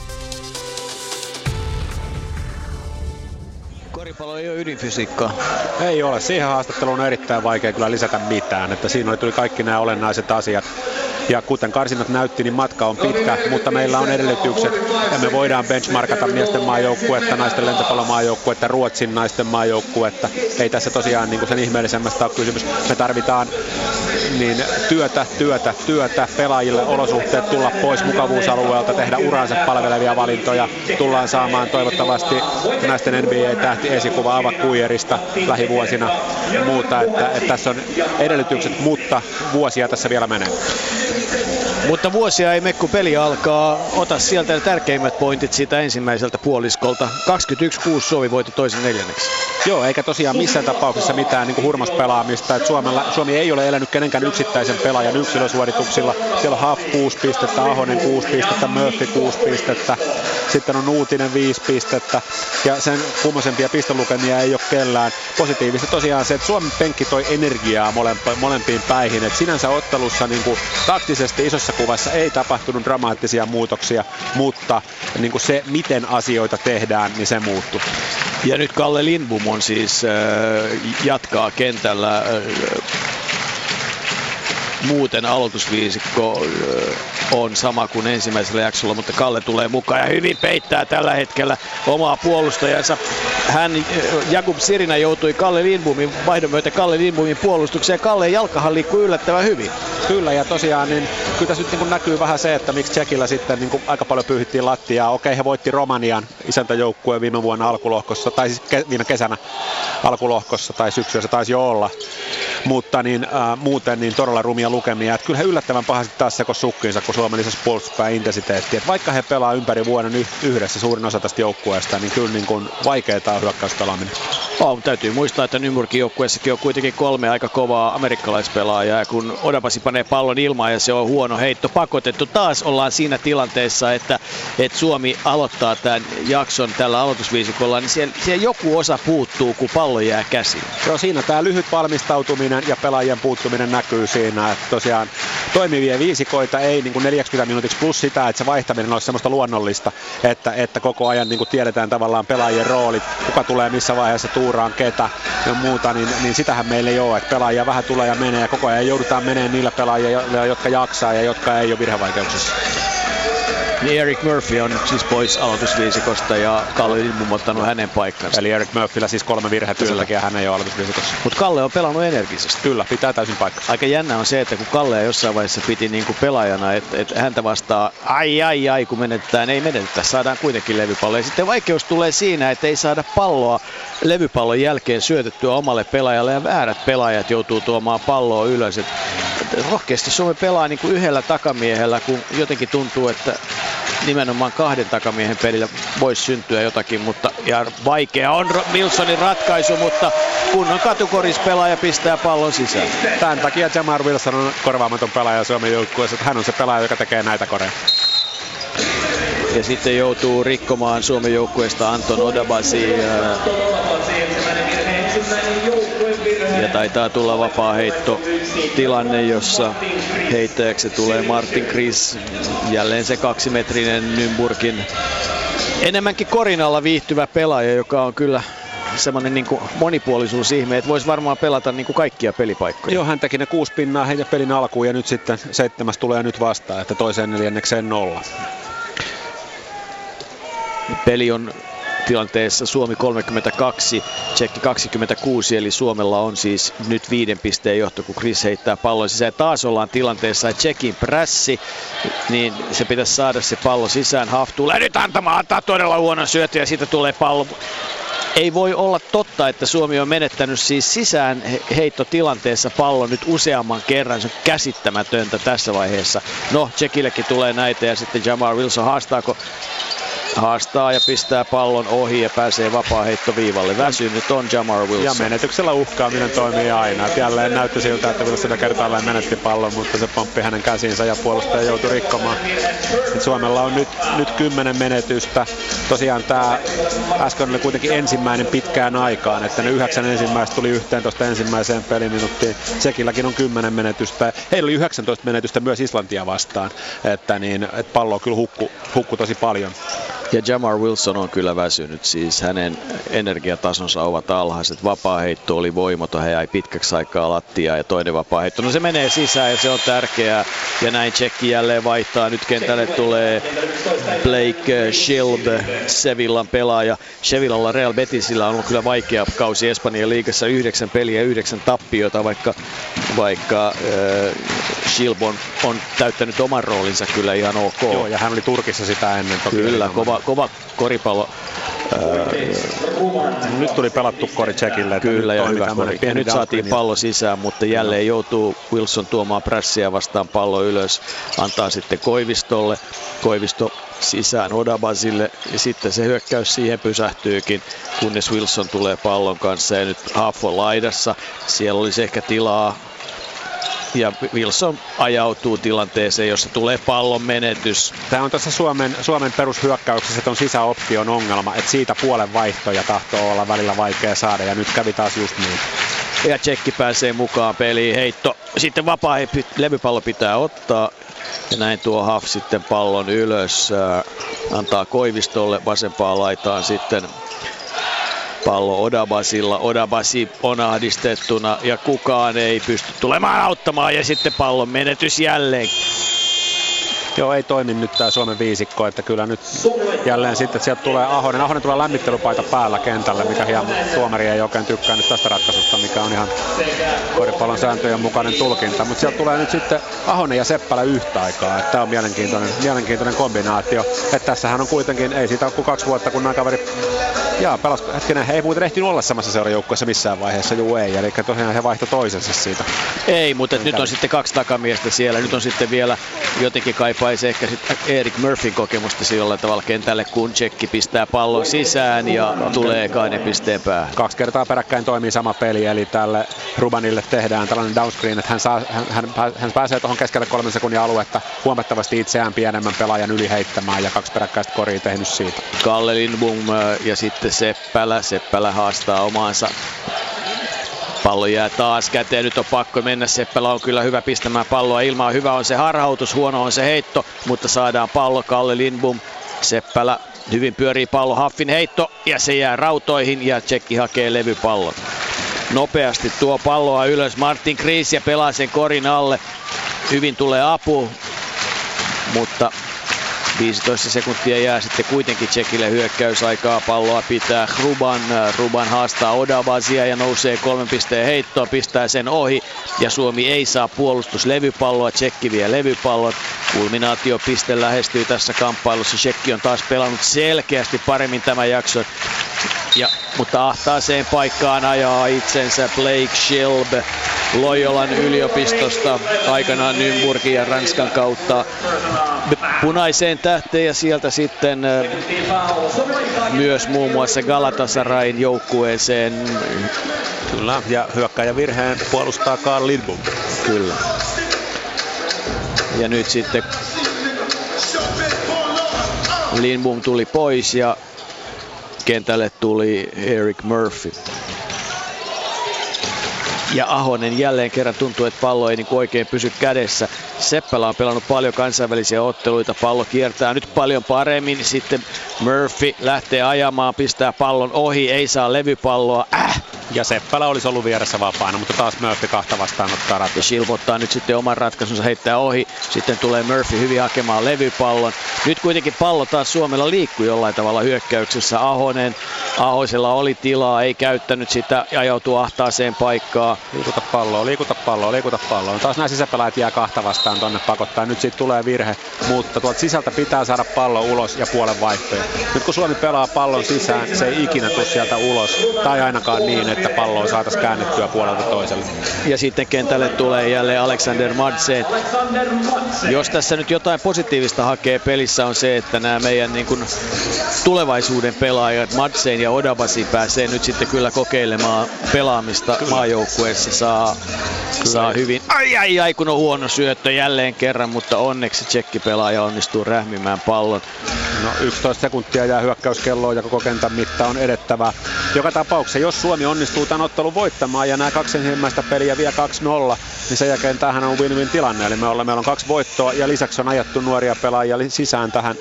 Speaker 3: Koripallo ei ole ydinfysiikkaa.
Speaker 4: Ei ole. Siihen haastatteluun on erittäin vaikea kyllä lisätä mitään. Että siinä oli tuli kaikki nämä olennaiset asiat. Ja kuten karsinat näytti, niin matka on pitkä, mutta meillä on edellytykset ja me voidaan benchmarkata miesten maajoukkuetta, naisten lentopallomaajoukkuetta, Ruotsin naisten maajoukkuetta. Ei tässä tosiaan niin kuin sen ihmeellisemmästä ole kysymys. Me tarvitaan niin työtä, työtä, työtä, pelaajille olosuhteet tulla pois mukavuusalueelta, tehdä uransa palvelevia valintoja. Tullaan saamaan toivottavasti naisten NBA-tähti esikuva Ava Kuijerista lähivuosina muuta, että, että tässä on edellytykset, mutta vuosia tässä vielä menee.
Speaker 3: Mutta vuosia ei mekku peli alkaa. Ota sieltä tärkeimmät pointit siitä ensimmäiseltä puoliskolta. 21-6 Suomi voitti toisen neljänneksi.
Speaker 4: Joo, eikä tosiaan missään tapauksessa mitään niin hurmospelaamista. Et Suomella, Suomi ei ole elänyt kenenkään yksittäisen pelaajan yksilösuorituksilla. Siellä Haaf 6 pistettä, Ahonen 6 pistettä, Murphy 6 pistettä. Sitten on Uutinen 5 pistettä. Ja sen kummosempia pistelukemia ei ole kellään. Positiivista tosiaan se, että Suomen penkki toi energiaa molempiin päihin. Et sinänsä ottelussa niin kuin, taktisesti isossa kuvassa ei tapahtunut dramaattisia muutoksia, mutta niin kuin se, miten asioita tehdään, niin se muuttui.
Speaker 3: Ja nyt Kalle Lindbom on siis äh, jatkaa kentällä. Äh, muuten aloitusviisikko on sama kuin ensimmäisellä jaksolla, mutta Kalle tulee mukaan ja hyvin peittää tällä hetkellä omaa puolustajansa. Hän, Jakub Sirina joutui Kalle Lindbomin vaihdon myötä Kalle Lindbomin puolustukseen. Kalle jalkahan liikkuu yllättävän hyvin.
Speaker 4: Kyllä ja tosiaan niin kyllä tässä nyt niin näkyy vähän se, että miksi Tsekillä sitten niin aika paljon pyyhittiin lattiaa. Okei, he voitti Romanian isäntäjoukkueen viime vuonna alkulohkossa, tai siis ke- viime kesänä alkulohkossa, tai syksyllä se taisi jo olla. Mutta niin, äh, muuten niin todella rumia lukemia. Että kyllä he yllättävän pahasti taas seko sukkiinsa, kun Suomen lisäsi puolustuspään intensiteetti. Että vaikka he pelaa ympäri vuoden yhdessä suurin osa tästä joukkueesta, niin kyllä niin kuin vaikeaa on hyökkäyspelaaminen.
Speaker 3: Oh, täytyy muistaa, että Nymurkin joukkueessakin on kuitenkin kolme aika kovaa amerikkalaispelaajaa. Ja kun Odapasi panee pallon ilmaan ja se on huono heitto pakotettu, taas ollaan siinä tilanteessa, että, että Suomi aloittaa tämän jakson tällä aloitusviisikolla, niin siellä, siellä joku osa puuttuu, kun pallo jää käsiin.
Speaker 4: Joo, siinä tämä lyhyt valmistautuminen ja pelaajien puuttuminen näkyy siinä, että tosiaan toimivia viisikoita ei niin kuin 40 minuutiksi plus sitä, että se vaihtaminen olisi semmoista luonnollista, että, että koko ajan niin kuin tiedetään tavallaan pelaajien roolit, kuka tulee missä vaiheessa tuuraan ketä ja muuta, niin, niin sitähän meillä ei ole, että pelaajia vähän tulee ja menee ja koko ajan joudutaan menemään niillä pelaajilla, jotka jaksaa ja jotka ei ole virhevaikeuksissa.
Speaker 3: Niin Eric Murphy on siis pois aloitusviisikosta ja Kalle Lindbom ottanut hänen paikkansa.
Speaker 4: Eli Eric Murphyllä siis kolme virhettä, sen takia hän ei ole aloitusviisikossa.
Speaker 3: Mutta Kalle on pelannut energisesti.
Speaker 4: Kyllä, pitää täysin paikka.
Speaker 3: Aika jännä on se, että kun Kalle jossain vaiheessa piti niin kuin pelaajana, että, että häntä vastaa ai ai ai kun menetetään, ei menetetä, saadaan kuitenkin levypallo. Ja sitten vaikeus tulee siinä, että ei saada palloa levypallon jälkeen syötettyä omalle pelaajalle ja väärät pelaajat joutuu tuomaan palloa ylös. Et, rohkeasti Suomi pelaa niin kuin yhdellä takamiehellä, kun jotenkin tuntuu, että nimenomaan kahden takamiehen pelillä voisi syntyä jotakin, mutta ja vaikea on Wilsonin ratkaisu, mutta kunnon katukorispelaaja pistää pallon sisään.
Speaker 4: Tämän takia Jamar Wilson on korvaamaton pelaaja Suomen joukkueessa, että hän on se pelaaja, joka tekee näitä koreja.
Speaker 3: Ja sitten joutuu rikkomaan Suomen joukkueesta Anton Odabasi. Ja taitaa tulla vapaa heitto tilanne, jossa heittäjäksi tulee Martin Chris. Jälleen se kaksimetrinen Nymburgin enemmänkin korinalla viihtyvä pelaaja, joka on kyllä semmoinen niin monipuolisuusihme, että voisi varmaan pelata niin kuin kaikkia pelipaikkoja.
Speaker 4: Joo, hän teki ne kuusi pinnaa heidän pelin alkuun ja nyt sitten seitsemäs tulee nyt vastaan, että toiseen neljännekseen nolla.
Speaker 3: Peli on tilanteessa Suomi 32, Tsekki 26, eli Suomella on siis nyt viiden pisteen johto, kun Chris heittää pallon sisään. Taas ollaan tilanteessa, että Tsekin prässi, niin se pitäisi saada se pallo sisään. Haaf tulee nyt antamaan, antaa todella huono syöttö ja siitä tulee pallo ei voi olla totta, että Suomi on menettänyt siis sisään heittotilanteessa pallon nyt useamman kerran. Se on käsittämätöntä tässä vaiheessa. No, Tsekillekin tulee näitä ja sitten Jamar Wilson haastaako haastaa ja pistää pallon ohi ja pääsee vapaa heittoviivalle. Väsynyt on Jamar Wilson.
Speaker 4: Ja menetyksellä uhkaaminen toimii aina. Jälleen näytti siltä, että Wilson kertaalleen menetti pallon, mutta se pomppi hänen käsiinsä ja puolustaja joutui rikkomaan. Et Suomella on nyt, nyt kymmenen menetystä. Tosiaan tämä äsken oli kuitenkin ensimmäinen pitkään aikaan, että ne yhdeksän ensimmäistä tuli yhteen tuosta ensimmäiseen peliminuttiin. Tsekilläkin on kymmenen menetystä. Heillä oli 19 menetystä myös Islantia vastaan, että, niin, että pallo kyllä hukku, hukku tosi paljon.
Speaker 3: Ja Jamar Wilson on kyllä väsynyt, siis hänen energiatasonsa ovat alhaiset. Vapaa-heitto oli voimaton, hän jäi pitkäksi aikaa lattiaan ja toinen vapaa-heitto. No se menee sisään ja se on tärkeää. Ja näin Tsekki jälleen vaihtaa. Nyt kentälle tulee Blake Shilb, Sevillan pelaaja. Sevillalla Real Betisillä on ollut kyllä vaikea kausi Espanjan liigassa. Yhdeksän peliä, yhdeksän tappiota, vaikka, vaikka äh, Shilb on, on täyttänyt oman roolinsa kyllä ihan ok.
Speaker 4: Joo, ja hän oli Turkissa sitä ennen.
Speaker 3: Toki kyllä, kova, kova koripallo.
Speaker 4: nyt tuli pelattu kori Tsekille.
Speaker 3: Kyllä ja hyvä kori. Ja nyt saatiin pallo sisään, mutta jälleen joutuu Wilson tuomaan prässiä vastaan pallo ylös. Antaa sitten Koivistolle. Koivisto sisään Odabasille ja sitten se hyökkäys siihen pysähtyykin, kunnes Wilson tulee pallon kanssa ja nyt Haafo laidassa. Siellä olisi ehkä tilaa ja Wilson ajautuu tilanteeseen, jossa tulee pallon menetys.
Speaker 4: Tämä on tässä Suomen, Suomen perushyökkäyksessä, että on sisäoption ongelma, että siitä puolen vaihtoja tahtoo olla välillä vaikea saada ja nyt kävi taas just niin.
Speaker 3: Ja Tsekki pääsee mukaan peliin, heitto. Sitten vapaa levypallo pitää ottaa ja näin tuo Haf sitten pallon ylös, antaa Koivistolle vasempaan laitaan sitten pallo Odabasilla. Odabasi on ahdistettuna ja kukaan ei pysty tulemaan auttamaan ja sitten pallon menetys jälleen.
Speaker 4: Joo, ei toimi nyt tämä Suomen viisikko, että kyllä nyt jälleen sitten, sieltä tulee Ahonen. Ahonen tulee lämmittelypaita päällä kentälle, mikä hieman tuomari ei oikein tykkää nyt tästä ratkaisusta, mikä on ihan koripallon sääntöjen mukainen tulkinta. Mutta sieltä tulee nyt sitten Ahonen ja Seppälä yhtä aikaa, että tämä on mielenkiintoinen, mielenkiintoinen kombinaatio. Että tässähän on kuitenkin, ei siitä ole kuin kaksi vuotta, kun nämä kaveri Jaa, pelas, hetkinen, he ei muuten ehtinyt olla samassa seurajoukkueessa missään vaiheessa, juu ei, eli tosiaan he vaihtoi toisensa siitä.
Speaker 3: Ei, mutta nyt on sitten kaksi takamiestä siellä, nyt on sitten vielä jotenkin kaipaisi ehkä sitten Erik Murphyn kokemusta sillä tavalla kentälle, kun Tsekki pistää pallon sisään ja tulee kahden pisteen päähän.
Speaker 4: Kaksi kertaa peräkkäin toimii sama peli, eli tälle Rubanille tehdään tällainen downscreen, että hän, saa, hän, hän, hän pääsee tuohon keskelle kolmen sekunnin aluetta huomattavasti itseään pienemmän pelaajan yli heittämään ja kaksi peräkkäistä koria tehnyt siitä.
Speaker 3: Kalle Lindbom ja sitten Seppälä. Seppälä haastaa omaansa Pallo jää taas käteen, nyt on pakko mennä. Seppälä on kyllä hyvä pistämään palloa ilmaan. Hyvä on se harhautus, huono on se heitto, mutta saadaan pallo Kalle Lindbom. Seppälä hyvin pyörii pallo, Haffin heitto ja se jää rautoihin ja Tsekki hakee levypallon. Nopeasti tuo palloa ylös Martin Kriis ja pelaa sen korin alle. Hyvin tulee apu, mutta 15 sekuntia jää sitten kuitenkin Tsekille hyökkäysaikaa. Palloa pitää Ruban. Ruban haastaa Odabasia ja nousee kolmen pisteen heittoa, pistää sen ohi. Ja Suomi ei saa puolustuslevypalloa. Tsekki vie levypallon. Kulminaatiopiste lähestyy tässä kamppailussa. Tsekki on taas pelannut selkeästi paremmin tämän jakson. Ja, mutta ahtaaseen paikkaan ajaa itsensä Blake Shilb Loyolan yliopistosta aikanaan Nymburgin ja Ranskan kautta punaiseen tähteen ja sieltä sitten myös muun muassa Galatasarain joukkueeseen.
Speaker 4: Kyllä, ja hyökkäjä virheen puolustaa Carl Lidbom.
Speaker 3: Kyllä. Ja nyt sitten Lindbom tuli pois ja kentälle tuli Eric Murphy. Ja Ahonen jälleen kerran tuntuu, että pallo ei niin oikein pysy kädessä. Seppälä on pelannut paljon kansainvälisiä otteluita, pallo kiertää nyt paljon paremmin, sitten Murphy lähtee ajamaan, pistää pallon ohi, ei saa levypalloa, äh,
Speaker 4: ja Seppälä olisi ollut vieressä vapaana, mutta taas Murphy kahta vastaan ottaa ratkaisun.
Speaker 3: Ja Shilp ottaa nyt sitten oman ratkaisunsa, heittää ohi. Sitten tulee Murphy hyvin hakemaan levypallon. Nyt kuitenkin pallo taas Suomella liikkuu jollain tavalla hyökkäyksessä. Ahonen, Ahoisella oli tilaa, ei käyttänyt sitä, ajautuu ahtaaseen paikkaan.
Speaker 4: Liikuta palloa, liikuta palloa, liikuta palloa. Taas nämä sisäpelaajat jää kahta vastaan tonne pakottaa. Nyt siitä tulee virhe, mutta tuolta sisältä pitää saada pallo ulos ja puolen vaihtoja. Nyt kun Suomi pelaa pallon sisään, se ei ikinä tule sieltä ulos. Tai ainakaan niin, että palloa saataisiin käännettyä puolelta toiselle.
Speaker 3: Ja sitten kentälle tulee jälleen Alexander Madsen. Jos tässä nyt jotain positiivista hakee pelissä on se, että nämä meidän niin kuin tulevaisuuden pelaajat Madsen ja Odabasi pääsee nyt sitten kyllä kokeilemaan pelaamista maajoukkueessa. Saa, saa hyvin. Ai ai ai kun on huono syöttö jälleen kerran, mutta onneksi tsekkipelaaja onnistuu rähmimään pallon.
Speaker 4: No 11 sekuntia jää hyökkäyskelloon ja koko kentän mitta on edettävä. Joka tapauksessa, jos Suomi onnistuu tämän ottelun voittamaan ja nämä kaksi ensimmäistä peliä vie 2-0, niin sen jälkeen tämähän on win-win tilanne. Eli me ollaan, meillä on kaksi voittoa ja lisäksi on ajettu nuoria pelaajia sisään tähän,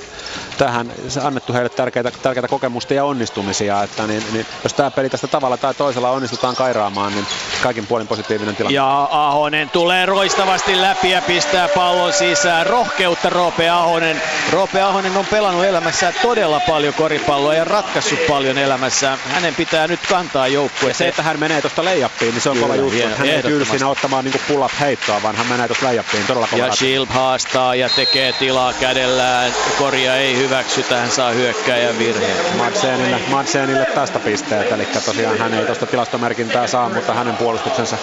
Speaker 4: tähän annettu heille tärkeitä, tärkeitä kokemusta ja onnistumisia. Että niin, niin, jos tämä peli tästä tavalla tai toisella onnistutaan kairaamaan, niin kaikin puolin positiivinen tilanne.
Speaker 3: Ja Ahonen tulee roistavasti läpi ja pistää pallon sisään. Rohkeutta Roope Ahonen. Roope Ahonen on pelannut elämässään todella paljon koripalloa ja ratkaissut paljon elämässään. Hänen pitää nyt kantaa joukkue.
Speaker 4: Ja se, että hän menee tuosta leijappiin, niin se on kova juttu. Hän ei tyydy siinä ottamaan niin pull-up heittoa, vaan hän menee tuosta leijappiin todella kova.
Speaker 3: Ja Shield haastaa ja tekee tilaa kädellään. Korja ei hyväksytä, hän saa hyökkääjän virheen.
Speaker 4: Madsenille, Madsenille tästä pisteet, eli tosiaan hän ei tuosta tilastomerkintää saa, mutta hänen puolustuksensa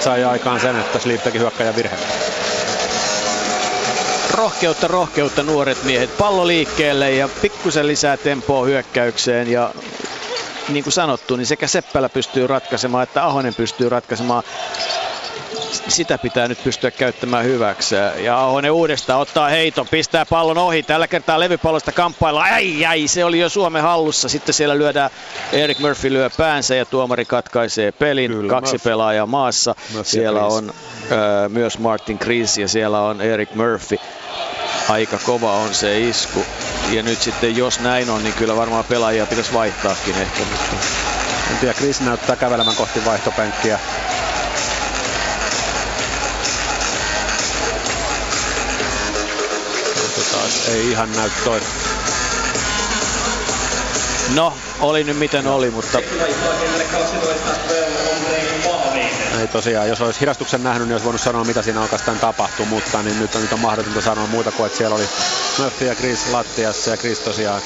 Speaker 4: sai aikaan sen, että Sleep teki hyökkäjän virheen
Speaker 3: rohkeutta, rohkeutta nuoret miehet. Pallo liikkeelle ja pikkusen lisää tempoa hyökkäykseen ja niin kuin sanottu, niin sekä Seppälä pystyy ratkaisemaan että Ahonen pystyy ratkaisemaan. Sitä pitää nyt pystyä käyttämään hyväksi. Ja Ahonen uudestaan ottaa heiton, pistää pallon ohi. Tällä kertaa levypallosta kamppailla. Ai, ai, se oli jo Suomen hallussa. Sitten siellä lyödään, Erik Murphy lyö päänsä ja tuomari katkaisee pelin. Kyllä, Kaksi Murphy. pelaajaa maassa. Murphy siellä on ö, myös Martin Kreis ja siellä on Erik Murphy aika kova on se isku. Ja nyt sitten jos näin on, niin kyllä varmaan pelaajia pitäisi vaihtaakin ehkä. Mutta...
Speaker 4: En tiedä, Chris näyttää kävelemään kohti vaihtopenkkiä. Ei ihan näy toi.
Speaker 3: No, oli nyt miten oli, mutta
Speaker 4: ei tosiaan, jos olisi hidastuksen nähnyt, niin olisi voinut sanoa, mitä siinä oikeastaan tapahtui, mutta niin nyt, on, nyt on mahdotonta sanoa muuta kuin, että siellä oli Murphy ja Chris lattiassa ja Chris tosiaan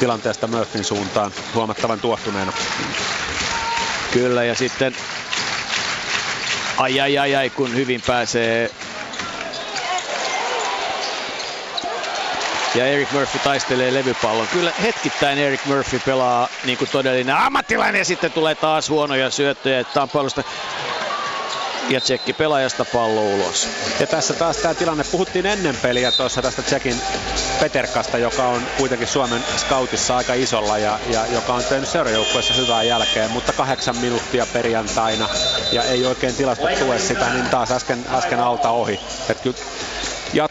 Speaker 4: tilanteesta Murphyn suuntaan huomattavan tuohtuneena.
Speaker 3: Kyllä, ja sitten ai ai ai ai, kun hyvin pääsee ja Eric Murphy taistelee levypallon. Kyllä hetkittäin Eric Murphy pelaa niin kuin todellinen ammattilainen ja sitten tulee taas huonoja syöttöjä Tampailusta ja Tsekki pelaajasta pallo ulos.
Speaker 4: Ja tässä taas tämä tilanne, puhuttiin ennen peliä tuossa tästä Tsekin Peterkasta, joka on kuitenkin Suomen scoutissa aika isolla ja, ja joka on tehnyt seurajoukkueessa hyvää jälkeen, mutta kahdeksan minuuttia perjantaina ja ei oikein tilastot tue sitä, niin taas äsken, äsken alta ohi. Et kyllä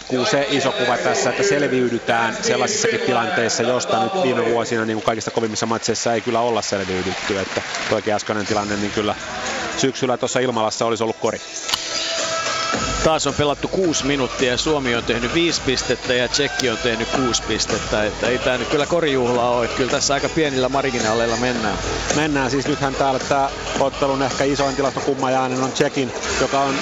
Speaker 4: jatkuu se iso kuva tässä, että selviydytään sellaisissakin tilanteissa, josta nyt viime vuosina niin kuin kaikista kovimmissa matseissa ei kyllä olla selviydytty. Että toikin äskeinen tilanne, niin kyllä syksyllä tuossa Ilmalassa olisi ollut kori.
Speaker 3: Taas on pelattu kuusi minuuttia ja Suomi on tehnyt viisi pistettä ja Tsekki on tehnyt kuusi pistettä. Että ei tämä nyt kyllä korijuhla ole. Että kyllä tässä aika pienillä marginaaleilla mennään.
Speaker 4: Mennään siis nythän täällä tämä ottelun ehkä isoin tilastokummajainen on Tsekin, joka on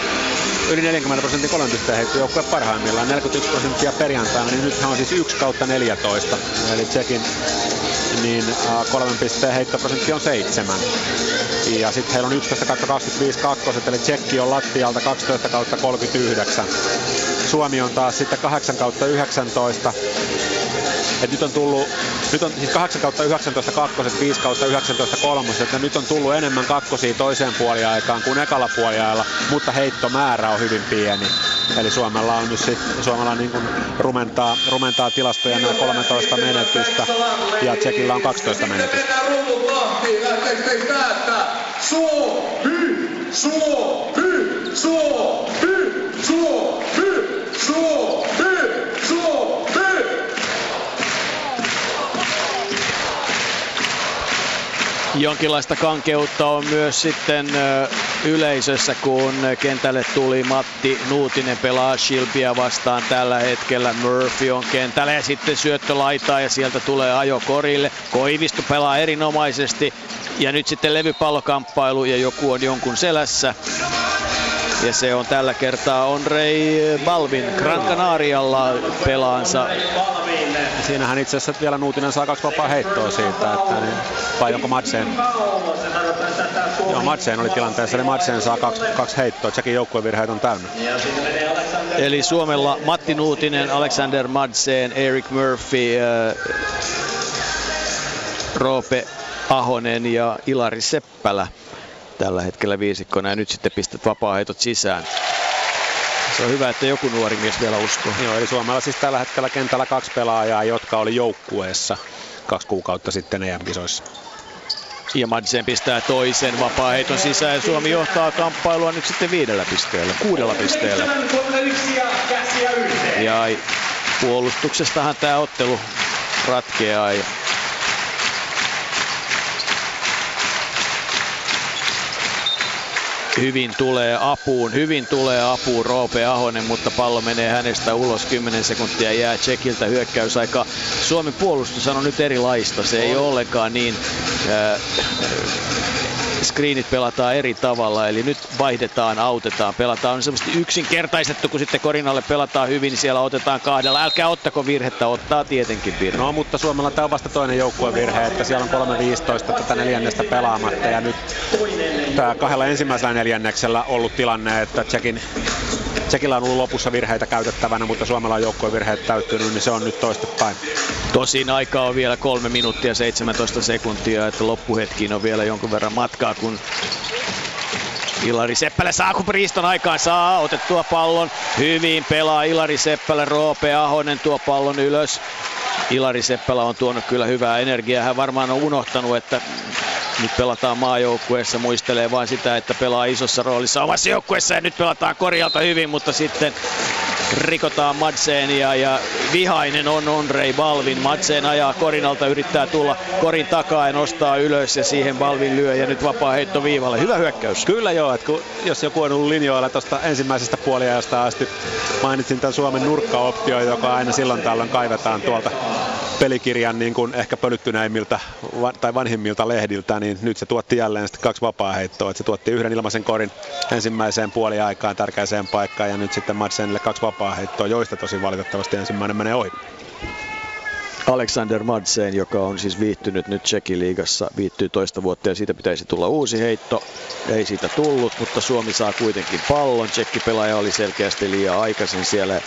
Speaker 4: yli 40 prosentin kolmenpisteen heittojoukkue parhaimmillaan, 41 prosenttia perjantaina, niin nythän on siis 1 kautta 14. Eli Tsekin niin kolmen pisteen heittoprosentti on 7. Ja sitten heillä on 11 kautta 25 kakkoset, eli Tsekki on lattialta 12 kautta 39. Suomi on taas sitten 8 kautta 19 et nyt on tullut, nyt on siis 8 kautta 19 kakkoset, 5 kautta 19 kolmoset, että nyt on tullut enemmän kakkosia toiseen puoliaikaan kuin ekalla puoliajalla, mutta heittomäärä on hyvin pieni. Eli Suomella on nyt sit, Suomella niin kuin rumentaa, rumentaa tilastoja nämä 13 menetystä ja Tsekillä on 12 menetystä. Suomi!
Speaker 10: Suomi! Suomi! Suomi! Suomi! Suomi!
Speaker 3: Jonkinlaista kankeutta on myös sitten yleisössä, kun kentälle tuli Matti Nuutinen pelaa Shilpia vastaan tällä hetkellä. Murphy on kentällä ja sitten syöttö laitaa ja sieltä tulee ajo korille. Koivisto pelaa erinomaisesti ja nyt sitten levypallokamppailu ja joku on jonkun selässä. Ja se on tällä kertaa Onrei Balvin Gran Canarialla pelaansa.
Speaker 4: Siinähän itse asiassa vielä Nuutinen saa kaksi vapaa heittoa siitä, että niin, vai onko Madsen? Joo, Madsen oli tilanteessa, niin Madsen saa kaksi, kaksi heittoa, Tsekin joukkuevirheet on täynnä.
Speaker 3: Eli Suomella Matti Nuutinen, Alexander Madsen, Eric Murphy, äh, Roope Ahonen ja Ilari Seppälä tällä hetkellä viisikkona ja nyt sitten pistät vapaa-heitot sisään. Se on hyvä, että joku nuori mies vielä uskoo.
Speaker 4: Joo, eli Suomella siis tällä hetkellä kentällä kaksi pelaajaa, jotka oli joukkueessa kaksi kuukautta sitten EM-kisoissa.
Speaker 3: Ja Madsen pistää toisen vapaa-heiton sisään. Suomi johtaa kamppailua nyt sitten viidellä pisteellä, kuudella pisteellä. Ja puolustuksestahan tämä ottelu ratkeaa. Ja hyvin tulee apuun, hyvin tulee apuun Roope Ahonen, mutta pallo menee hänestä ulos. 10 sekuntia jää Tsekiltä. Hyökkäysaika. Suomen puolustus on nyt erilaista, se ei ole ollenkaan niin äh, screenit pelataan eri tavalla, eli nyt vaihdetaan, autetaan, pelataan. On semmoista yksinkertaistettu, kun sitten Korinalle pelataan hyvin, niin siellä otetaan kahdella. Älkää ottako virhettä, ottaa tietenkin virhe.
Speaker 4: No, mutta Suomella tämä on vasta toinen joukkuevirhe, että siellä on 3-15 tätä neljännestä pelaamatta, ja nyt tämä kahdella ensimmäisellä neljänneksellä ollut tilanne, että Tsekin Tsekillä on ollut lopussa virheitä käytettävänä, mutta Suomella on joukkuevirheet täyttynyt, niin se on nyt toistepäin.
Speaker 3: Tosin aikaa on vielä 3 minuuttia 17 sekuntia, että loppuhetkiin on vielä jonkun verran matkaa, kun Ilari Seppälä saa, kun Priiston aikaan saa otettua pallon. Hyvin pelaa Ilari Seppälä, Roope Ahonen tuo pallon ylös. Ilari Seppälä on tuonut kyllä hyvää energiaa. Hän varmaan on unohtanut, että nyt pelataan maajoukkueessa, muistelee vain sitä, että pelaa isossa roolissa omassa joukkueessa ja nyt pelataan korjalta hyvin, mutta sitten rikotaan Madseenia ja vihainen on Onrei Balvin. Madsen ajaa Korinalta, yrittää tulla Korin takaa ja nostaa ylös ja siihen Balvin lyö ja nyt vapaa heitto viivalle. Hyvä hyökkäys.
Speaker 4: Kyllä joo, että kun, jos joku on ollut linjoilla tuosta ensimmäisestä puoliajasta asti, mainitsin tämän Suomen nurkkaoptio, joka aina silloin tällöin kaivetaan tuolta pelikirjan niin kuin ehkä pölyttyneimmiltä tai vanhimmilta lehdiltä, niin nyt se tuotti jälleen sitten kaksi vapaa-heittoa. Se tuotti yhden ilmaisen korin ensimmäiseen puoliaikaan tärkeäseen paikkaan ja nyt sitten Madsenille kaksi vapaa-heittoa, joista tosi valitettavasti ensimmäinen menee ohi.
Speaker 3: Alexander Madsen, joka on siis viihtynyt nyt Tsekin liigassa, viihtyy toista vuotta ja siitä pitäisi tulla uusi heitto. Ei siitä tullut, mutta Suomi saa kuitenkin pallon. Tsekki pelaaja oli selkeästi liian aikaisin siellä.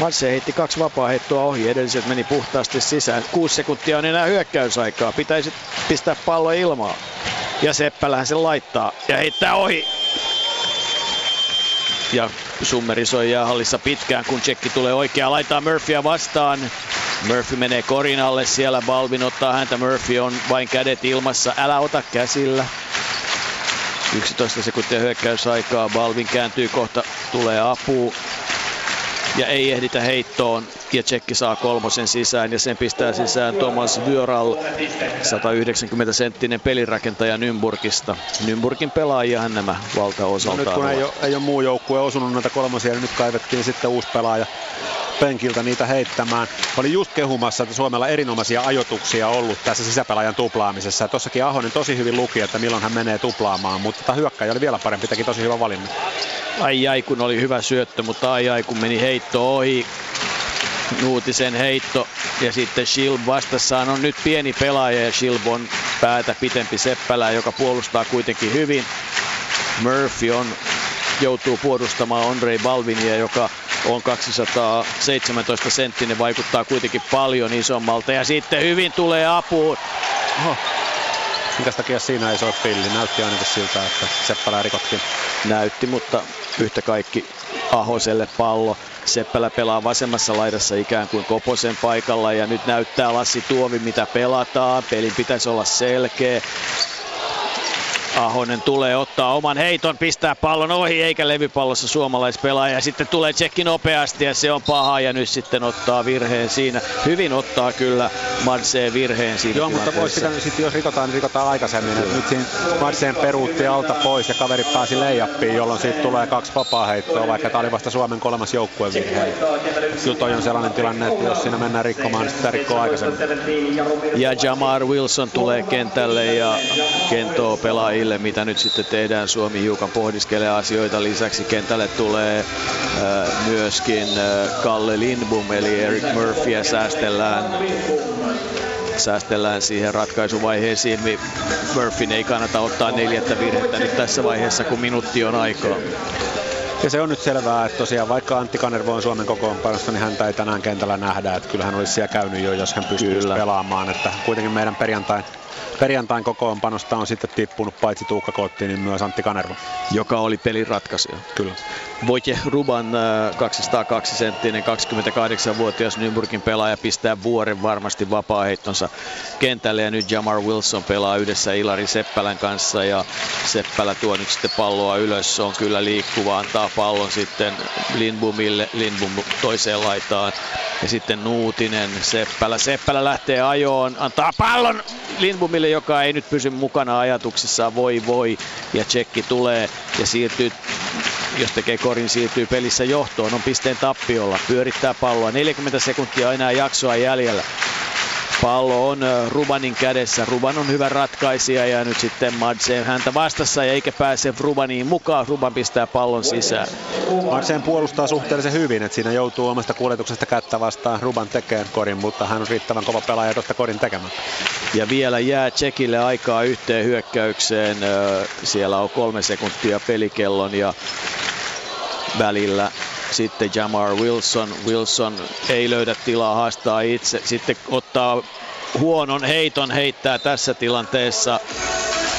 Speaker 3: Madsen heitti kaksi vapaa heittoa ohi, edelliset meni puhtaasti sisään. Kuusi sekuntia on enää hyökkäysaikaa, pitäisi pistää pallo ilmaan. Ja Seppälähän sen laittaa ja heittää ohi. Ja Summeri soi jäähallissa pitkään, kun Tsekki tulee oikeaa laitaa Murphyä vastaan. Murphy menee korin alle, siellä Balvin ottaa häntä, Murphy on vain kädet ilmassa, älä ota käsillä. 11 sekuntia hyökkäysaikaa, Balvin kääntyy kohta, tulee apu ja ei ehditä heittoon. Ja Tsekki saa kolmosen sisään ja sen pistää sisään Thomas Vyöral, 190 senttinen pelirakentaja Nymburgista. Nymburgin pelaajiahan nämä valtaosaltaan
Speaker 4: no nyt kun ei ole, ei ole muu joukkue osunut näitä kolmosia, niin nyt kaivettiin sitten uusi pelaaja penkiltä niitä heittämään. Oli just kehumassa, että Suomella erinomaisia ajotuksia ollut tässä sisäpelaajan tuplaamisessa. Tossakin Ahonen tosi hyvin luki, että milloin hän menee tuplaamaan, mutta tämä hyökkäjä oli vielä parempi, teki tosi hyvä valinnan.
Speaker 3: Ai ai kun oli hyvä syöttö, mutta ai ai kun meni heitto ohi. Nuutisen heitto ja sitten Shilb vastassaan on nyt pieni pelaaja ja Shilb on päätä pitempi seppälä, joka puolustaa kuitenkin hyvin. Murphy on, joutuu puolustamaan Andrei Balvinia, joka on 217 senttinen, vaikuttaa kuitenkin paljon isommalta ja sitten hyvin tulee apuun.
Speaker 4: Oho. Minkä takia siinä ei soi pilli? Näytti ainakin siltä, että Seppälä rikottiin.
Speaker 3: Näytti, mutta yhtä kaikki Ahoselle pallo. Seppälä pelaa vasemmassa laidassa ikään kuin Koposen paikalla ja nyt näyttää Lassi Tuovi mitä pelataan. Pelin pitäisi olla selkeä. Ahonen tulee ottaa oman heiton, pistää pallon ohi eikä levypallossa suomalaispelaaja. Sitten tulee tsekki nopeasti ja se on paha ja nyt sitten ottaa virheen siinä. Hyvin ottaa kyllä Madseen virheen siinä
Speaker 4: Joo, mutta voisi pitänyt sitten, jos rikotaan, niin rikotaan aikaisemmin. Et nyt siinä Madseen peruutti alta pois ja kaveri pääsi leijappiin, jolloin siitä tulee kaksi vapaa heittoa, vaikka tämä oli vasta Suomen kolmas joukkuevirhe. Kyllä toi on sellainen tilanne, että jos siinä mennään rikkomaan, niin sitä rikkoo aikaisemmin.
Speaker 3: Ja Jamar Wilson tulee kentälle ja kentoo pelaajille, mitä nyt sitten tehdään. Suomi hiukan pohdiskelee asioita. Lisäksi kentälle tulee äh, myöskin äh, Kalle Lindbom, eli Eric Murphyä säästellään säästellään siihen ratkaisuvaiheeseen. Murphyn ei kannata ottaa neljättä virhettä nyt tässä vaiheessa, kun minuutti on aikaa.
Speaker 4: Ja se on nyt selvää, että tosiaan vaikka Antti Kanervo on Suomen kokoonpanosta, niin häntä ei tänään kentällä nähdä. Että kyllä hän olisi siellä käynyt jo, jos hän pystyisi kyllä. pelaamaan. Että kuitenkin meidän perjantain perjantain kokoonpanosta on sitten tippunut paitsi Tuukka Kotti, niin myös Antti Kanerva.
Speaker 3: Joka oli pelin ratkaisija.
Speaker 4: Kyllä.
Speaker 3: Voitje Ruban 202 senttinen 28-vuotias Nymburgin pelaaja pistää vuoren varmasti vapaaheittonsa kentälle ja nyt Jamar Wilson pelaa yhdessä Ilari Seppälän kanssa ja Seppälä tuo nyt sitten palloa ylös, se on kyllä liikkuva, antaa pallon sitten Lindbumille, Lindbum toiseen laitaan ja sitten Nuutinen, Seppälä, Seppälä lähtee ajoon, antaa pallon Lindbumille, joka ei nyt pysy mukana ajatuksissaan, voi voi ja tsekki tulee ja siirtyy jos tekee korin, siirtyy pelissä johtoon, on pisteen tappiolla, pyörittää palloa, 40 sekuntia enää jaksoa jäljellä. Pallo on Rubanin kädessä. Ruban on hyvä ratkaisija ja nyt sitten Madsen häntä vastassa ja eikä pääse Rubaniin mukaan. Ruban pistää pallon sisään.
Speaker 4: Madsen puolustaa suhteellisen hyvin, että siinä joutuu omasta kuljetuksesta kättä vastaan. Ruban tekee korin, mutta hän on riittävän kova pelaaja tuosta korin tekemään.
Speaker 3: Ja vielä jää Tsekille aikaa yhteen hyökkäykseen. Siellä on kolme sekuntia pelikellon ja välillä sitten Jamar Wilson. Wilson ei löydä tilaa haastaa itse. Sitten ottaa huonon heiton, heittää tässä tilanteessa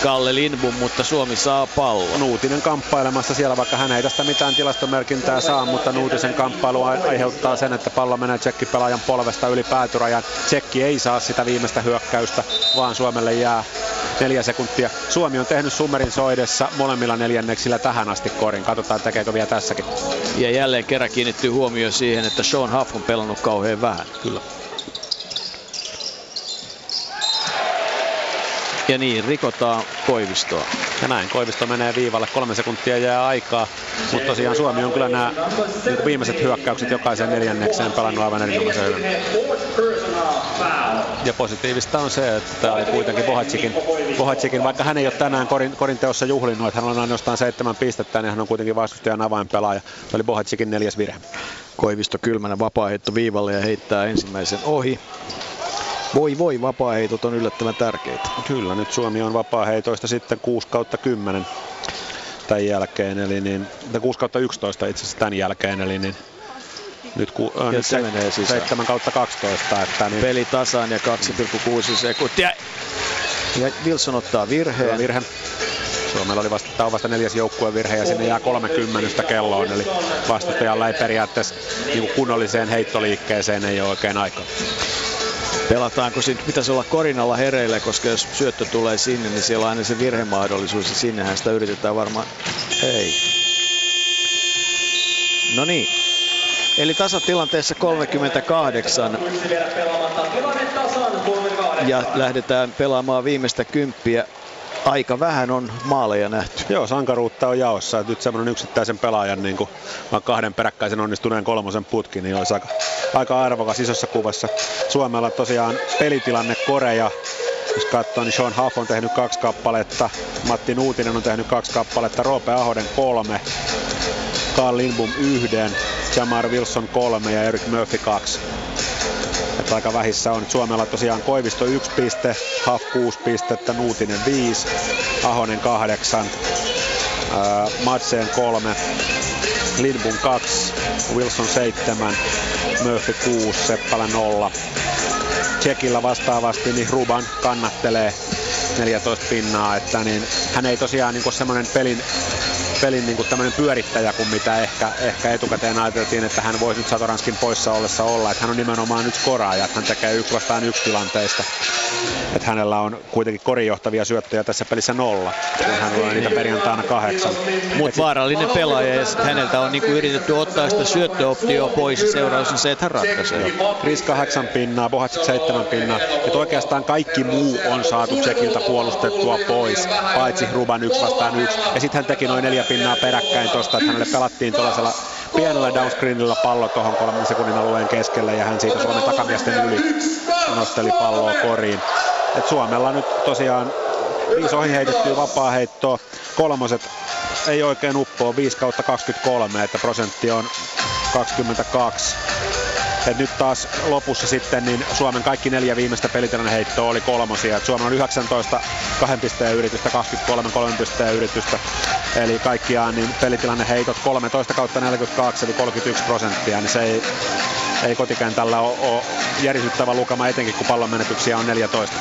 Speaker 3: Kalle Lindbom, mutta Suomi saa pallon.
Speaker 4: Nuutinen kamppailemassa siellä, vaikka hän ei tästä mitään tilastomerkintää saa, mutta Nuutisen kamppailu aiheuttaa sen, että pallo menee tsekkipelaajan polvesta yli päätyrajan. Tsekki ei saa sitä viimeistä hyökkäystä, vaan Suomelle jää neljä sekuntia. Suomi on tehnyt summerin soidessa molemmilla neljänneksillä tähän asti korin. Katsotaan tekeekö vielä tässäkin.
Speaker 3: Ja jälleen kerran kiinnittyy huomio siihen, että Sean Huff on pelannut kauhean vähän.
Speaker 4: Kyllä.
Speaker 3: Ja niin, rikotaan Koivistoa.
Speaker 4: Ja näin, Koivisto menee viivalle, kolme sekuntia jää aikaa. Mutta tosiaan Suomi on kyllä nämä niin viimeiset hyökkäykset jokaisen neljännekseen pelannut aivan erinomaisen hyvin. Ja positiivista on se, että oli kuitenkin Bohatsikin, Bohatsikin, vaikka hän ei ole tänään korin, korin teossa juhlinut, että hän on ainoastaan seitsemän pistettä, niin hän on kuitenkin vastustajan avainpelaaja. Tämä oli Bohatsikin neljäs virhe.
Speaker 3: Koivisto kylmänä vapaa viivalle ja heittää ensimmäisen ohi. Voi voi, vapaaheitot on yllättävän tärkeitä.
Speaker 4: Kyllä, nyt Suomi on vapaaheitoista sitten 6 kautta 10 tämän jälkeen, eli niin, 6 kautta 11 itse asiassa tämän jälkeen, eli niin nyt, ku,
Speaker 3: ja nyt se menee sisään.
Speaker 4: 7 kautta 12. Että niin...
Speaker 3: Peli tasaan ja 2,6 sekuntia. Ja Wilson ottaa virheen.
Speaker 4: virhe. Suomella oli vasta, tämä on vasta neljäs virhe ja sinne jää 30 kelloon, eli vastustajalla ei periaatteessa niin kunnolliseen heittoliikkeeseen ei ole oikein aikaa
Speaker 3: pelataanko sitten, pitäisi olla korinalla hereille, koska jos syöttö tulee sinne, niin siellä on aina se virhemahdollisuus ja sinnehän sitä yritetään varmaan, ei. No niin, eli tasatilanteessa 38 ja lähdetään pelaamaan viimeistä kymppiä aika vähän on maaleja nähty.
Speaker 4: Joo, sankaruutta on jaossa. Nyt semmoinen yksittäisen pelaajan niin kuin, kahden peräkkäisen onnistuneen kolmosen putki, niin olisi aika, aika arvokas isossa kuvassa. Suomella tosiaan pelitilanne Korea, jos katsoo, niin Sean Huff on tehnyt kaksi kappaletta, Matti Nuutinen on tehnyt kaksi kappaletta, Roope Ahoden kolme, Carl Lindbom yhden, Jamar Wilson kolme ja Eric Murphy kaksi. Että aika vähissä on. Suomella tosiaan Koivisto 1 piste, Huff 6 pistettä, Nuutinen 5, Ahonen 8, äh, Madsen 3, Lindbom 2, Wilson 7, Murphy 6, Seppälä 0. Tsekillä vastaavasti niin Ruban kannattelee 14 pinnaa, että niin hän ei tosiaan niin semmoinen pelin pelin niin kuin tämmöinen pyörittäjä kuin mitä ehkä, ehkä etukäteen ajateltiin, että hän voisi nyt Satoranskin poissa ollessa olla. Että hän on nimenomaan nyt skoraaja, että hän tekee yksi vastaan yksi tilanteista. Että hänellä on kuitenkin korinjohtavia syöttöjä tässä pelissä nolla, kun hän on niitä perjantaina kahdeksan.
Speaker 3: Mutta vaarallinen pelaaja ja häneltä on niinku yritetty ottaa sitä syöttöoptioa pois ja seuraus on se, että hän ratkaisee.
Speaker 4: Chris kahdeksan pinnaa, Bohacic seitsemän pinnaa. Että oikeastaan kaikki muu on saatu Tsekiltä puolustettua pois, paitsi Ruban yksi vastaan yksi. Ja sitten hän teki noin neljä pinnaa peräkkäin tosta, että hänelle pelattiin tuollaisella pienellä downscreenilla pallo tuohon kolmen sekunnin alueen keskelle ja hän siitä Suomen takamiesten yli nosteli palloa koriin. Et Suomella nyt tosiaan viisi ohi heitettyä vapaa heittoa. Kolmoset ei oikein uppoa, 5 kautta 23, että prosentti on 22. Et nyt taas lopussa sitten niin Suomen kaikki neljä viimeistä pelitilanne heittoa oli kolmosia. Et Suomen on 19 kahden pisteen yritystä, 23 kolmen pisteen yritystä. Eli kaikkiaan niin pelitilanne heitot 13 kautta 42 eli 31 prosenttia, niin se ei, ei kotikentällä ole, ole järisyttävä lukema etenkin kun pallon menetyksiä on 14.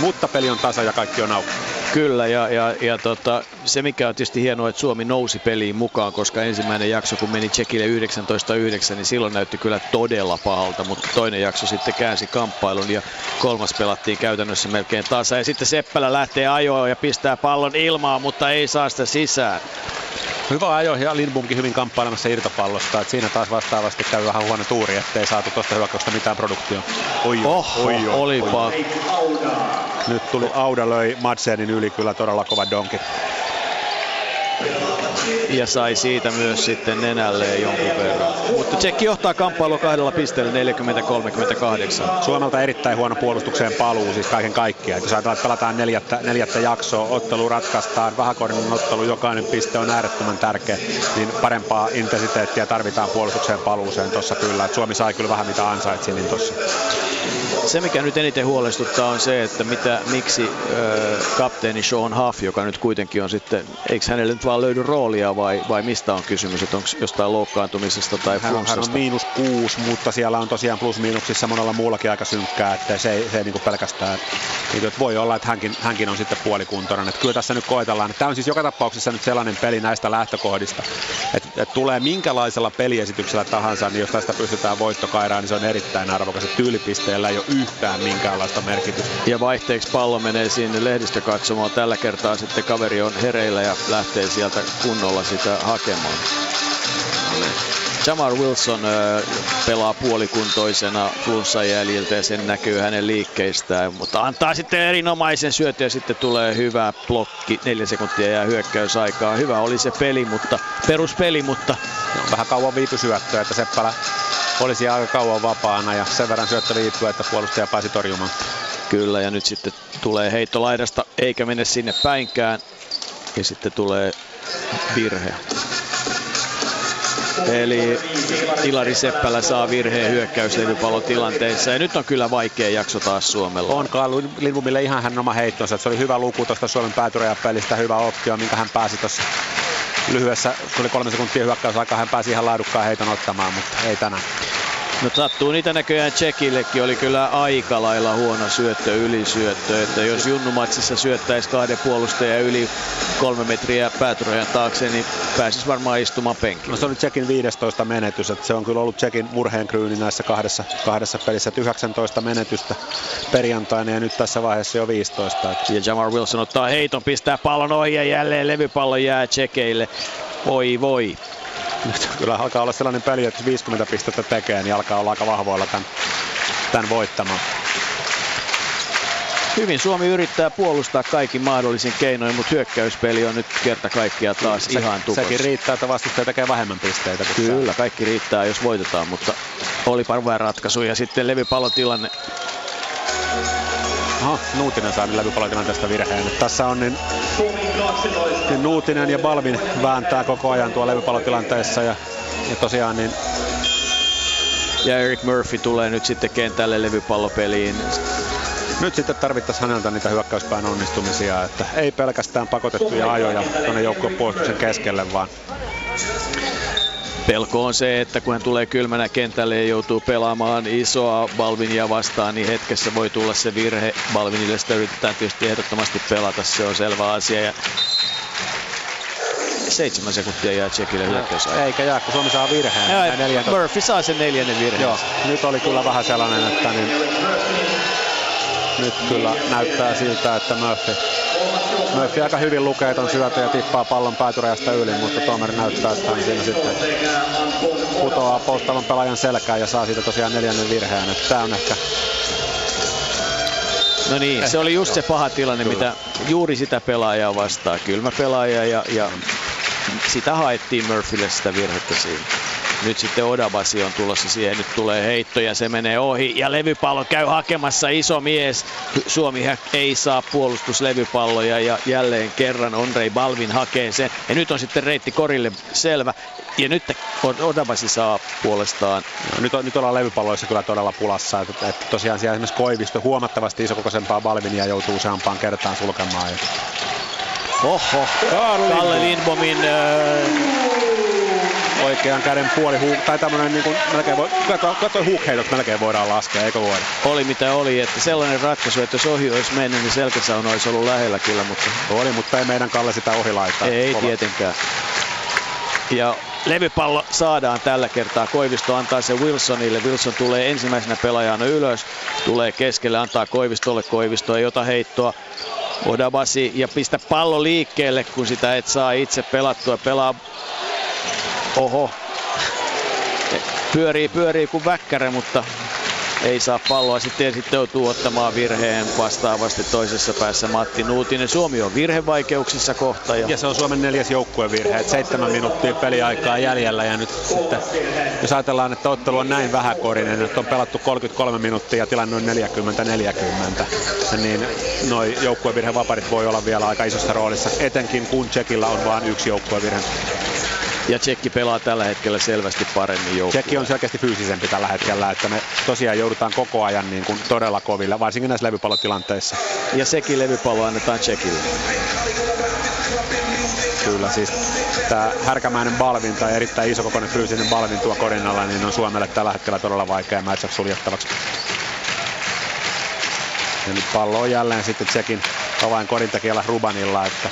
Speaker 4: Mutta peli on tasa ja kaikki on auki.
Speaker 3: Kyllä, ja, ja, ja tota, se mikä on tietysti hienoa, että Suomi nousi peliin mukaan, koska ensimmäinen jakso, kun meni Tsekille 19-9, niin silloin näytti kyllä todella pahalta, mutta toinen jakso sitten käänsi kamppailun ja kolmas pelattiin käytännössä melkein tasa. Ja sitten Seppälä lähtee ajoon ja pistää pallon ilmaan, mutta ei saa sitä sisään.
Speaker 4: Hyvä ajo ja Lindbomkin hyvin kamppailemassa irtopallosta. Et siinä taas vastaavasti käy vähän huono tuuri, ettei saatu tuosta hyökkäystä mitään produktio.
Speaker 3: Oi, Oho, oi, oi, olipa. Oi.
Speaker 4: Nyt tuli Auda löi Madsenin yli kyllä todella kova donki.
Speaker 3: Ja sai siitä myös sitten nenälleen jonkun verran. Mutta Tsekki johtaa kamppailua kahdella pisteellä 40-38.
Speaker 4: Suomelta erittäin huono puolustukseen paluu siis kaiken kaikkiaan. Jos ajatellaan, että pelataan neljättä, neljättä jaksoa, ottelu ratkaistaan, vähäkorinen ottelu, jokainen piste on äärettömän tärkeä, niin parempaa intensiteettiä tarvitaan puolustukseen paluuseen tuossa kyllä. Et Suomi sai kyllä vähän mitä ansaitsi niin tuossa.
Speaker 3: Se mikä nyt eniten huolestuttaa on se, että mitä, miksi äh, kapteeni Sean Huff, joka nyt kuitenkin on sitten, eikö hänelle nyt vaan löydy roolia vai, vai mistä on kysymys, että onko jostain loukkaantumisesta tai
Speaker 4: hän, hän on miinus kuusi, mutta siellä on tosiaan plus-miinuksissa monella muullakin aika synkkää, että se ei, se ei niin pelkästään, niin, että voi olla, että hänkin, hänkin on sitten puolikuntoinen. Että kyllä tässä nyt koetellaan, että tämä on siis joka tapauksessa nyt sellainen peli näistä lähtökohdista, että, että tulee minkälaisella peliesityksellä tahansa, niin jos tästä pystytään voittokairaan, niin se on erittäin arvokas. Että tyylipisteellä ei ole yhtään minkäänlaista merkitystä.
Speaker 3: Ja vaihteeksi pallo menee sinne lehdistökatsomaan. Tällä kertaa sitten kaveri on hereillä ja lähtee sieltä kunnolla sitä hakemaan. Jamar Wilson pelaa puolikuntoisena flunssan jäljiltä ja sen näkyy hänen liikkeistään, mutta antaa sitten erinomaisen syötön ja sitten tulee hyvä blokki, neljä sekuntia ja hyökkäysaikaa. Hyvä oli se peli, mutta peruspeli, mutta...
Speaker 4: Vähän kauan viipy syöttöä, että Seppälä olisi aika kauan vapaana ja sen verran syöttö viipyy, että puolustaja pääsi torjumaan.
Speaker 3: Kyllä, ja nyt sitten tulee heitto laidasta, eikä mene sinne päinkään. Ja sitten tulee virhe. Eli Ilari Seppälä saa virheen hyökkäyslevypallotilanteessa ja nyt on kyllä vaikea jakso taas Suomella.
Speaker 4: On Lindbomille ihan hän oma heittonsa. Se oli hyvä luku tuosta Suomen päätyrajapelistä, hyvä optio, minkä hän pääsi tuossa lyhyessä, tuli kolme sekuntia hyökkäysaikaa, hän pääsi ihan laadukkaan heiton ottamaan, mutta ei tänään.
Speaker 3: No sattuu niitä näköjään Tsekillekin, oli kyllä aika lailla huono syöttö, ylisyöttö, että jos Junnumatsissa syöttäisi kahden puolustajan yli kolme metriä päätyrojan taakse, niin pääsis varmaan istumaan penkille.
Speaker 4: No se oli Tsekin 15 menetys, että se on kyllä ollut Tsekin murheenkryyni näissä kahdessa, kahdessa pelissä, että 19 menetystä perjantaina ja nyt tässä vaiheessa jo 15. Että...
Speaker 3: Ja Jamar Wilson ottaa heiton, pistää pallon ohi ja jälleen levypallo jää Tsekeille. Oi voi
Speaker 4: nyt [LAUGHS] kyllä alkaa olla sellainen peli, että 50 pistettä tekee, niin alkaa olla aika vahvoilla tämän, tämän voittamaan.
Speaker 3: Hyvin Suomi yrittää puolustaa kaikki mahdollisin keinoin, mutta hyökkäyspeli on nyt kerta kaikkiaan taas se, ihan tukossa.
Speaker 4: Sekin riittää, että vastustaja tekee vähemmän pisteitä.
Speaker 3: Kyllä, sä... kaikki riittää, jos voitetaan, mutta oli parvoja ratkaisu ja sitten levypallotilanne
Speaker 4: Aha, Nuutinen saa tästä virheen. Tässä on niin, niin Nuutinen ja Balvin vääntää koko ajan tuo levypallotilanteessa ja, ja tosiaan niin
Speaker 3: ja Eric Murphy tulee nyt sitten kentälle levypallopeliin.
Speaker 4: Nyt sitten tarvittaisiin häneltä niitä hyökkäyspään onnistumisia, että ei pelkästään pakotettuja ajoja tuonne joukkuepuolustuksen keskelle, vaan
Speaker 3: pelko on se, että kun hän tulee kylmänä kentälle ja joutuu pelaamaan isoa Balvinia vastaan, niin hetkessä voi tulla se virhe. Balvinille sitä yritetään tietysti ehdottomasti pelata, se on selvä asia. Ja seitsemän sekuntia jää Tsekille hyökkäys.
Speaker 4: Eikä jää, kun Suomi saa virheen.
Speaker 3: Ja,
Speaker 4: Ja
Speaker 3: Murphy saa sen neljännen virheen.
Speaker 4: Joo, nyt oli kyllä vähän sellainen, että niin, nyt kyllä näyttää siltä, että Murphy, Murphy aika hyvin lukee ton syötön ja tippaa pallon päätyrajasta yli, mutta Tomer näyttää, että hän siinä sitten putoaa polttavan pelaajan selkään ja saa siitä tosiaan neljännen virheen. Että tää on ehkä
Speaker 3: No niin, se oli just se paha tilanne, mitä juuri sitä pelaajaa vastaan. Kylmä pelaaja ja, ja sitä haettiin Murphylle sitä virhettä siinä. Nyt sitten Odabasi on tulossa siihen, nyt tulee heitto ja se menee ohi ja levypallo käy hakemassa iso mies. Suomi ei saa puolustuslevypalloja ja jälleen kerran Ondrei Balvin hakee sen. Ja nyt on sitten reitti korille selvä. Ja nyt Odabasi saa puolestaan
Speaker 4: No, nyt, on, nyt ollaan levypalloissa kyllä todella pulassa. Että, että tosiaan siellä esimerkiksi Koivisto huomattavasti isokokoisempaa Balvinia joutuu useampaan kertaan sulkemaan.
Speaker 3: Oho, Kalle Lindbomin äh,
Speaker 4: oikean käden puoli huuk, tai tämmönen niin kuin melkein voi, kato, kato huukheitot melkein voidaan laskea, eikö voida?
Speaker 3: oli mitä oli, että sellainen ratkaisu, että jos ohi olisi mennyt, niin selkäsauna olisi ollut lähellä kyllä, mutta
Speaker 4: Oli, mutta ei meidän Kalle sitä ohi laittaa.
Speaker 3: ei
Speaker 4: Kova.
Speaker 3: tietenkään. Ja levypallo saadaan tällä kertaa. Koivisto antaa se Wilsonille. Wilson tulee ensimmäisenä pelaajana ylös. Tulee keskelle, antaa Koivistolle. Koivisto ei ota heittoa. Odabasi ja pistä pallo liikkeelle, kun sitä et saa itse pelattua. Pelaa... Oho. Pyörii, pyörii kuin väkkärä, mutta ei saa palloa. Sitten, sitten joutuu ottamaan virheen vastaavasti toisessa päässä Matti Nuutinen. Suomi on virhevaikeuksissa kohta. Ja
Speaker 4: Ja se on Suomen neljäs joukkuevirhe, että seitsemän minuuttia peliaikaa jäljellä ja nyt sitten, jos ajatellaan, että ottelu on näin vähäkorinen, että on pelattu 33 minuuttia ja tilanne on 40-40, niin noi joukkuevirhevaparit voi olla vielä aika isossa roolissa, etenkin kun Tsekillä on vain yksi joukkuevirhe.
Speaker 3: Ja Tsekki pelaa tällä hetkellä selvästi paremmin joukkueen.
Speaker 4: Tsekki on selkeästi fyysisempi tällä hetkellä, että me tosiaan joudutaan koko ajan niin kuin todella koville, varsinkin näissä levypallotilanteissa.
Speaker 3: Ja sekin levypallo annetaan Tsekille.
Speaker 4: Kyllä siis tämä härkämäinen Balvin tai erittäin isokokoinen fyysinen Balvin tuo korin alla, niin on Suomelle tällä hetkellä todella vaikea matchup suljettavaksi. Ja nyt pallo on jälleen sitten Tsekin avainkorintekijällä Rubanilla, että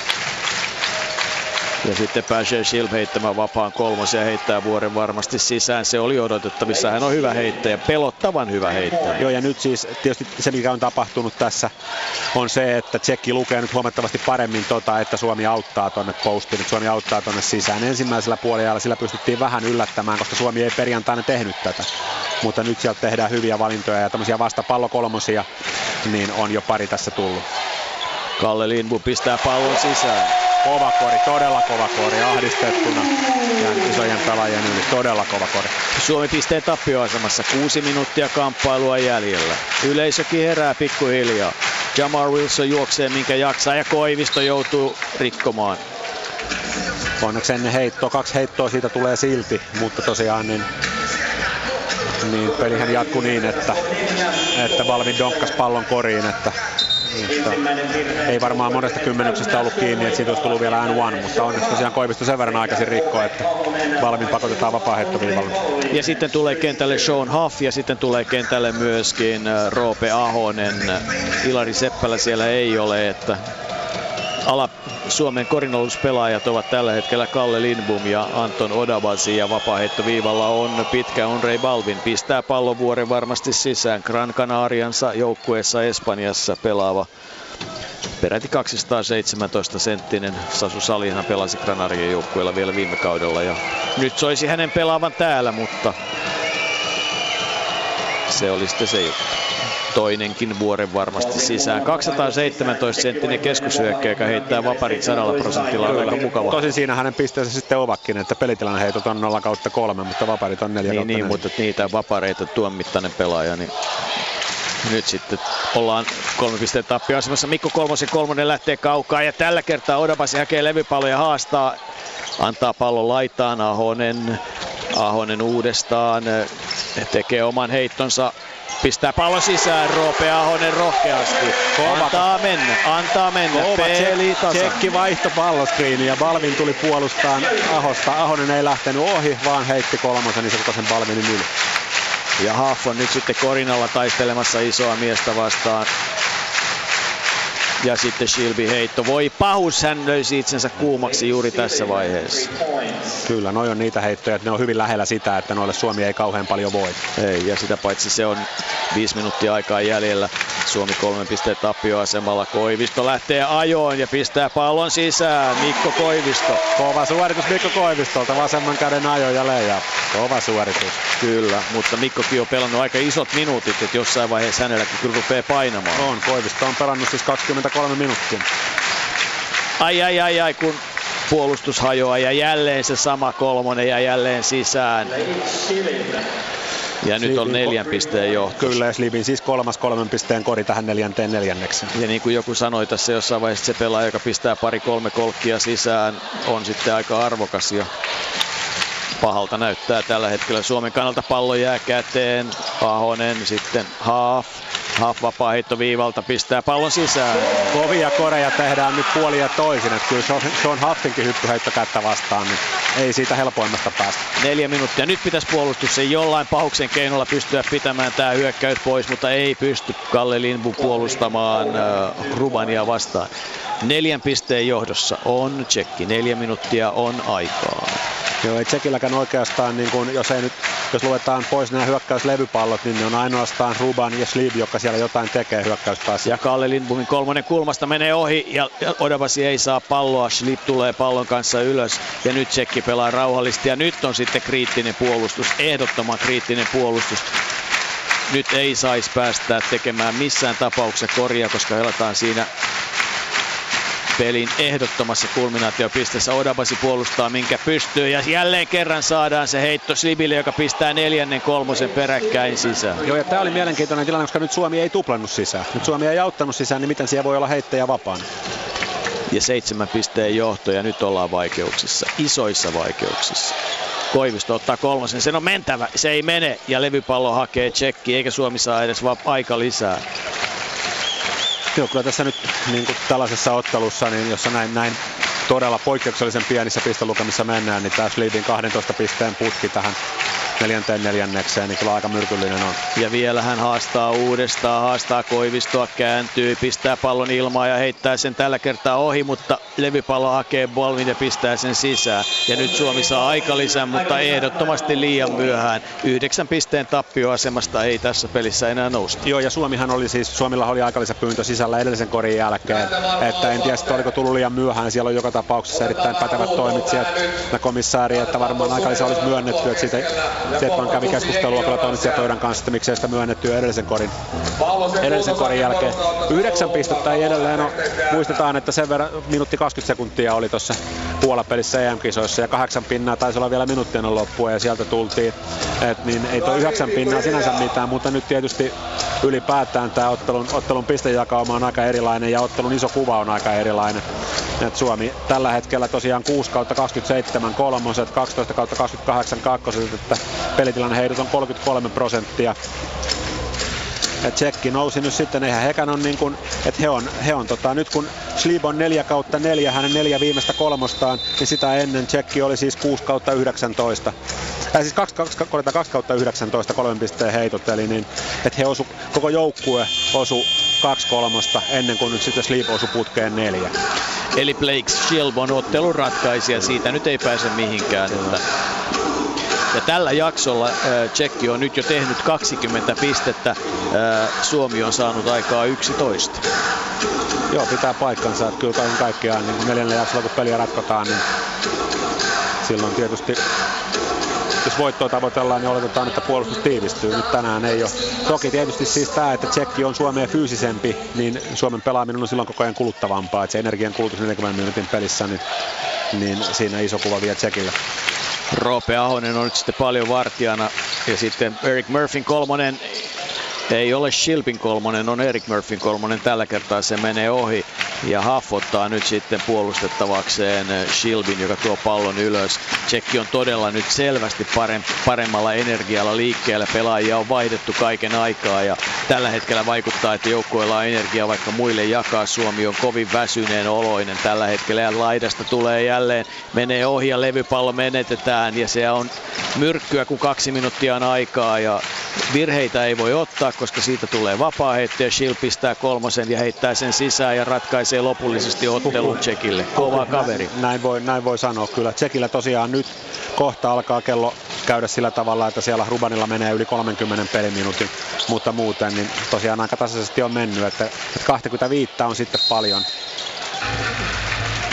Speaker 3: Ja sitten pääsee Shilp heittämään vapaan kolmosen ja heittää vuoren varmasti sisään. Se oli odotettavissa. Hän on hyvä heittäjä, pelottavan hyvä heittäjä.
Speaker 4: Joo, ja nyt siis tietysti se, mikä on tapahtunut tässä, on se, että Tsekki lukee nyt huomattavasti paremmin tota, että Suomi auttaa tuonne postiin, että Suomi auttaa tuonne sisään. Ensimmäisellä puolella sillä pystyttiin vähän yllättämään, koska Suomi ei perjantaina tehnyt tätä. Mutta nyt sieltä tehdään hyviä valintoja ja tämmöisiä vastapallokolmosia, niin on jo pari tässä tullut.
Speaker 3: Kalle Lindbu pistää pallon sisään.
Speaker 4: Kova kori, todella kova kori, ahdistettuna ja isojen pelaajien yli, todella kova kori.
Speaker 3: Suomi pistee tappioasemassa. Kuusi minuuttia kamppailua jäljellä. Yleisökin herää pikkuhiljaa. Jamar Wilson juoksee minkä jaksaa ja Koivisto joutuu rikkomaan.
Speaker 4: Onneksi ennen heittoa, kaksi heittoa siitä tulee silti, mutta tosiaan niin, niin pelihän jatkuu niin, että, että Valvin donkkas pallon koriin, että, että ei varmaan monesta kymmenyksestä ollut kiinni, että siitä olisi tullut vielä N1, mutta onneksi tosiaan Koivisto sen verran aikaisin rikko, että Valvin pakotetaan vapaa-heittoviivalle.
Speaker 3: Ja sitten tulee kentälle Sean Huff ja sitten tulee kentälle myöskin äh, Roope Ahonen. Ilari Seppälä siellä ei ole, että ala Suomen korinalluspelaajat ovat tällä hetkellä Kalle Lindbom ja Anton Odabasi ja vapaaheittoviivalla on pitkä Onrei Balvin. Pistää pallovuoren varmasti sisään. Gran Canariansa joukkueessa Espanjassa pelaava peräti 217 senttinen Sasu Salihan pelasi Granarien joukkueella vielä viime kaudella ja nyt soisi hänen pelaavan täällä, mutta se oli sitten se juttu. Toinenkin vuoren varmasti sisään. 217 senttinen keskushyökkäjä, joka heittää vaparit 100 prosentilla. On aika mukava.
Speaker 4: Tosin siinä hänen pisteensä sitten ovatkin, että pelitilanne heitot on 0 kautta 3, mutta vaparit on 4
Speaker 3: Niin, niin,
Speaker 4: 4.
Speaker 3: mutta niitä vapareita tuon mittainen pelaaja, niin nyt sitten ollaan kolme pisteen tappioasemassa. Mikko Kolmosen kolmonen lähtee kaukaa ja tällä kertaa Odabasi hakee levypalloja ja haastaa. Antaa pallon laitaan Ahonen. Ahonen uudestaan tekee oman heittonsa. Pistää pallon sisään, Roope Ahonen rohkeasti.
Speaker 4: Kova.
Speaker 3: Antaa mennä, antaa mennä. Peli
Speaker 4: tsekki vaihto palloskriiniin ja Balvin tuli puolustaan Ahosta. Ahonen ei lähtenyt ohi, vaan heitti kolmosen isokokoisen Balvinin yli.
Speaker 3: Ja Haff on nyt sitten Korinalla taistelemassa isoa miestä vastaan. Ja sitten Shilby heitto. Voi pahus, hän löysi itsensä kuumaksi juuri tässä vaiheessa.
Speaker 4: Kyllä, noi on niitä heittoja, että ne on hyvin lähellä sitä, että noille Suomi ei kauhean paljon voi.
Speaker 3: Ei, ja sitä paitsi se on viisi minuuttia aikaa jäljellä. Suomi kolmen pisteen tappioasemalla. Koivisto lähtee ajoon ja pistää pallon sisään. Mikko Koivisto.
Speaker 4: Kova suoritus Mikko Koivistolta, vasemman käden ajo ja leija. Kova suoritus.
Speaker 3: Kyllä, mutta Mikkokin on pelannut aika isot minuutit, että jossain vaiheessa hänelläkin kyllä rupeaa painamaan.
Speaker 4: On, Koivisto on pelannut siis 23 minuuttia.
Speaker 3: Ai ai ai ai, kun puolustus hajoaa ja jälleen se sama kolmonen ja jälleen sisään. Ja nyt on neljän pisteen johto.
Speaker 4: Kyllä, ja Slivin siis kolmas kolmen pisteen kori tähän neljänteen neljänneksi.
Speaker 3: Ja niin kuin joku sanoi tässä jossain vaiheessa, se pelaaja, joka pistää pari-kolme kolkkia sisään, on sitten aika arvokas jo. Pahalta näyttää tällä hetkellä Suomen kannalta pallo jää käteen. Ahonen sitten Haaf. Haaf vapaa heitto viivalta pistää pallon sisään.
Speaker 4: Kovia koreja tehdään nyt puoli ja toisin. Että kyllä Sean, Sean Haffinkin hyppyheitto kättä vastaan, niin ei siitä helpoimmasta päästä.
Speaker 3: Neljä minuuttia. Nyt pitäisi puolustus sen jollain pahuksen keinolla pystyä pitämään tämä hyökkäys pois, mutta ei pysty Kalle Lindbu puolustamaan äh, Rubania vastaan. Neljän pisteen johdossa on tsekki. Neljä minuuttia on aikaa.
Speaker 4: Joo, ei Tsekilläkään oikeastaan, niin kun, jos, ei nyt, jos luetaan pois nämä hyökkäyslevypallot, niin ne on ainoastaan Ruban ja Slib, joka siellä jotain tekee hyökkäyspäässä.
Speaker 3: Ja Kalle Lindbomin kolmonen kulmasta menee ohi ja Odavasi ei saa palloa. Slib tulee pallon kanssa ylös ja nyt Tsekki pelaa rauhallisesti ja nyt on sitten kriittinen puolustus, ehdottoman kriittinen puolustus. Nyt ei saisi päästää tekemään missään tapauksessa korjaa, koska helataan siinä pelin ehdottomassa kulminaatiopisteessä. Odabasi puolustaa minkä pystyy ja jälleen kerran saadaan se heitto Slibille, joka pistää neljännen kolmosen peräkkäin sisään.
Speaker 4: Joo ja tämä oli mielenkiintoinen tilanne, koska nyt Suomi ei tuplannut sisään. Nyt Suomi ei auttanut sisään, niin miten siellä voi olla heittäjä vapaana?
Speaker 3: Ja seitsemän pisteen johto ja nyt ollaan vaikeuksissa, isoissa vaikeuksissa. Koivisto ottaa kolmosen, sen on mentävä, se ei mene ja levypallo hakee tsekki, eikä Suomi saa edes vaan aika lisää.
Speaker 4: Joo, kyllä tässä nyt niin kuin tällaisessa ottelussa, niin jossa näin, näin todella poikkeuksellisen pienissä pistelukemissa mennään, niin tämä Sleevin 12 pisteen putki tähän neljänteen neljännekseen, niin kyllä aika myrkyllinen on.
Speaker 3: Ja vielä hän haastaa uudestaan, haastaa Koivistoa, kääntyy, pistää pallon ilmaan ja heittää sen tällä kertaa ohi, mutta levypallo hakee Bolvin ja pistää sen sisään. Ja nyt Suomi saa aika lisää, mutta ehdottomasti liian myöhään. Yhdeksän pisteen tappioasemasta ei tässä pelissä enää nousta.
Speaker 4: Joo, ja Suomihan oli siis, Suomilla oli pyyntö sisällä edellisen korin jälkeen, että en tiedä, oliko tullut liian myöhään. Siellä on joka tapauksessa erittäin pätevät toimitsijat ja komissaari, että varmaan aikalisä olisi myönnetty, että siitä Stefan kävi keskustelua kyllä toimitsijan pöydän kanssa, että miksei sitä myönnetty edellisen korin, edellisen korin jälkeen. Yhdeksän pistettä ei edelleen ole. Muistetaan, että sen verran minuutti 20 sekuntia oli tuossa puolapelissä EM-kisoissa ja kahdeksan pinnaa taisi olla vielä minuuttien loppua ja sieltä tultiin. Et niin ei tuo yhdeksän pinnaa sinänsä mitään, mutta nyt tietysti ylipäätään tämä ottelun, ottelun pistejakauma on aika erilainen ja ottelun iso kuva on aika erilainen. Et Suomi tällä hetkellä tosiaan 6 kautta 27 kolmoset, 12 kautta 28 kakkoset, että pelitilanne heidät on 33 prosenttia. Ja Tsekki nousi nyt sitten, eihän hekään on niin kuin, että he on, he on tota, nyt kun Slib on 4 kautta 4, hänen neljä viimeistä kolmostaan, niin sitä ennen Tsekki oli siis 6 kautta 19. Tai siis 2, 2, 2, 2 kautta 19 kolmen pisteen heitot, eli niin, että he osu, koko joukkue osu kaksi kolmosta ennen kuin nyt sitten Sleep osui putkeen neljä.
Speaker 3: Eli Blake Shelb ottelun ratkaisija, siitä nyt ei pääse mihinkään. Että ja tällä jaksolla Tsekki on nyt jo tehnyt 20 pistettä, Suomi on saanut aikaa 11.
Speaker 4: Joo, pitää paikkansa, että kyllä kaiken kaikkiaan niin neljännellä jaksolla kun peliä ratkotaan, niin silloin tietysti jos voittoa tavoitellaan, niin oletetaan, että puolustus tiivistyy. Nyt tänään ei ole. Toki tietysti siis tämä, että Tsekki on Suomeen fyysisempi, niin Suomen pelaaminen on silloin koko ajan kuluttavampaa. Että se energian kulutus 40 minuutin pelissä, niin, niin siinä iso kuva vielä Tsekillä.
Speaker 3: Roope Ahonen on nyt sitten paljon vartijana. Ja sitten Eric Murphyn kolmonen ei ole Shilpin kolmonen, on Eric Murphyn kolmonen. Tällä kertaa se menee ohi. Ja Huff ottaa nyt sitten puolustettavakseen Shilbin, joka tuo pallon ylös. Tsekki on todella nyt selvästi paremmalla energialla liikkeellä. Pelaajia on vaihdettu kaiken aikaa ja tällä hetkellä vaikuttaa, että joukkueella on energiaa vaikka muille jakaa. Suomi on kovin väsyneen oloinen tällä hetkellä ja laidasta tulee jälleen, menee ohi ja levypallo menetetään ja se on myrkkyä, kun kaksi minuuttia on aikaa ja Virheitä ei voi ottaa, koska siitä tulee vapaa ja Shield pistää kolmosen ja heittää sen sisään ja ratkaisee lopullisesti ottelun Tsekille. Kova kaveri.
Speaker 4: Näin voi, näin voi sanoa kyllä. Tsekillä tosiaan nyt kohta alkaa kello käydä sillä tavalla, että siellä Rubanilla menee yli 30 peliminuutin, mutta muuten niin tosiaan aika tasaisesti on mennyt, että 25 on sitten paljon.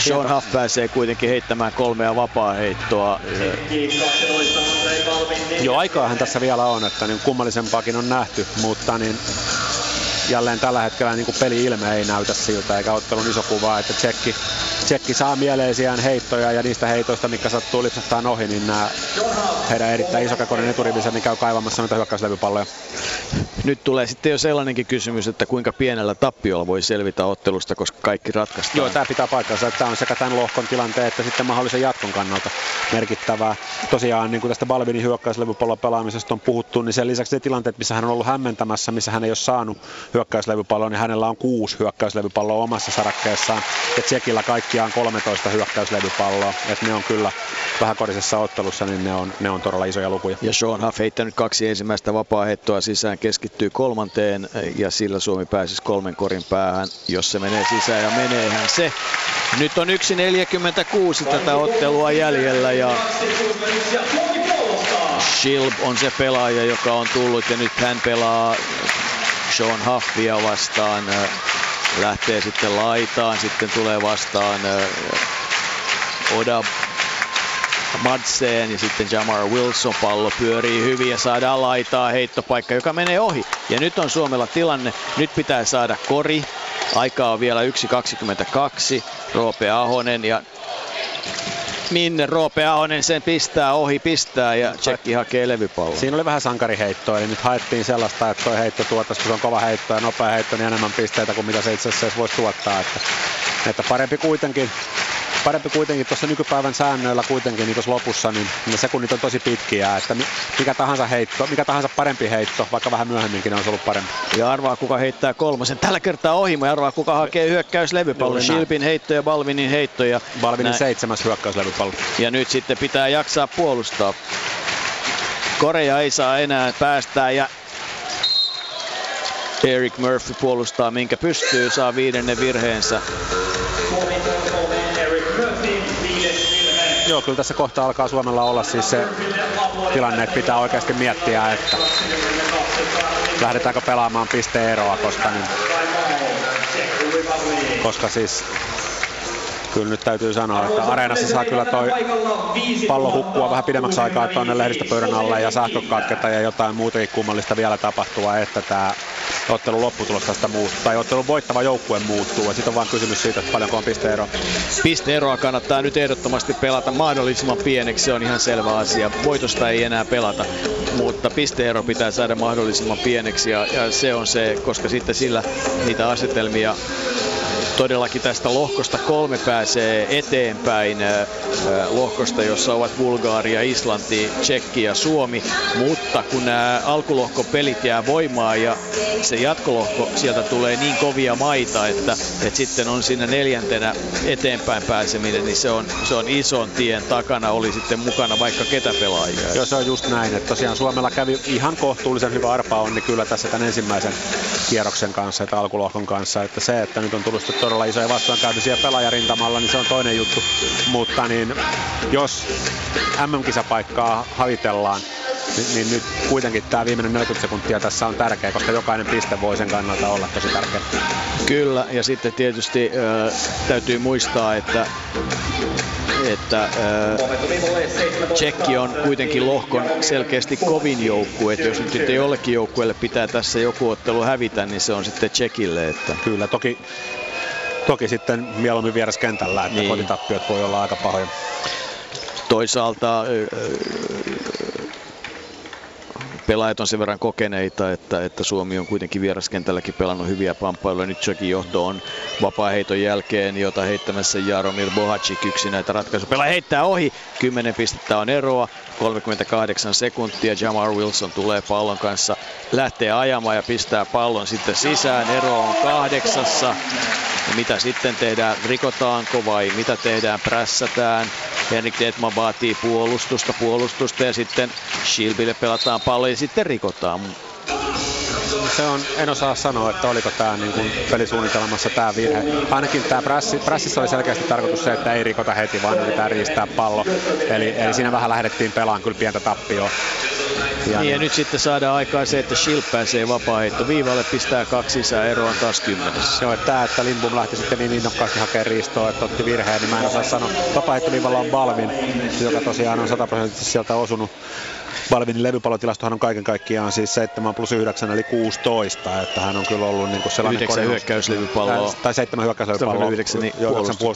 Speaker 3: Sean Huff pääsee kuitenkin heittämään kolmea vapaa heittoa.
Speaker 4: Jo aikaahan tässä vielä on, että niin kummallisempaakin on nähty, mutta niin jälleen tällä hetkellä niin peli-ilme ei näytä siltä eikä ottelun iso kuva, että Tsekki, Tsekki saa mieleisiään heittoja ja niistä heitoista, mikä sattuu lipsahtaa ohi, niin nämä heidän erittäin isokekoinen eturivinsä, niin käy kaivamassa noita hyökkäyslevypalloja.
Speaker 3: Nyt tulee sitten jo sellainenkin kysymys, että kuinka pienellä tappiolla voi selvitä ottelusta, koska kaikki ratkaistaan.
Speaker 4: Joo, tämä pitää paikkansa, että tämä on sekä tämän lohkon tilanteen että sitten mahdollisen jatkon kannalta merkittävää. Tosiaan niin kuin tästä Balvinin hyökkäyslevypallon pelaamisesta on puhuttu, niin sen lisäksi ne tilanteet, missä hän on ollut hämmentämässä, missä hän ei ole saanut hyökkäyslevypalloa, niin hänellä on kuusi hyökkäyslevypalloa omassa sarakkeessaan. Ja Tsekillä kaikkiaan 13 hyökkäyslevypalloa. Että ne on kyllä vähän korisessa ottelussa, niin ne on, ne on todella isoja lukuja.
Speaker 3: Ja Sean Huff heittänyt kaksi ensimmäistä vapaa sisään, keskittyy kolmanteen ja sillä Suomi pääsisi kolmen korin päähän, jos se menee sisään ja meneehän se. Nyt on 1.46 tätä ottelua jäljellä ja Shilb on se pelaaja, joka on tullut ja nyt hän pelaa Sean Huffia vastaan. Lähtee sitten laitaan, sitten tulee vastaan Oda Madsen ja sitten Jamar Wilson pallo pyörii hyvin ja saadaan laitaa heittopaikka, joka menee ohi. Ja nyt on Suomella tilanne, nyt pitää saada kori. Aikaa on vielä 1.22. Roope Ahonen ja minne Roope Ahonen sen pistää, ohi pistää ja Tsekki hakee levypallon.
Speaker 4: Siinä oli vähän sankariheittoa, eli nyt haettiin sellaista, että tuo heitto tuottaisi, kun se on kova heitto ja nopea heitto, niin enemmän pisteitä kuin mitä se itse asiassa voisi tuottaa. Että, että parempi kuitenkin parempi kuitenkin tuossa nykypäivän säännöillä kuitenkin niin lopussa, niin ne sekunnit on tosi pitkiä, että mikä tahansa heitto, mikä tahansa parempi heitto, vaikka vähän myöhemminkin olisi ollut parempi.
Speaker 3: Ja arvaa kuka heittää kolmosen. Tällä kertaa ohi, ja arvaa kuka hakee hyökkäyslevypallo. Shilpin heitto ja Balvinin heitto. Ja
Speaker 4: Balvinin näin. seitsemäs hyökkäyslevypallo.
Speaker 3: Ja nyt sitten pitää jaksaa puolustaa. Korea ei saa enää päästää ja Eric Murphy puolustaa minkä pystyy, saa viidennen virheensä.
Speaker 4: Joo, kyllä tässä kohta alkaa Suomella olla siis se tilanne, että pitää oikeasti miettiä, että lähdetäänkö pelaamaan pisteeroa, koska, niin, koska siis kyllä nyt täytyy sanoa, että areenassa saa kyllä toi pallo hukkua vähän pidemmäksi aikaa tuonne lehdistöpöydän alle ja sähkö katketa ja jotain muutakin kummallista vielä tapahtua, että tämä ottelun lopputulos tästä muuttuu, tai ottelun voittava joukkue muuttuu, ja sitten on vaan kysymys siitä, että paljonko on pisteero.
Speaker 3: Pisteeroa kannattaa nyt ehdottomasti pelata mahdollisimman pieneksi, se on ihan selvä asia. Voitosta ei enää pelata, mutta pisteero pitää saada mahdollisimman pieneksi, ja, ja se on se, koska sitten sillä niitä asetelmia todellakin tästä lohkosta kolme pääsee eteenpäin. Lohkosta, jossa ovat Bulgaria, Islanti, Tsekki ja Suomi, mutta kun nämä alkulohkopelit jää voimaan ja se jatkolohko, sieltä tulee niin kovia maita, että, että sitten on siinä neljäntenä eteenpäin pääseminen, niin se on, se on ison tien takana, oli sitten mukana vaikka ketä pelaajia.
Speaker 4: Joo, se on just näin, että tosiaan Suomella kävi ihan kohtuullisen hyvä arpa onni kyllä tässä tämän ensimmäisen kierroksen kanssa, että alkulohkon kanssa, että se, että nyt on tullut todella isoja vastoinkäytösiä pelaajarintamalla, niin se on toinen juttu. Mutta niin, jos MM-kisapaikkaa havitellaan, niin, niin nyt kuitenkin tämä viimeinen 40 sekuntia tässä on tärkeä, koska jokainen piste voi sen kannalta olla tosi tärkeä.
Speaker 3: Kyllä, ja sitten tietysti äh, täytyy muistaa, että että äh, Tsekki on kuitenkin lohkon selkeästi kovin joukkue, että jos nyt sitten jollekin joukkueelle pitää tässä joku ottelu hävitä, niin se on sitten Tsekille. Että...
Speaker 4: Kyllä, toki Toki sitten mieluummin vieraskentällä, että niin. kotitappiot voi olla aika pahoja.
Speaker 3: Toisaalta pelaajat on sen verran kokeneita, että, että Suomi on kuitenkin vieraskentälläkin pelannut hyviä pamppailuja. Nyt sekin johto on vapaa-heiton jälkeen, jota heittämässä Jaromir Bohacik yksi näitä ratkaisupelaa heittää ohi. 10 pistettä on eroa, 38 sekuntia. Jamar Wilson tulee pallon kanssa, lähtee ajamaan ja pistää pallon sitten sisään. Ero on kahdeksassa. Ja mitä sitten tehdään, rikotaanko vai mitä tehdään, prässätään. Henrik Detman vaatii puolustusta, puolustusta ja sitten Schilbille pelataan pallo ja sitten rikotaan.
Speaker 4: Se on, en osaa sanoa, että oliko tämä niin kuin pelisuunnitelmassa tämä virhe. Ainakin tämä prassi, prassissa oli selkeästi tarkoitus se, että ei rikota heti, vaan yritetään riistää pallo. Eli, eli siinä vähän lähdettiin pelaamaan kyllä pientä tappioa.
Speaker 3: Ja, niin, ja nyt sitten saadaan aikaan se, että Schilp pääsee vapaaheitto viivalle, pistää kaksi sisään, ero on taas kymmenessä.
Speaker 4: Joo, että tämä, että Lindbom lähti sitten niin innokkaasti hakemaan riistoa, että otti virheen, niin mä en osaa sanoa. Vapaaheittoviivalla on Balvin, joka tosiaan on sataprosenttisesti sieltä osunut. Balvinin levypallotilastohan on kaiken kaikkiaan siis 7 plus 9 eli 16, että hän on kyllä ollut niin kuin sellainen
Speaker 3: 9 hyökkäyslevypalloa.
Speaker 4: Tai 7 hyökkäyslevypalloa.
Speaker 3: 9 niin
Speaker 4: 9